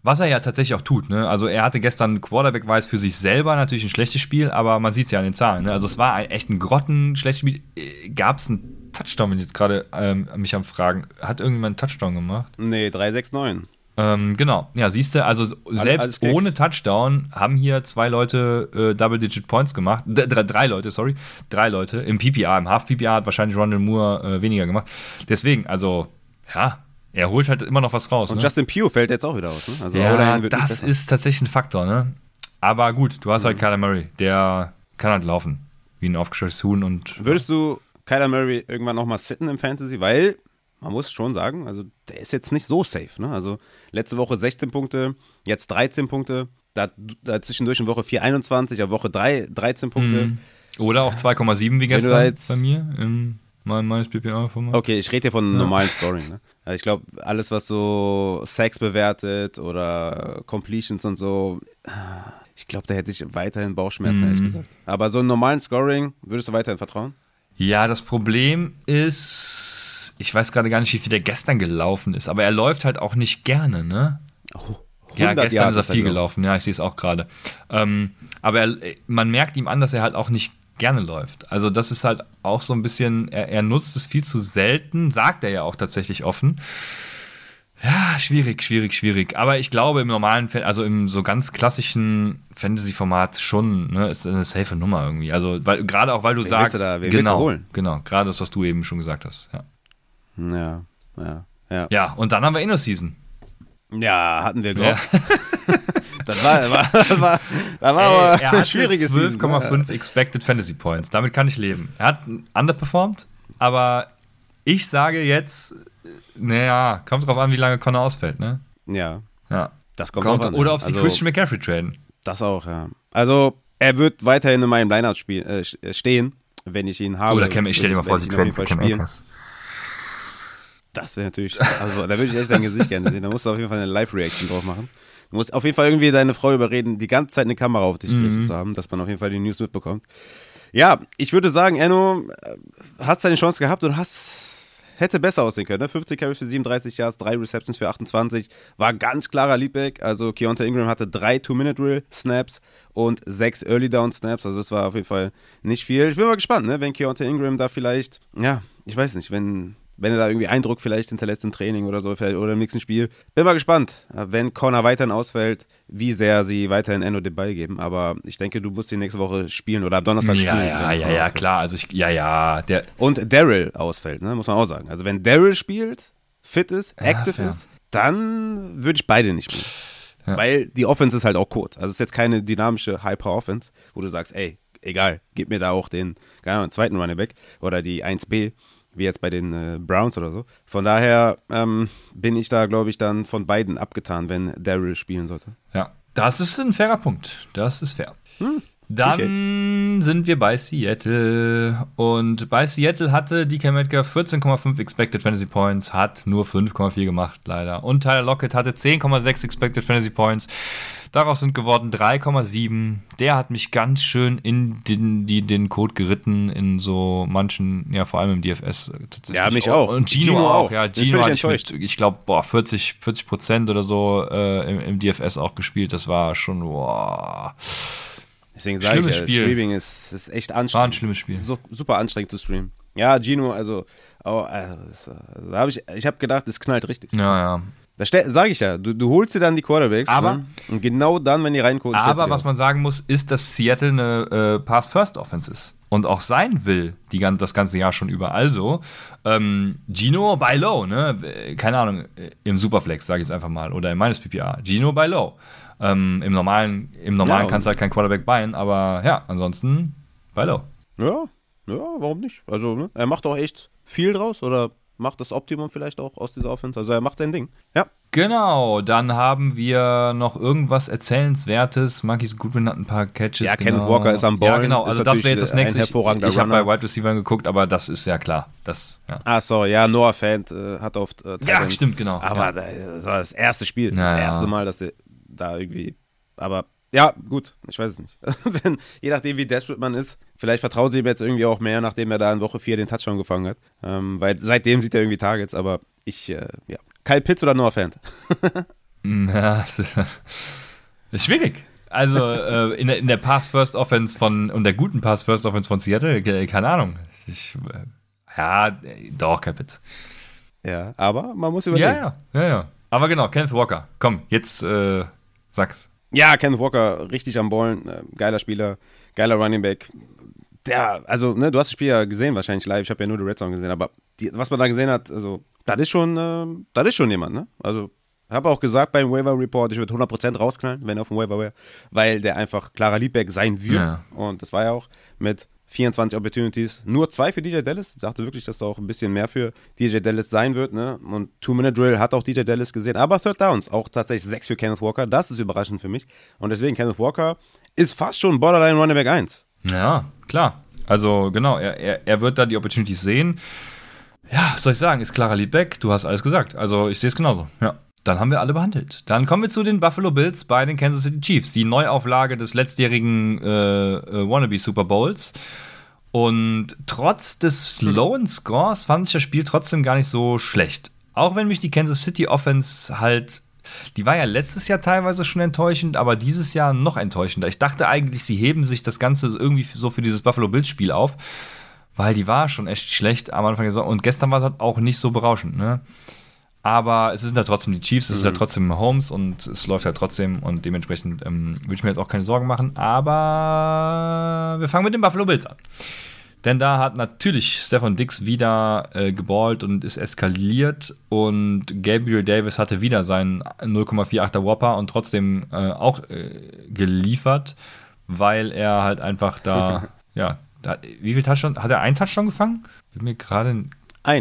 Was er ja tatsächlich auch tut. Ne? Also er hatte gestern Quarterback-Weiß für sich selber natürlich ein schlechtes Spiel, aber man sieht es ja an den Zahlen. Ne? Also es war ein, echt ein grottenschlechtes Spiel. Gab es einen Touchdown, wenn ich jetzt gerade ähm, mich am Fragen. Hat irgendjemand einen Touchdown gemacht? Nee, 369. Ähm, genau. Ja, siehst du, also selbst Gags. ohne Touchdown haben hier zwei Leute äh, Double-Digit Points gemacht. D drei, drei Leute, sorry. Drei Leute. Im PPA, im Half-PPA hat wahrscheinlich Rondell Moore äh, weniger gemacht. Deswegen, also, ja, er holt halt immer noch was raus. Und ne? Justin Pugh fällt jetzt auch wieder aus. Ne? Also ja, das ist tatsächlich ein Faktor, ne? Aber gut, du Mhm. hast halt Kyler Murray, der kann halt laufen. Wie ein aufgescheuchtes Huhn und. Würdest du Kyler Murray irgendwann nochmal sitten im Fantasy? Weil, man muss schon sagen, also der ist jetzt nicht so safe. Ne? Also letzte Woche 16 Punkte, jetzt 13 Punkte. Da, da zwischendurch in Woche 4 21, auf Woche 3 13 Punkte. Mhm. Oder auch 2,7 wie gestern bei mir im mein, meines PPA-Format. Okay, ich rede hier von normalen Scoring. Ne? Also ich glaube, alles, was so Sacks bewertet oder Completions und so, ich glaube, da hätte ich weiterhin Bauchschmerzen, Mhm. ehrlich gesagt. Aber so einen normalen Scoring, würdest du weiterhin vertrauen? Ja, das Problem ist, ich weiß gerade gar nicht, wie viel der gestern gelaufen ist, aber er läuft halt auch nicht gerne, ne? Ja, 100 gestern Yards ist er viel gelaufen. gelaufen, ja, ich sehe es auch gerade. Ähm, aber er, man merkt ihm an, dass er halt auch nicht gerne läuft. Also das ist halt auch so ein bisschen, er, er nutzt es viel zu selten, sagt er ja auch tatsächlich offen. Ja, schwierig, schwierig, schwierig. Aber ich glaube im normalen, also im so ganz klassischen Fantasy-Format schon, ne, ist eine safe Nummer irgendwie. Also weil, gerade auch, weil du Wen sagst, du da- genau, holen? genau, gerade das, was du eben schon gesagt hast. Ja, Ja, ja, ja. ja und dann haben wir Inner Season. Ja, hatten wir Ja. *laughs* Das war, war, das war, das war aber er ein hat schwieriges Season, ne? 12,5 Expected Fantasy Points. Damit kann ich leben. Er hat underperformed, aber ich sage jetzt, naja, kommt drauf an, wie lange Connor ausfällt, ne? Ja, Ja. das kommt, Kommt, drauf an, oder ob sie Also, Christian McCaffrey traden. Das auch, ja. Also, er wird weiterhin in meinem Lineout spiel- äh, stehen, wenn ich ihn habe. Oder Cam, ich stell dir mal vor, sie auf traden für Cam. Akers. Das wäre natürlich, also da würde ich echt dein Gesicht gerne sehen. Da musst du auf jeden Fall eine Live-Reaction drauf machen. Du musst auf jeden Fall irgendwie deine Frau überreden, die ganze Zeit eine Kamera auf dich gerichtet Mhm. zu haben, dass man auf jeden Fall die News mitbekommt. Ja, ich würde sagen, Enno, äh, hast deine Chance gehabt und hast, hätte besser aussehen können. Ne? 50 Carries für 37 Yards, drei Receptions für 28, war ganz klarer Leadback. Also Keonta Ingram hatte drei Two-Minute-Drill-Snaps und sechs Early-Down-Snaps. Also das war auf jeden Fall nicht viel. Ich bin mal gespannt, ne? wenn Keonta Ingram da vielleicht, ja, ich weiß nicht, wenn wenn er da irgendwie Eindruck vielleicht hinterlässt im Training oder so, vielleicht, oder im nächsten Spiel. Bin mal gespannt, äh, wenn Connor weiterhin ausfällt, wie sehr sie weiterhin Enno den Ball geben. Aber ich denke, du musst die nächste Woche spielen oder am Donnerstag Ja, spielen. ja, ja, ja, klar. Also ich, ja, ja, der, Und Daryl ausfällt, ne? muss man auch sagen. Also wenn Daryl spielt, fit ist, Ja, active fair. ist, dann würde ich beide nicht spielen. Ja. Weil die Offense ist halt auch kurz. Also es ist jetzt keine dynamische Hyper-Offense, wo du sagst, ey, egal, gib mir da auch den, keine Ahnung, zweiten Running Back oder die 1B, wie jetzt bei den äh, Browns oder so. Von daher ähm, bin ich da, glaube ich, dann von beiden abgetan, wenn Daryl spielen sollte. Ja, das ist ein fairer Punkt. Das ist fair. Hm, Dann sind wir bei Seattle. Und bei Seattle hatte DK Metcalf 14,5 Expected Fantasy Points, hat nur 5,4 gemacht, leider. Und Tyler Lockett hatte 10,6 Expected Fantasy Points. Daraus sind geworden 3,7. Der hat mich ganz schön in den, die, den Code geritten, in so manchen, ja, vor allem im DFS. tatsächlich. Ja, mich auch. Und Gino, Gino auch. auch. Ja, Gino hatte ich mit, ich glaube, boah, 40, 40 Prozent oder so äh, im, im DFS auch gespielt. Das war schon, boah. Deswegen sage ich, ja, Spiel. Streaming ist, ist echt anstrengend. War ein schlimmes Spiel. So, super anstrengend zu streamen. Ja, Gino, also, oh, also, das also da habe ich, ich habe gedacht, es knallt richtig. Ja, ja. Da sage ich ja, du, du holst dir dann die Quarterbacks. Aber- ne? und genau dann, wenn die reinkommen, Aber was man sagen muss, ist, dass Seattle eine äh, Pass-First-Offense ist. Und auch sein will, die, das ganze Jahr schon über. Also, ähm, Gino by low, ne? Äh, Keine Ahnung, äh, im Superflex, sage ich jetzt einfach mal, oder in meines PPA. Gino by low. Ähm, Im normalen, im normalen Ja, kannst du halt kein Quarterback buyen, aber ja, ansonsten by low. Ja, ja, warum nicht? Also, ne? er macht auch echt viel draus oder macht das Optimum vielleicht auch aus dieser Offense. Also, er macht sein Ding. Ja. Genau, dann haben wir noch irgendwas Erzählenswertes. Marquis Goodwin hat ein paar Catches. Ja, genau. Kenneth Walker ist am Ja, Ballen. genau, also das wäre jetzt das nächste. Ich, ich habe bei. Wide Receiver geguckt, aber das ist ja klar. Das, ja. Ah, sorry, ja, Noah Fant äh, hat oft. Äh, ja, stimmt, genau. Aber ja. da, das war das erste Spiel. Ja, das ja. erste Mal, dass er da irgendwie. Aber ja, gut, ich weiß es nicht. *laughs* Wenn, je nachdem, wie desperate man ist, vielleicht vertraut sie ihm jetzt irgendwie auch mehr, nachdem er da in Woche 4 den Touchdown gefangen hat. Ähm, weil seitdem sieht er irgendwie Targets, aber ich, äh, ja. Kyle Pitts oder Noah Fant? *laughs* Ja, es *laughs* ist schwierig. Also äh, in der, in der Pass-First-Offense von und der guten Pass-First-Offense von Seattle, ke- keine Ahnung. Ich, äh, ja, doch, kein Witz. Ja, aber man muss überlegen. Ja, ja, ja, ja. Aber genau, Kenneth Walker. Komm, jetzt äh, sag's. Ja, Kenneth Walker, richtig am Ballen, äh, geiler Spieler, geiler Running Back. Der, also, ne, du hast das Spiel ja gesehen wahrscheinlich live, ich habe ja nur die Red Zone gesehen, aber die, was man da gesehen hat, also, das ist schon, äh, das ist schon jemand, ne? Also, habe auch gesagt beim Waiver Report, ich würde 100% rausknallen, wenn er auf dem Waiver wäre, weil der einfach klarer Leadback sein wird. Ja. Und das war ja auch mit 24 Opportunities, nur zwei für DJ Dallas. Ich dachte wirklich, dass da auch ein bisschen mehr für DJ Dallas sein wird, ne? Und Two-Minute-Drill hat auch DJ Dallas gesehen, aber Third Downs, auch tatsächlich sechs für Kenneth Walker. Das ist überraschend für mich. Und deswegen, Kenneth Walker ist fast schon Borderline Running Back 1. Ja, klar. Also genau, er, er, er wird da die Opportunities sehen. Ja, soll ich sagen, ist klarer Leadback. Du hast alles gesagt. Also ich sehe es genauso. Ja. Dann haben wir alle behandelt. Dann kommen wir zu den Buffalo Bills bei den Kansas City Chiefs. Die Neuauflage des letztjährigen äh, äh, Wannabe Super Bowls. Und trotz des lowen Scores fand ich das Spiel trotzdem gar nicht so schlecht. Auch wenn mich die Kansas City Offense halt, die war ja letztes Jahr teilweise schon enttäuschend, aber dieses Jahr noch enttäuschender. Ich dachte eigentlich, sie heben sich das Ganze irgendwie so für dieses Buffalo Bills Spiel auf, weil die war schon echt schlecht am Anfang der Saison. Und gestern war es halt auch nicht so berauschend, ne? Aber es sind ja trotzdem die Chiefs, es ist ja trotzdem Mahomes und es läuft ja trotzdem und dementsprechend ähm, würde ich mir jetzt auch keine Sorgen machen. Aber wir fangen mit den Buffalo Bills an. Denn da hat natürlich Stefan Dix wieder äh, geballt und ist eskaliert und Gabriel Davis hatte wieder seinen 0,48er Whopper und trotzdem äh, auch äh, geliefert, weil er halt einfach da, *laughs* ja, da, wie viel Touchdown, hat er einen Touchdown gefangen? Bin mir gerade Ein,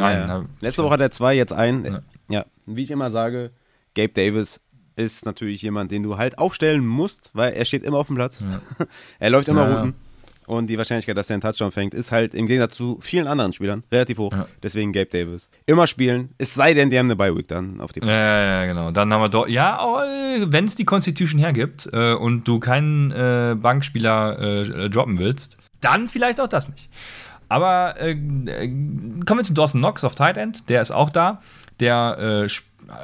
Nein, ja. Letzte Woche hat er zwei, jetzt ein. Ja. Ja. wie ich immer sage, Gabe Davis, ist natürlich jemand, den du halt aufstellen musst, weil er steht immer auf dem Platz. Ja. *laughs* er läuft immer ja, Routen. Und die Wahrscheinlichkeit, dass er einen Touchdown fängt, ist halt im Gegensatz zu vielen anderen Spielern relativ hoch. Ja. Deswegen Gabe Davis. Immer spielen, es sei denn, die haben eine Bye-Week dann auf die Ja, ja, ja, genau. Dann haben wir dort, ja, oh, wenn es die Constitution hergibt äh, und du keinen äh, Bankspieler äh, droppen willst, dann vielleicht auch das nicht. Aber äh, kommen wir zu Dawson Knox auf Tight End, der ist auch da. Der äh,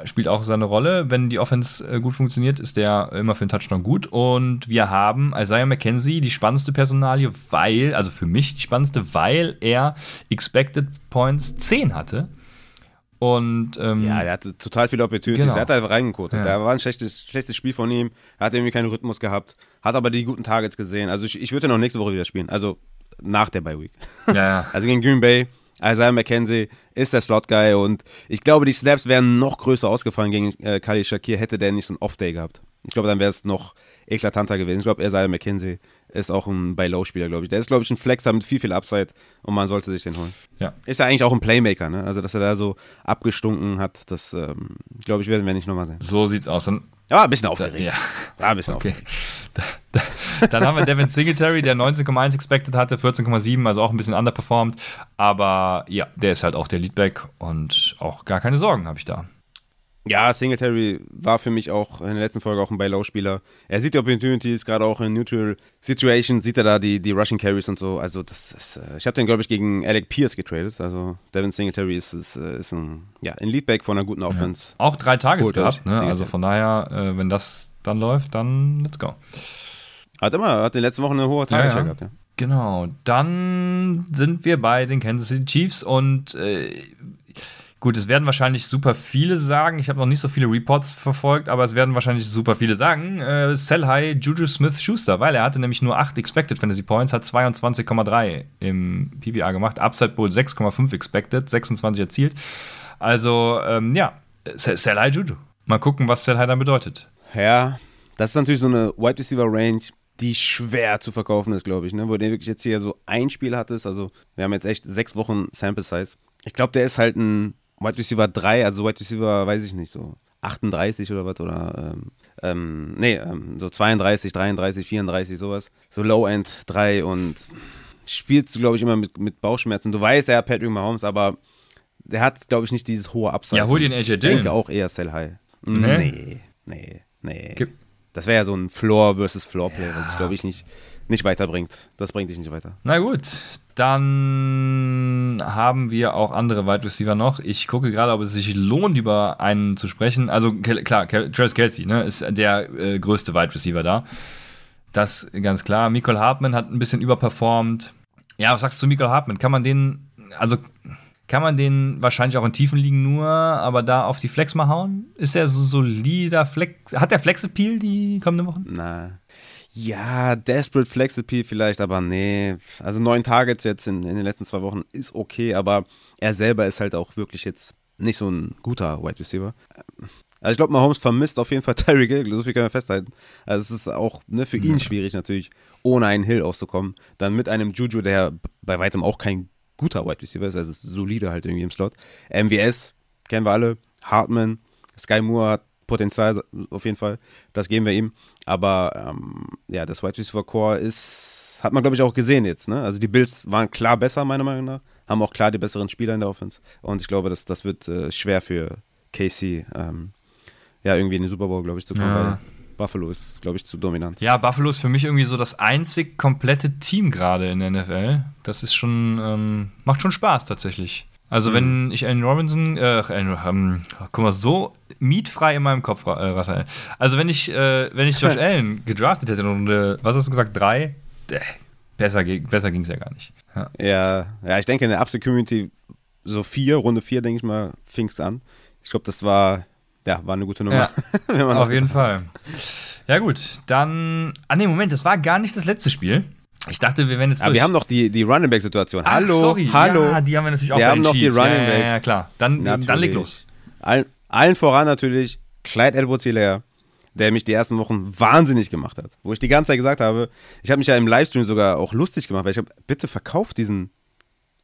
spielt auch seine Rolle. Wenn die Offense äh, gut funktioniert, ist der immer für den Touchdown gut. Und wir haben Isaiah McKenzie, die spannendste Personalie, weil, also für mich die spannendste, weil er Expected Points 10 hatte. Und, ähm, ja, der hatte total viele Opportunities. Genau. Er hat einfach reingekotet. Ja. Da war ein schlechtes, schlechtes Spiel von ihm. Er hat irgendwie keinen Rhythmus gehabt. Hat aber die guten Targets gesehen. Also ich, ich würde noch nächste Woche wieder spielen. Also nach der Bye Week. Ja. *laughs* Also gegen Green Bay Isaiah McKenzie ist der Slot-Guy und ich glaube, die Snaps wären noch größer ausgefallen gegen äh, Khalil Shakir, hätte der nicht so einen Off-Day gehabt. Ich glaube, dann wäre es noch eklatanter gewesen. Ich glaube, Isaiah McKenzie ist auch ein Buy-Low-Spieler, glaube ich. Der ist, glaube ich, ein Flexer mit viel, viel Upside und man sollte sich den holen. Ja. Ist ja eigentlich auch ein Playmaker, ne? Also, dass er da so abgestunken hat, das, ähm, glaube ich, werden wir nicht nochmal sehen. So sieht's aus. Dann ja, ein bisschen aufgeregt. Ja. War ein bisschen okay. aufgeregt. *laughs* Da, da, dann haben wir Devin Singletary, der 19,1 expected hatte, 14,7, also auch ein bisschen underperformed. Aber ja, der ist halt auch der Leadback und auch gar keine Sorgen habe ich da. Ja, Singletary war für mich auch in der letzten Folge auch ein Buy-Low-Spieler. Er sieht die Opportunities, gerade auch in Neutral Situations sieht er da die, die Rushing Carries und so. Also das ist, äh, ich habe den, glaube ich, gegen Alec Pierce getradet. Also Devin Singletary ist, ist, äh, ist ein, ja, ein Leadback von einer guten Offense. Ja. Auch drei Targets gehabt, ne? Also von daher, äh, wenn das dann läuft, dann let's go. Hat immer, hat in den letzten Wochen eine hohe Target ja, ja. gehabt, ja. Genau, dann sind wir bei den Kansas City Chiefs und äh, Gut, es werden wahrscheinlich super viele sagen. Ich habe noch nicht so viele Reports verfolgt, aber es werden wahrscheinlich super viele sagen. Äh, sell high Juju Smith Schuster, weil er hatte nämlich nur 8 Expected Fantasy Points, hat 22,3 im PPA gemacht. Upside Bowl 6,5 Expected, 26 erzielt. Also, ähm, ja, sell high Juju. Mal gucken, was sell high dann bedeutet. Ja, das ist natürlich so eine Wide Receiver Range, die schwer zu verkaufen ist, glaube ich, ne? wo du wirklich jetzt hier so ein Spiel hattest. Also, wir haben jetzt echt sechs Wochen Sample Size. Ich glaube, der ist halt ein Wide Receiver 3, also Wide Receiver, weiß ich nicht, so 38 oder was, oder, ähm, ähm, nee, ähm, so 32, 33, 34, sowas. So Low End 3 und spielst du, glaube ich, immer mit, mit Bauchschmerzen. Du weißt, hat Patrick Mahomes, aber der hat, glaube ich, nicht dieses hohe Upside. Ja, hol den AJ Ich denke auch eher Sell High. Nee, nee, nee. nee. Das wäre ja so ein Floor versus Floor Play, ja. was ich, glaube ich, nicht, nicht weiterbringt. Das bringt dich nicht weiter. Na gut, dann haben wir auch andere Wide Receiver noch. Ich gucke gerade, ob es sich lohnt, über einen zu sprechen. Also klar, Travis Kelsey ne, ist der äh, größte Wide Receiver da. Das ganz klar. Michael Hartman hat ein bisschen überperformt. Ja, was sagst du zu Michael Hartman? Kann man den, also kann man den wahrscheinlich auch in Tiefen liegen nur, aber da auf die Flex mal hauen? Ist der so solider Flex? Hat der Flex-Appeal die kommenden Wochen? Nein. Ja, Desperate Flex Appeal vielleicht, aber nee. Also neun Targets jetzt in, in den letzten zwei Wochen ist okay, aber er selber ist halt auch wirklich jetzt nicht so ein guter Wide Receiver. Also ich glaube, Mahomes vermisst auf jeden Fall *laughs* Tyreek Hill, so viel kann man festhalten. Also es ist auch ne, für ihn schwierig natürlich, ohne einen Hill auszukommen. Dann mit einem Juju, der bei weitem auch kein guter Wide Receiver ist, also solide halt irgendwie im Slot. MWS, kennen wir alle. Hartman, Sky Moore hat Potenzial auf jeden Fall. Das geben wir ihm. Aber ähm, ja, das Wide Receiver Core ist, hat man glaube ich auch gesehen jetzt. Ne? Also die Bills waren klar besser, meiner Meinung nach. Haben auch klar die besseren Spieler in der Offense. Und ich glaube, das, das wird äh, schwer für Casey, ähm, ja, irgendwie in den Super Bowl, glaube ich, zu kommen. Ja. Buffalo ist, glaube ich, zu dominant. Ja, Buffalo ist für mich irgendwie so das einzig komplette Team gerade in der NFL. Das ist schon, ähm, macht schon Spaß tatsächlich. Also, mhm. wenn ich Allen Robinson, äh, ähm, guck mal, so mietfrei in meinem Kopf, äh, Raphael. Also, wenn ich, äh, wenn ich Josh *laughs* Allen gedraftet hätte in Runde, was hast du gesagt, drei, äh, besser, besser ging es ja gar nicht. Ja. ja. ja, ich denke, in der Upside Community, so vier, Runde vier, denke ich mal, fing es an. Ich glaube, das war, ja, war eine gute Nummer. Ja, *laughs* auf jeden Fall. Ja, gut, dann. Ah, nee, Moment, das war gar nicht das letzte Spiel. Ich dachte, wir werden jetzt. Aber wir haben noch die, die Running Back Situation. Hallo, sorry. hallo. Ja, die haben wir natürlich auch Wir haben noch die Running Backs. Ja, ja, klar. Dann, dann leg los. Allen, allen voran natürlich Clyde Edwards Hilaire, der mich die ersten Wochen wahnsinnig gemacht hat. Wo ich die ganze Zeit gesagt habe, ich habe mich ja im Livestream sogar auch lustig gemacht, weil ich habe, bitte verkauft diesen,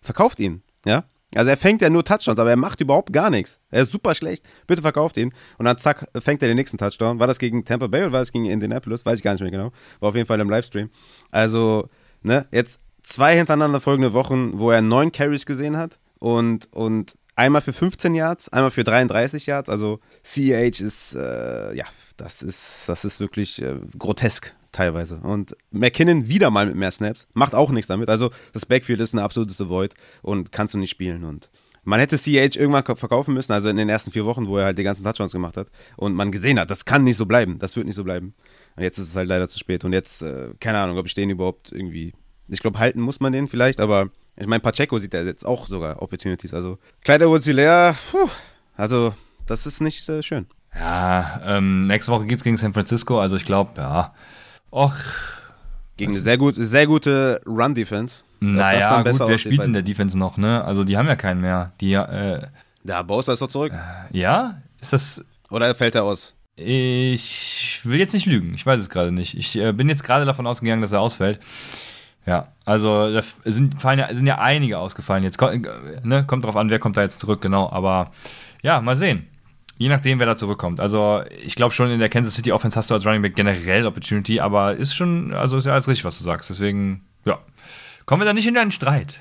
verkauft ihn, ja. Also er fängt ja nur Touchdowns, aber er macht überhaupt gar nichts. Er ist super schlecht. Bitte verkauft ihn. Und dann zack, fängt er den nächsten Touchdown. War das gegen Tampa Bay oder war das gegen Indianapolis? Weiß ich gar nicht mehr genau. War auf jeden Fall im Livestream. Also, ne, jetzt zwei hintereinander folgende Wochen, wo er neun Carries gesehen hat und, und einmal für 15 Yards, einmal für 33 Yards. Also CEH ist, äh, ja, das ist, das ist wirklich äh, grotesk teilweise. Und McKinnon wieder mal mit mehr Snaps, macht auch nichts damit. Also das Backfield ist ein absolutes Avoid und kannst du nicht spielen. Und man hätte CH irgendwann verkaufen müssen, also in den ersten vier Wochen, wo er halt die ganzen Touchdowns gemacht hat. Und man gesehen hat, das kann nicht so bleiben, das wird nicht so bleiben. Und jetzt ist es halt leider zu spät. Und jetzt, äh, keine Ahnung, ob ich den überhaupt irgendwie, ich glaube, halten muss man den vielleicht, aber ich meine, Pacheco sieht ja jetzt auch sogar Opportunities. Also Kleider wurde sie leer, puh, also das ist nicht äh, schön. Ja, ähm, nächste Woche geht es gegen San Francisco, also ich glaube, ja, Och. Gegen eine sehr, gut, sehr gute Run-Defense. Naja, gut, wer spielt in der Defense noch, ne? Also die haben ja keinen mehr. Die, äh, der Bowser ist doch zurück. Äh, ja? Ist das. Oder fällt er aus? Ich will jetzt nicht lügen. Ich weiß es gerade nicht. Ich äh, bin jetzt gerade davon ausgegangen, dass er ausfällt. Ja, also da sind, fallen ja, sind ja einige ausgefallen. Jetzt äh, ne, kommt drauf an, wer kommt da jetzt zurück, genau. Aber ja, mal sehen. Je nachdem, wer da zurückkommt. Also, ich glaube schon, in der Kansas City Offense hast du als Running Back generell Opportunity, aber ist schon, also ist ja alles richtig, was du sagst. Deswegen, ja. Kommen wir da nicht in einen Streit.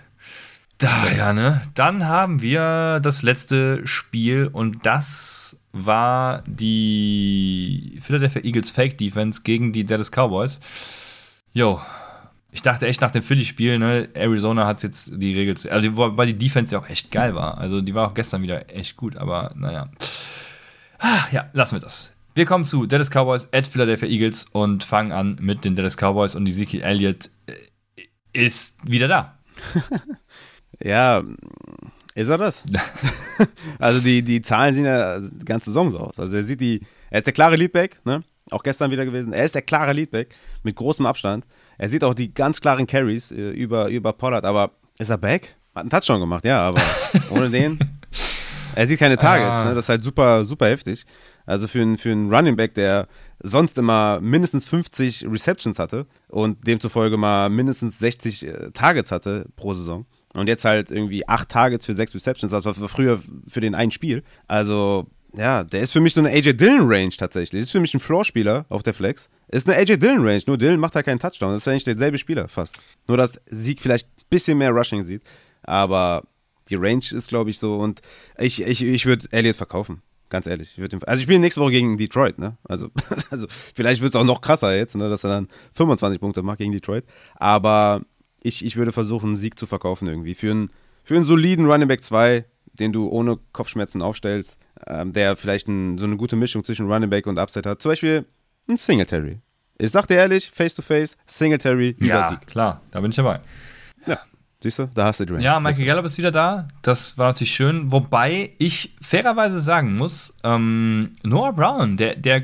Da, ja, ne? Dann haben wir das letzte Spiel und das war die Philadelphia Eagles Fake Defense gegen die Dallas Cowboys. Jo, ich dachte echt nach dem Philly-Spiel, ne, Arizona hat jetzt die Regel, also weil die Defense ja auch echt geil war. Also die war auch gestern wieder echt gut, aber naja. Ah, ja, lassen wir das. Wir kommen zu Dallas Cowboys at Philadelphia Eagles und fangen an mit den Dallas Cowboys und Ezekiel Elliott äh, ist wieder da. *laughs* ja, ist er das? *laughs* also die, die Zahlen sehen ja die ganze Saison so aus. Also er sieht die, er ist der klare Leadback, ne? Auch gestern wieder gewesen. Er ist der klare Leadback mit großem Abstand. Er sieht auch die ganz klaren Carries äh, über, über Pollard, aber ist er back? Hat einen Touchdown gemacht, ja, aber *laughs* ohne den er sieht keine Targets, ah. ne? das ist halt super, super heftig. Also für einen, für einen Running Back, der sonst immer mindestens 50 Receptions hatte und demzufolge mal mindestens 60 äh, Targets hatte pro Saison. Und jetzt halt irgendwie acht Targets für sechs Receptions, das war früher für den einen Spiel. Also, ja, der ist für mich so eine AJ Dillon-Range tatsächlich. Das ist für mich ein Floor-Spieler auf der Flex. Ist eine AJ Dillon-Range, nur Dillon macht halt keinen Touchdown. Das ist eigentlich derselbe Spieler fast. Nur, dass Sieg vielleicht ein bisschen mehr Rushing sieht. Aber die Range ist, glaube ich, so. Und ich, ich, ich würde Elliott verkaufen. Ganz ehrlich. Ich würd, also ich spiele nächste Woche gegen Detroit, ne? Also, *laughs* also vielleicht wird es auch noch krasser jetzt, ne? dass er dann 25 Punkte macht gegen Detroit. Aber ich, ich würde versuchen, einen Sieg zu verkaufen irgendwie. Für einen, für einen soliden Running Back 2, den du ohne Kopfschmerzen aufstellst, ähm, der vielleicht ein, so eine gute Mischung zwischen Running Back und Upside hat. Zum Beispiel ein Singletary. Ich sag dir ehrlich, face to face, Singletary über ja, Sieg. klar, da bin ich dabei. Ja, Siehst du, da hast du die Range. Ja, Michael Gallup ist wieder da. Das war natürlich schön. Wobei ich fairerweise sagen muss, ähm, Noah Brown, der, der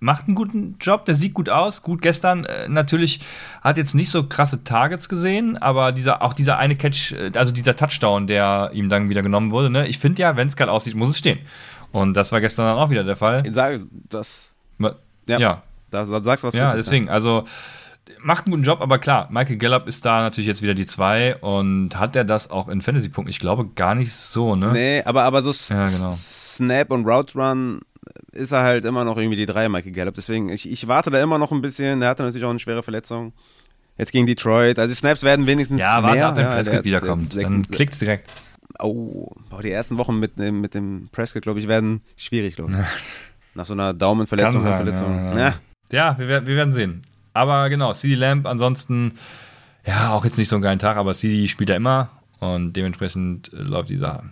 macht einen guten Job, der sieht gut aus. Gut, gestern äh, natürlich hat jetzt nicht so krasse Targets gesehen, aber dieser, auch dieser eine Catch, äh, also dieser Touchdown, der ihm dann wieder genommen wurde, ne? ich finde ja, wenn es geil aussieht, muss es stehen. Und das war gestern dann auch wieder der Fall. Ich sage das. Ja. ja. Da, da sagst du was Ja, Gutes, deswegen, also macht einen guten Job, aber klar, Michael Gallup ist da natürlich jetzt wieder die 2 und hat er das auch in Fantasy-Punkten? Ich glaube gar nicht so, ne? Nee, aber, aber so ja, genau. Snap und Route Run ist er halt immer noch irgendwie die 3, Michael Gallup. Deswegen, ich, ich warte da immer noch ein bisschen. Der hatte natürlich auch eine schwere Verletzung. Jetzt gegen Detroit. Also die Snaps werden wenigstens Ja, warte mehr. ab, wenn ja, Prescott wiederkommt. Dann klickt's direkt. Oh, die ersten Wochen mit, mit dem Prescott, glaube ich, werden schwierig, glaube ich. *laughs* Nach so einer Daumenverletzung, sein, Verletzung. Ja, ja. ja wir, wir werden sehen. Aber genau, CD Lamp ansonsten, ja, auch jetzt nicht so einen geilen Tag, aber CD spielt er immer und dementsprechend äh, läuft die Sache.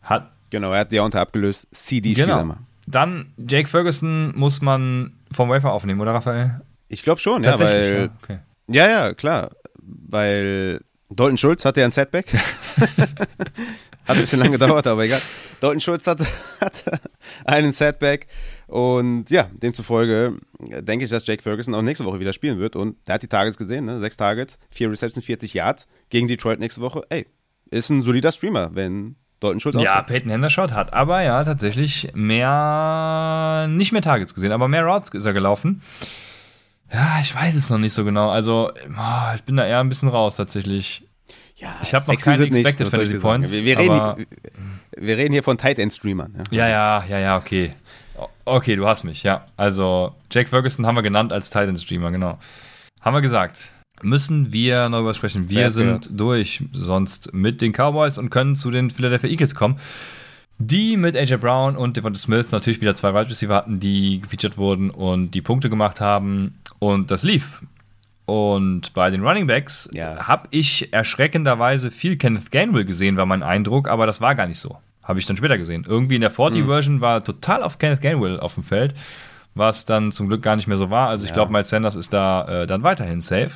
Hat, genau, er hat Deontay abgelöst, CD genau. spielt immer. Dann Jake Ferguson muss man vom Wafer aufnehmen, oder Raphael? Ich glaube schon, ja, weil. Ja, okay. ja, ja, klar. Weil Dalton Schulz hatte ja ein Setback. *laughs* *laughs* Hat ein bisschen lange gedauert, aber egal. Dalton Schulz hat, *laughs* hat einen Setback. Und ja, demzufolge denke ich, dass Jake Ferguson auch nächste Woche wieder spielen wird. Und der hat die Targets gesehen, ne? Sechs Targets, vier Receptions, 40 Yards gegen Detroit nächste Woche. Ey, ist ein solider Streamer, wenn Dalton Schulz Ja, ausfällt. Peyton Hendershot hat aber ja tatsächlich mehr, nicht mehr Targets gesehen, aber mehr Routes ist er gelaufen. Ja, ich weiß es noch nicht so genau. Also, oh, ich bin da eher ein bisschen raus tatsächlich. Ja, Ich hab noch keine nicht, Expected ich Fantasy? Points, Wir, wir, reden, wir reden hier von Tight End Streamern. Ja. Ja, ja, ja, ja, okay. Okay, du hast mich, ja. Also, Jake Ferguson haben wir genannt als Titan-Streamer, genau. Haben wir gesagt. Müssen wir noch übersprechen. Wir Zuerst sind gehört. durch sonst mit den Cowboys und können zu den Philadelphia Eagles kommen. Die mit AJ Brown und Devonta Smith natürlich wieder zwei Wide Receiver hatten, die gefeatured wurden und die Punkte gemacht haben. Und das lief. Und bei den Running Backs Ja. habe ich erschreckenderweise viel Kenneth Gainwell gesehen, war mein Eindruck, aber das war gar nicht so. Habe ich dann später gesehen. Irgendwie in der 40-Version war total auf Kenneth Gainwell auf dem Feld, was dann zum Glück gar nicht mehr so war. Also ich Ja. glaube, Miles Sanders ist da äh, dann weiterhin safe.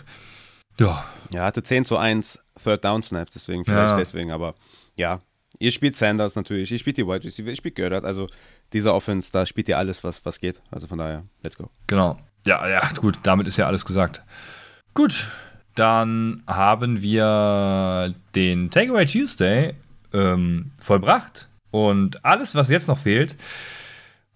Ja, Er hatte 10 zu 1 Third Down Snaps, deswegen vielleicht Ja. deswegen, aber ja. Ihr spielt Sanders natürlich, ihr spielt die Wide Receiver, ihr spielt Gördert, also dieser Offense, da spielt ihr alles, was, was geht. Also von daher, let's go. Genau. Ja, ja, gut, damit ist ja alles gesagt. Gut, dann haben wir den Takeaway Tuesday ähm, vollbracht. Und alles, was jetzt noch fehlt,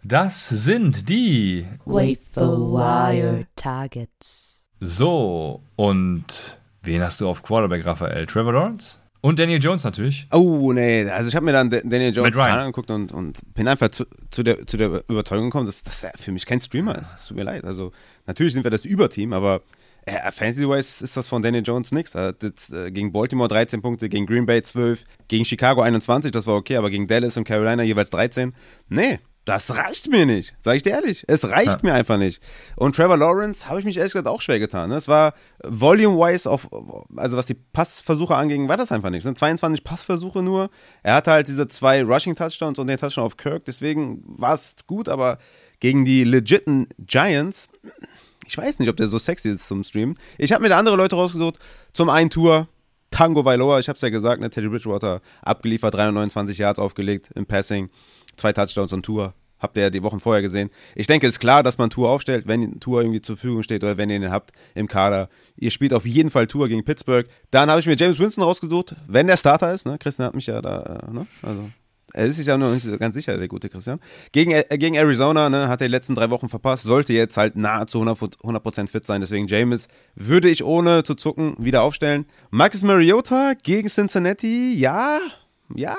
das sind die. Wait for wire targets. So, und wen hast du auf Quarterback, Raphael? Trevor Lawrence? Und Daniel Jones natürlich. Oh, nee, also ich habe mir dann Da- Daniel Jones angeguckt und, und bin einfach zu, zu, der, zu der Überzeugung gekommen, dass, dass er für mich kein Streamer ist. Es tut mir leid. Also, natürlich sind wir das Überteam, aber äh, Fantasy-wise ist das von Daniel Jones nichts. Er hat jetzt, äh, gegen Baltimore 13 Punkte, gegen Green Bay 12, gegen Chicago 21, das war okay, aber gegen Dallas und Carolina jeweils 13. Nee, das reicht mir nicht, sag ich dir ehrlich. Es reicht Ja. mir einfach nicht. Und Trevor Lawrence habe ich mich ehrlich gesagt auch schwer getan. Ne? Es war volume-wise, auf, also was die Passversuche anging, war das einfach nichts. Ne? 22 Passversuche nur. Er hatte halt diese zwei Rushing-Touchdowns und den Touchdown auf Kirk, deswegen war es gut, aber gegen die legiten Giants, ich weiß nicht, ob der so sexy ist zum Streamen. Ich habe mir da andere Leute rausgesucht. Zum einen Tour, Tango Vailoa, ich habe es ja gesagt, ne, Teddy Bridgewater abgeliefert, 329 Yards aufgelegt im Passing, zwei Touchdowns und Tour. Habt ihr ja die Wochen vorher gesehen. Ich denke, es ist klar, dass man Tour aufstellt, wenn Tour irgendwie zur Verfügung steht oder wenn ihr ihn habt im Kader. Ihr spielt auf jeden Fall Tour gegen Pittsburgh. Dann habe ich mir James Winston rausgesucht, wenn der Starter ist. Ne? Christian hat mich ja da, äh, ne? also er ist ja noch nicht so ganz sicher, der gute Christian. Gegen, äh, gegen Arizona ne, hat er die letzten drei Wochen verpasst, sollte jetzt halt nahezu 100%, 100 fit sein. Deswegen James würde ich ohne zu zucken wieder aufstellen. Marcus Mariota gegen Cincinnati, ja, ja,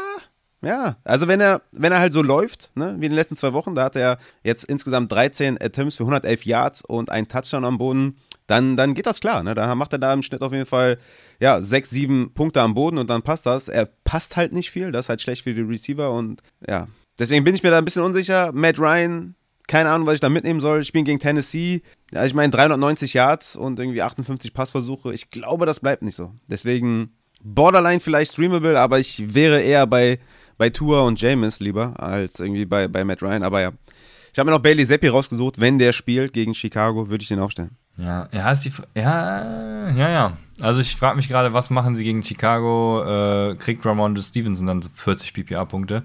ja. Also wenn er, wenn er halt so läuft, ne, wie in den letzten zwei Wochen, da hat er jetzt insgesamt 13 Attempts für 111 Yards und ein Touchdown am Boden. Dann, dann geht das klar. Ne? Da macht er da im Schnitt auf jeden Fall ja, sechs, sieben Punkte am Boden und dann passt das. Er passt halt nicht viel. Das ist halt schlecht für die Receiver und ja. Deswegen bin ich mir da ein bisschen unsicher. Matt Ryan, keine Ahnung, was ich da mitnehmen soll. Spielen gegen Tennessee. Ja, ich meine, 390 Yards und irgendwie 58 Passversuche. Ich glaube, das bleibt nicht so. Deswegen Borderline vielleicht streamable, aber ich wäre eher bei, bei Tua und Jameis lieber als irgendwie bei, bei Matt Ryan. Aber ja. Ich habe mir noch Bailey Zappi rausgesucht. Wenn der spielt gegen Chicago, würde ich den aufstellen. Ja, ja, ist die, F- ja, ja, ja. Also ich frage mich gerade, was machen sie gegen Chicago? Äh, kriegt Ramon Stevenson dann so 40 PPA-Punkte?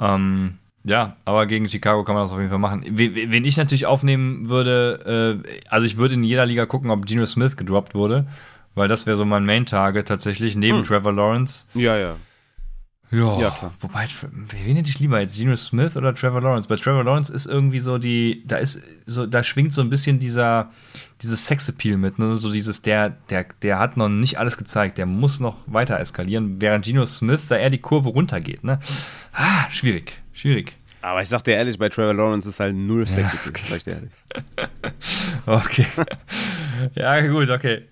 Ähm, ja, aber gegen Chicago kann man das auf jeden Fall machen. We- we- Wen ich natürlich aufnehmen würde, äh, also ich würde in jeder Liga gucken, ob Geno Smith gedroppt wurde, weil das wäre so mein Main-Target tatsächlich, neben Hm. Trevor Lawrence. Ja, ja. Ja, Ja, klar. Wobei, wen hätte ich lieber jetzt, Geno Smith oder Trevor Lawrence? Bei Trevor Lawrence ist irgendwie so die, da ist so, da schwingt so ein bisschen dieser, dieses Sexappeal mit, ne? So dieses, der, der, der hat noch nicht alles gezeigt, der muss noch weiter eskalieren, während Geno Smith da eher die Kurve runtergeht, ne? Ah, schwierig, schwierig. Aber ich sag dir ehrlich, bei Trevor Lawrence ist halt null sexy. okay. Sag ich dir ehrlich. *laughs* Okay. ja, gut, okay.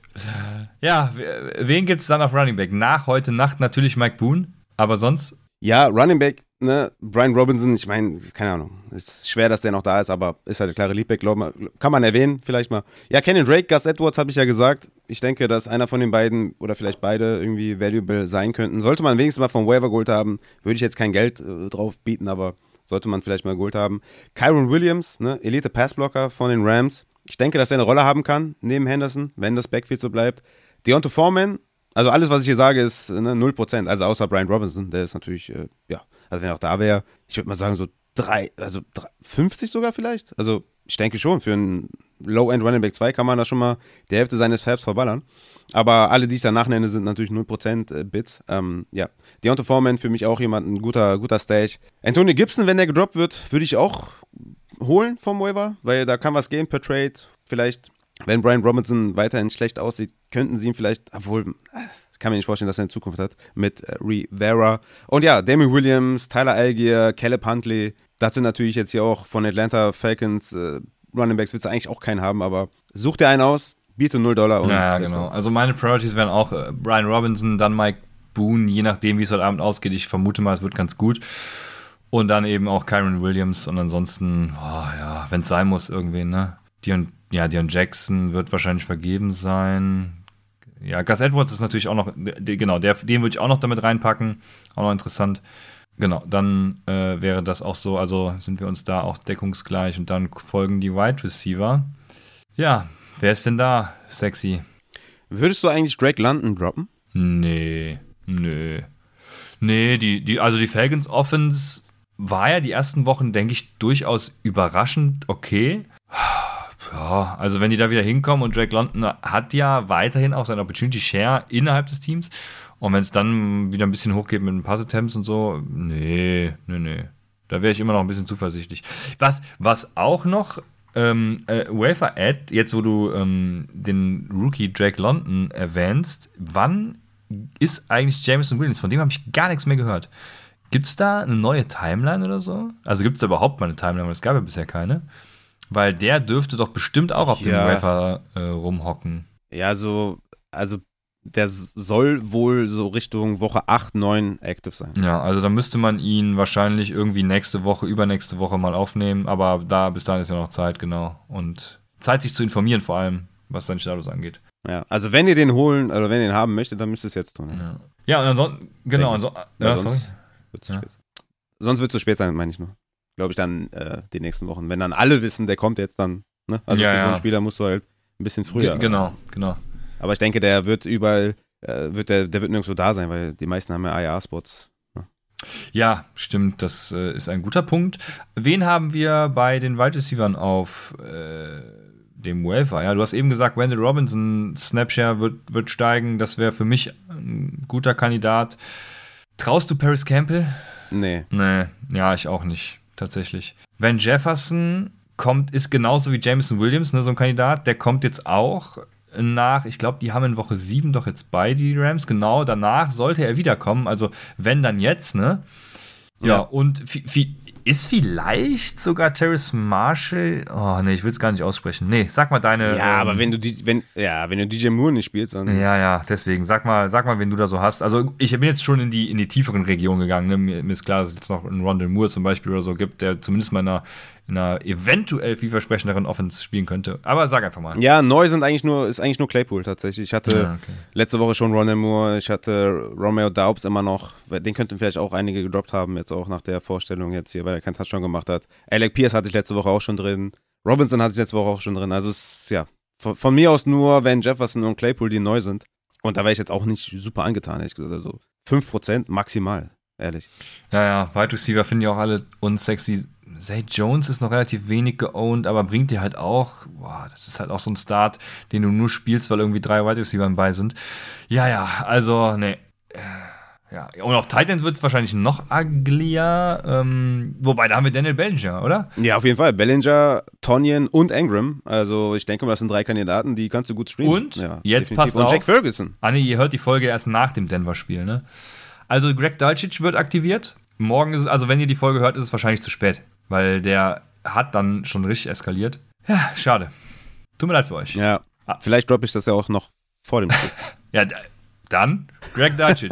Ja, wen gibt's dann auf Running Back? Nach heute Nacht natürlich Mike Boone, aber sonst Ja, Running Back, ne, Brian Robinson, ich meine, keine Ahnung, ist schwer, dass der noch da ist, aber ist halt der klare Leadback, glaub mal, kann man erwähnen, vielleicht mal. Ja, Kenyon Drake, Gus Edwards habe ich ja gesagt. Ich denke, dass einer von den beiden oder vielleicht beide irgendwie valuable sein könnten. Sollte man wenigstens mal vom Waiver geholt haben, würde ich jetzt kein Geld äh, drauf bieten, aber sollte man vielleicht mal geholt haben. Kyron Williams, ne, Elite Passblocker von den Rams. Ich denke, dass er eine Rolle haben kann neben Henderson, wenn das Backfield so bleibt. Deontay Foreman, also alles, was ich hier sage, ist ne, 0%. Also außer Brian Robinson, der ist natürlich, äh, ja, also wenn er auch da wäre, ich würde mal sagen, so drei, also drei, 50 sogar vielleicht. Also ich denke schon, für einen Low-End Running Back 2 kann man da schon mal die Hälfte seines Fabs verballern. Aber alle, die ich danach nenne, sind natürlich 0% äh, Bits. Ähm, ja, Deontay Foreman für mich auch jemand, ein guter, guter Stage. Anthony Gibson, wenn der gedroppt wird, würde ich auch holen vom Waiver, weil da kann was gehen per Trade. Vielleicht, wenn Brian Robinson weiterhin schlecht aussieht, könnten sie ihn vielleicht, obwohl, äh, kann mir nicht vorstellen, dass er eine Zukunft hat mit äh, Rivera. Und ja, Damien Williams, Tyler Algier, Caleb Huntley, das sind natürlich jetzt hier auch von Atlanta Falcons äh, Running Backs, willst du eigentlich auch keinen haben, aber such dir einen aus, biete 0 Dollar und Ja, genau. go. Also meine Priorities wären auch äh, Brian Robinson, dann Mike Boone, je nachdem, wie es heute Abend ausgeht. Ich vermute mal, es wird ganz gut. Und dann eben auch Kyron Williams und ansonsten, oh, ja, wenn es sein muss, irgendwen, ne? Dion, ja, Dion Jackson wird wahrscheinlich vergeben sein. Ja, Gus Edwards ist natürlich auch noch, genau, der, den würde ich auch noch damit reinpacken. Auch noch interessant. Genau, dann äh, wäre das auch so, also sind wir uns da auch deckungsgleich und dann folgen die Wide Receiver. Ja, wer ist denn da sexy? Würdest du eigentlich Drake London droppen? Nee, nee. Nee, die, die, also die Falcons Offense war ja die ersten Wochen, denke ich, durchaus überraschend okay. Ja, also wenn die da wieder hinkommen und Drake London hat ja weiterhin auch sein Opportunity Share innerhalb des Teams. Und wenn es dann wieder ein bisschen hochgeht mit den Pass-Attempts und so, nee, nee, nee. Da wäre ich immer noch ein bisschen zuversichtlich. Was, was auch noch ähm, äh, Wafer Ad, jetzt wo du ähm, den Rookie Drake London erwähnst, wann ist eigentlich Jameson Williams? Von dem habe ich gar nichts mehr gehört. Gibt es da eine neue Timeline oder so? Also gibt es überhaupt mal eine Timeline? Es gab ja bisher keine. Weil der dürfte doch bestimmt auch auf Ja. dem Wafer äh, rumhocken. Ja, so, also der soll wohl so Richtung Woche 8, 9 active sein. Ja, also da müsste man ihn wahrscheinlich irgendwie nächste Woche, übernächste Woche mal aufnehmen. Aber da, bis dahin ist ja noch Zeit, genau. Und Zeit, sich zu informieren, vor allem, was seinen Status angeht. Ja, also wenn ihr den holen oder wenn ihr den haben möchtet, dann müsst ihr es jetzt tun. Ja. Ja, ja und ansonsten, genau, Weil ja, sonst Ja. wird es zu spät sein, meine ich nur. Glaube ich dann äh, die nächsten Wochen. Wenn dann alle wissen, der kommt jetzt dann. Ne? Also Ja, für so einen ja. Spieler musst du halt ein bisschen früher. Ge- Genau, genau. Aber ich denke, der wird überall, äh, wird der, der wird nirgendwo da sein, weil die meisten haben ja IR-Spots. Ja, stimmt, das äh, ist ein guter Punkt. Wen haben wir bei den Wide Receivers auf äh, dem Waiver? Ja, du hast eben gesagt, Wendell Robinson, Snapshare wird, wird steigen. Das wäre für mich ein guter Kandidat. Traust du Paris Campbell? Nee. Nee, ja, ich auch nicht, tatsächlich. Van Jefferson kommt, ist genauso wie Jameson Williams, ne, so ein Kandidat, der kommt jetzt auch nach, ich glaube, die haben in Woche 7 doch jetzt bei die Rams, genau, danach sollte er wiederkommen, also wenn dann jetzt, ne? Ja, Ja. und vi- vi- ist vielleicht sogar Terrace Marshall, oh nee, ich will es gar nicht aussprechen. Nee, sag mal deine. Ja, ähm, aber wenn du die, wenn, ja, wenn du DJ Moore nicht spielst, dann. ja, ja, deswegen. Sag mal, sag mal, wen du da so hast. Also ich bin jetzt schon in die, in die tieferen Regionen gegangen. Ne? Mir, ist klar, dass es jetzt noch einen Rondell Moore zum Beispiel oder so gibt, der zumindest mal in einer, in einer eventuell vielversprechenderen Offense spielen könnte. Aber sag einfach mal. Ja, neu sind eigentlich nur, ist eigentlich nur Claypool tatsächlich. Ich hatte Ja, okay. letzte Woche schon Ronald Moore, ich hatte Romeo Daubs immer noch. Den könnten vielleicht auch einige gedroppt haben, jetzt auch nach der Vorstellung jetzt hier, weil er keinen Touchdown gemacht hat. Alec Pierce hatte ich letzte Woche auch schon drin. Robinson hatte ich letzte Woche auch schon drin. Also es ist, ja, von, von mir aus nur Van Jefferson und Claypool, die neu sind. Und da wäre ich jetzt auch nicht super angetan, ehrlich gesagt. Also 5% maximal, ehrlich. Ja, ja, Wide Receiver finde ich auch alle unsexy. Zay Jones ist noch relativ wenig geowned, aber bringt dir halt auch, boah, das ist halt auch so ein Start, den du nur spielst, weil irgendwie drei Wide Receiver bei sind. Ja, ja, also, nee. Äh, Ja, und auf Titan wird es wahrscheinlich noch uglier. Ähm, wobei, da haben wir Daniel Bellinger, oder? Ja, auf jeden Fall. Bellinger, Tonyan und Engram. Also ich denke mal, das sind drei Kandidaten, die kannst du gut streamen. Und? ja, Jetzt definitiv. passt Und auf. Jack Ferguson. Ah, nee, ihr hört die Folge erst nach dem Denver-Spiel, ne? Also, Greg Dalcic wird aktiviert. Morgen ist es, also wenn ihr die Folge hört, ist es wahrscheinlich zu spät, weil der hat dann schon richtig eskaliert. Ja, schade. Tut mir leid für euch. Ja, Ah. vielleicht droppe ich das ja auch noch vor dem Spiel. *laughs* Ja, dann Greg Dalcic.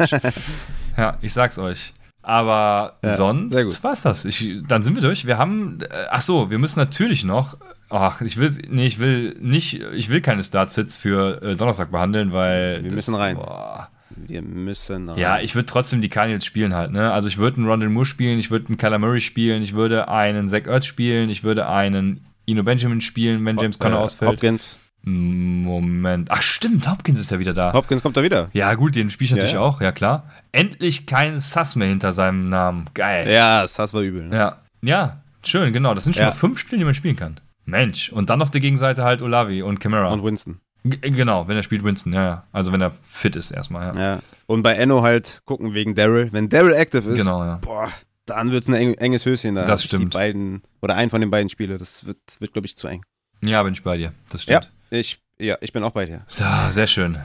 *laughs* ja, ich sag's euch. Aber Ja, sonst war's das. Ich, dann sind wir durch. Wir haben, äh, ach so, wir müssen natürlich noch, ach, ich will, nee, ich will nicht, ich will keine Start-Sits für äh, Donnerstag behandeln, weil. Wir das- müssen rein. Boah. Wir müssen rein. Ja, ich würde trotzdem die Cardinals spielen halt, ne? Also ich würde einen Rondell Moore spielen, ich würde einen Kyler Murray spielen, ich würde einen Zach Ertz spielen, ich würde einen Ino Benjamin spielen, wenn James Conner äh, ausfällt. Hopkins. Moment. Ach stimmt, Hopkins ist ja wieder da. Hopkins kommt da wieder. ja, gut, den spiele ich natürlich Ja. auch, ja klar. Endlich kein Sass mehr hinter seinem Namen. Geil. Ja, das war übel. Ne? Ja, ja, schön, genau. Das sind schon Ja. mal fünf Spiele, die man spielen kann. Mensch. Und dann auf der Gegenseite halt Olavi und Camara. Und Winston. Genau, wenn er spielt Winston, ja, ja. Also wenn er fit ist erstmal, ja. Ja. Und bei Enno halt gucken wegen Daryl. Wenn Daryl active ist, Genau, ja. boah, dann wird es ein eng, enges Höschen da. Das Die stimmt. beiden, oder ein von den beiden Spiele, das wird, wird glaube ich, zu eng. Ja, bin ich bei dir. Das Ja, stimmt. ich, ja, ich bin auch bei dir. So, sehr schön.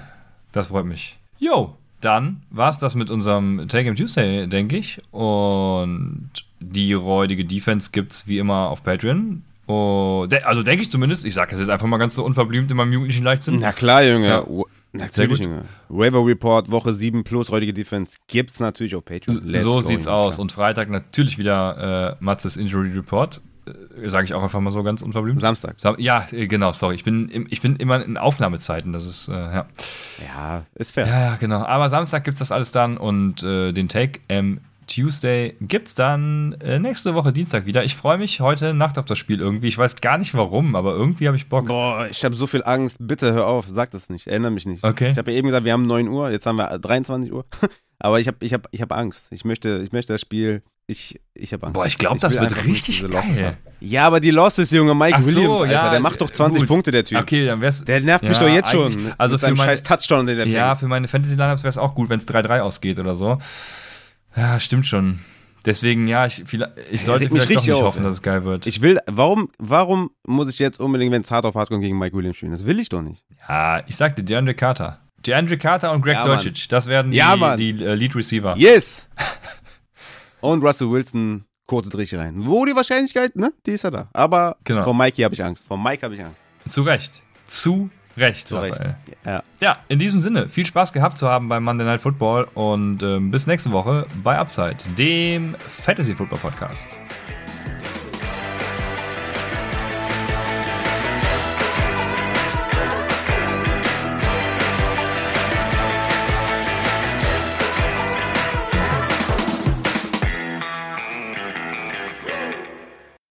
Das freut mich. Jo, dann war es das mit unserem Take Game Tuesday, denke ich. Und die räudige Defense gibt es wie immer auf Patreon. Oh, de also denke ich zumindest. Ich sage es jetzt einfach mal ganz so unverblümt in meinem jugendlichen Leichtsinn. Na klar, Junge. Ja. Natürlich. Junge. Waiver Report, Woche 7 plus räudige Defense gibt's natürlich auf Patreon. Let's so sieht's Junge, aus. klar. Und Freitag natürlich wieder äh, Matzes Injury Report. Äh, Sage ich auch einfach mal so ganz unverblümt. Samstag. Sam ja, äh, genau, sorry. Ich bin, ich bin immer in Aufnahmezeiten. Das ist, äh, ja. Ja, ist fair. Ja, genau. Aber Samstag gibt's das alles dann und äh, den Take am Tuesday gibt's dann äh, nächste Woche Dienstag wieder. Ich freue mich heute Nacht auf das Spiel irgendwie. Ich weiß gar nicht warum, aber irgendwie habe ich Bock. Boah, ich habe so viel Angst. Bitte hör auf, sag das nicht. Erinnere mich nicht. Okay. Ich habe ja eben gesagt, wir haben 9 Uhr, jetzt haben wir 23 Uhr. *laughs* Aber ich habe ich hab, ich hab Angst. Ich möchte, ich möchte das Spiel. Ich, ich habe Angst. Boah, ich glaub, das wird richtig geil. Ja, aber die Losses, Junge, Mike so, Williams, Alter, ja, der macht doch 20 gut. Punkte, der Typ. Okay, dann wär's. Der nervt mich Ja, doch jetzt schon. eigentlich- mit also für seinem meine- scheiß Touchdown, den der Ja, fängt. für meine Fantasy-Lineups wäre es auch gut, wenn es 3-3 ausgeht oder so. Ja, stimmt schon. Deswegen, ja, ich, ich sollte mich vielleicht doch richtig nicht auf, hoffen, dass es geil wird. Ich will, warum, warum muss ich jetzt unbedingt, wenn es hart auf hart kommt, gegen Mike Williams spielen? Das will ich doch nicht. ja, ich sagte DeAndre Carter. DeAndre Carter und Greg Ja. Dolcic, das werden die, Ja, Mann. die äh, Lead Receiver. Yes! *laughs* Und Russell Wilson, kurze Drich rein. Wo die Wahrscheinlichkeit, ne? Die ist ja da. Aber Genau. vor Mikey habe ich Angst. Vor Mike habe ich Angst. Zu Recht. Zu Recht, Zu Recht. Raphael. Ja. Ja, in diesem Sinne, viel Spaß gehabt zu haben beim Monday Night Football und ähm, bis nächste Woche bei Upside, dem Fantasy Football Podcast.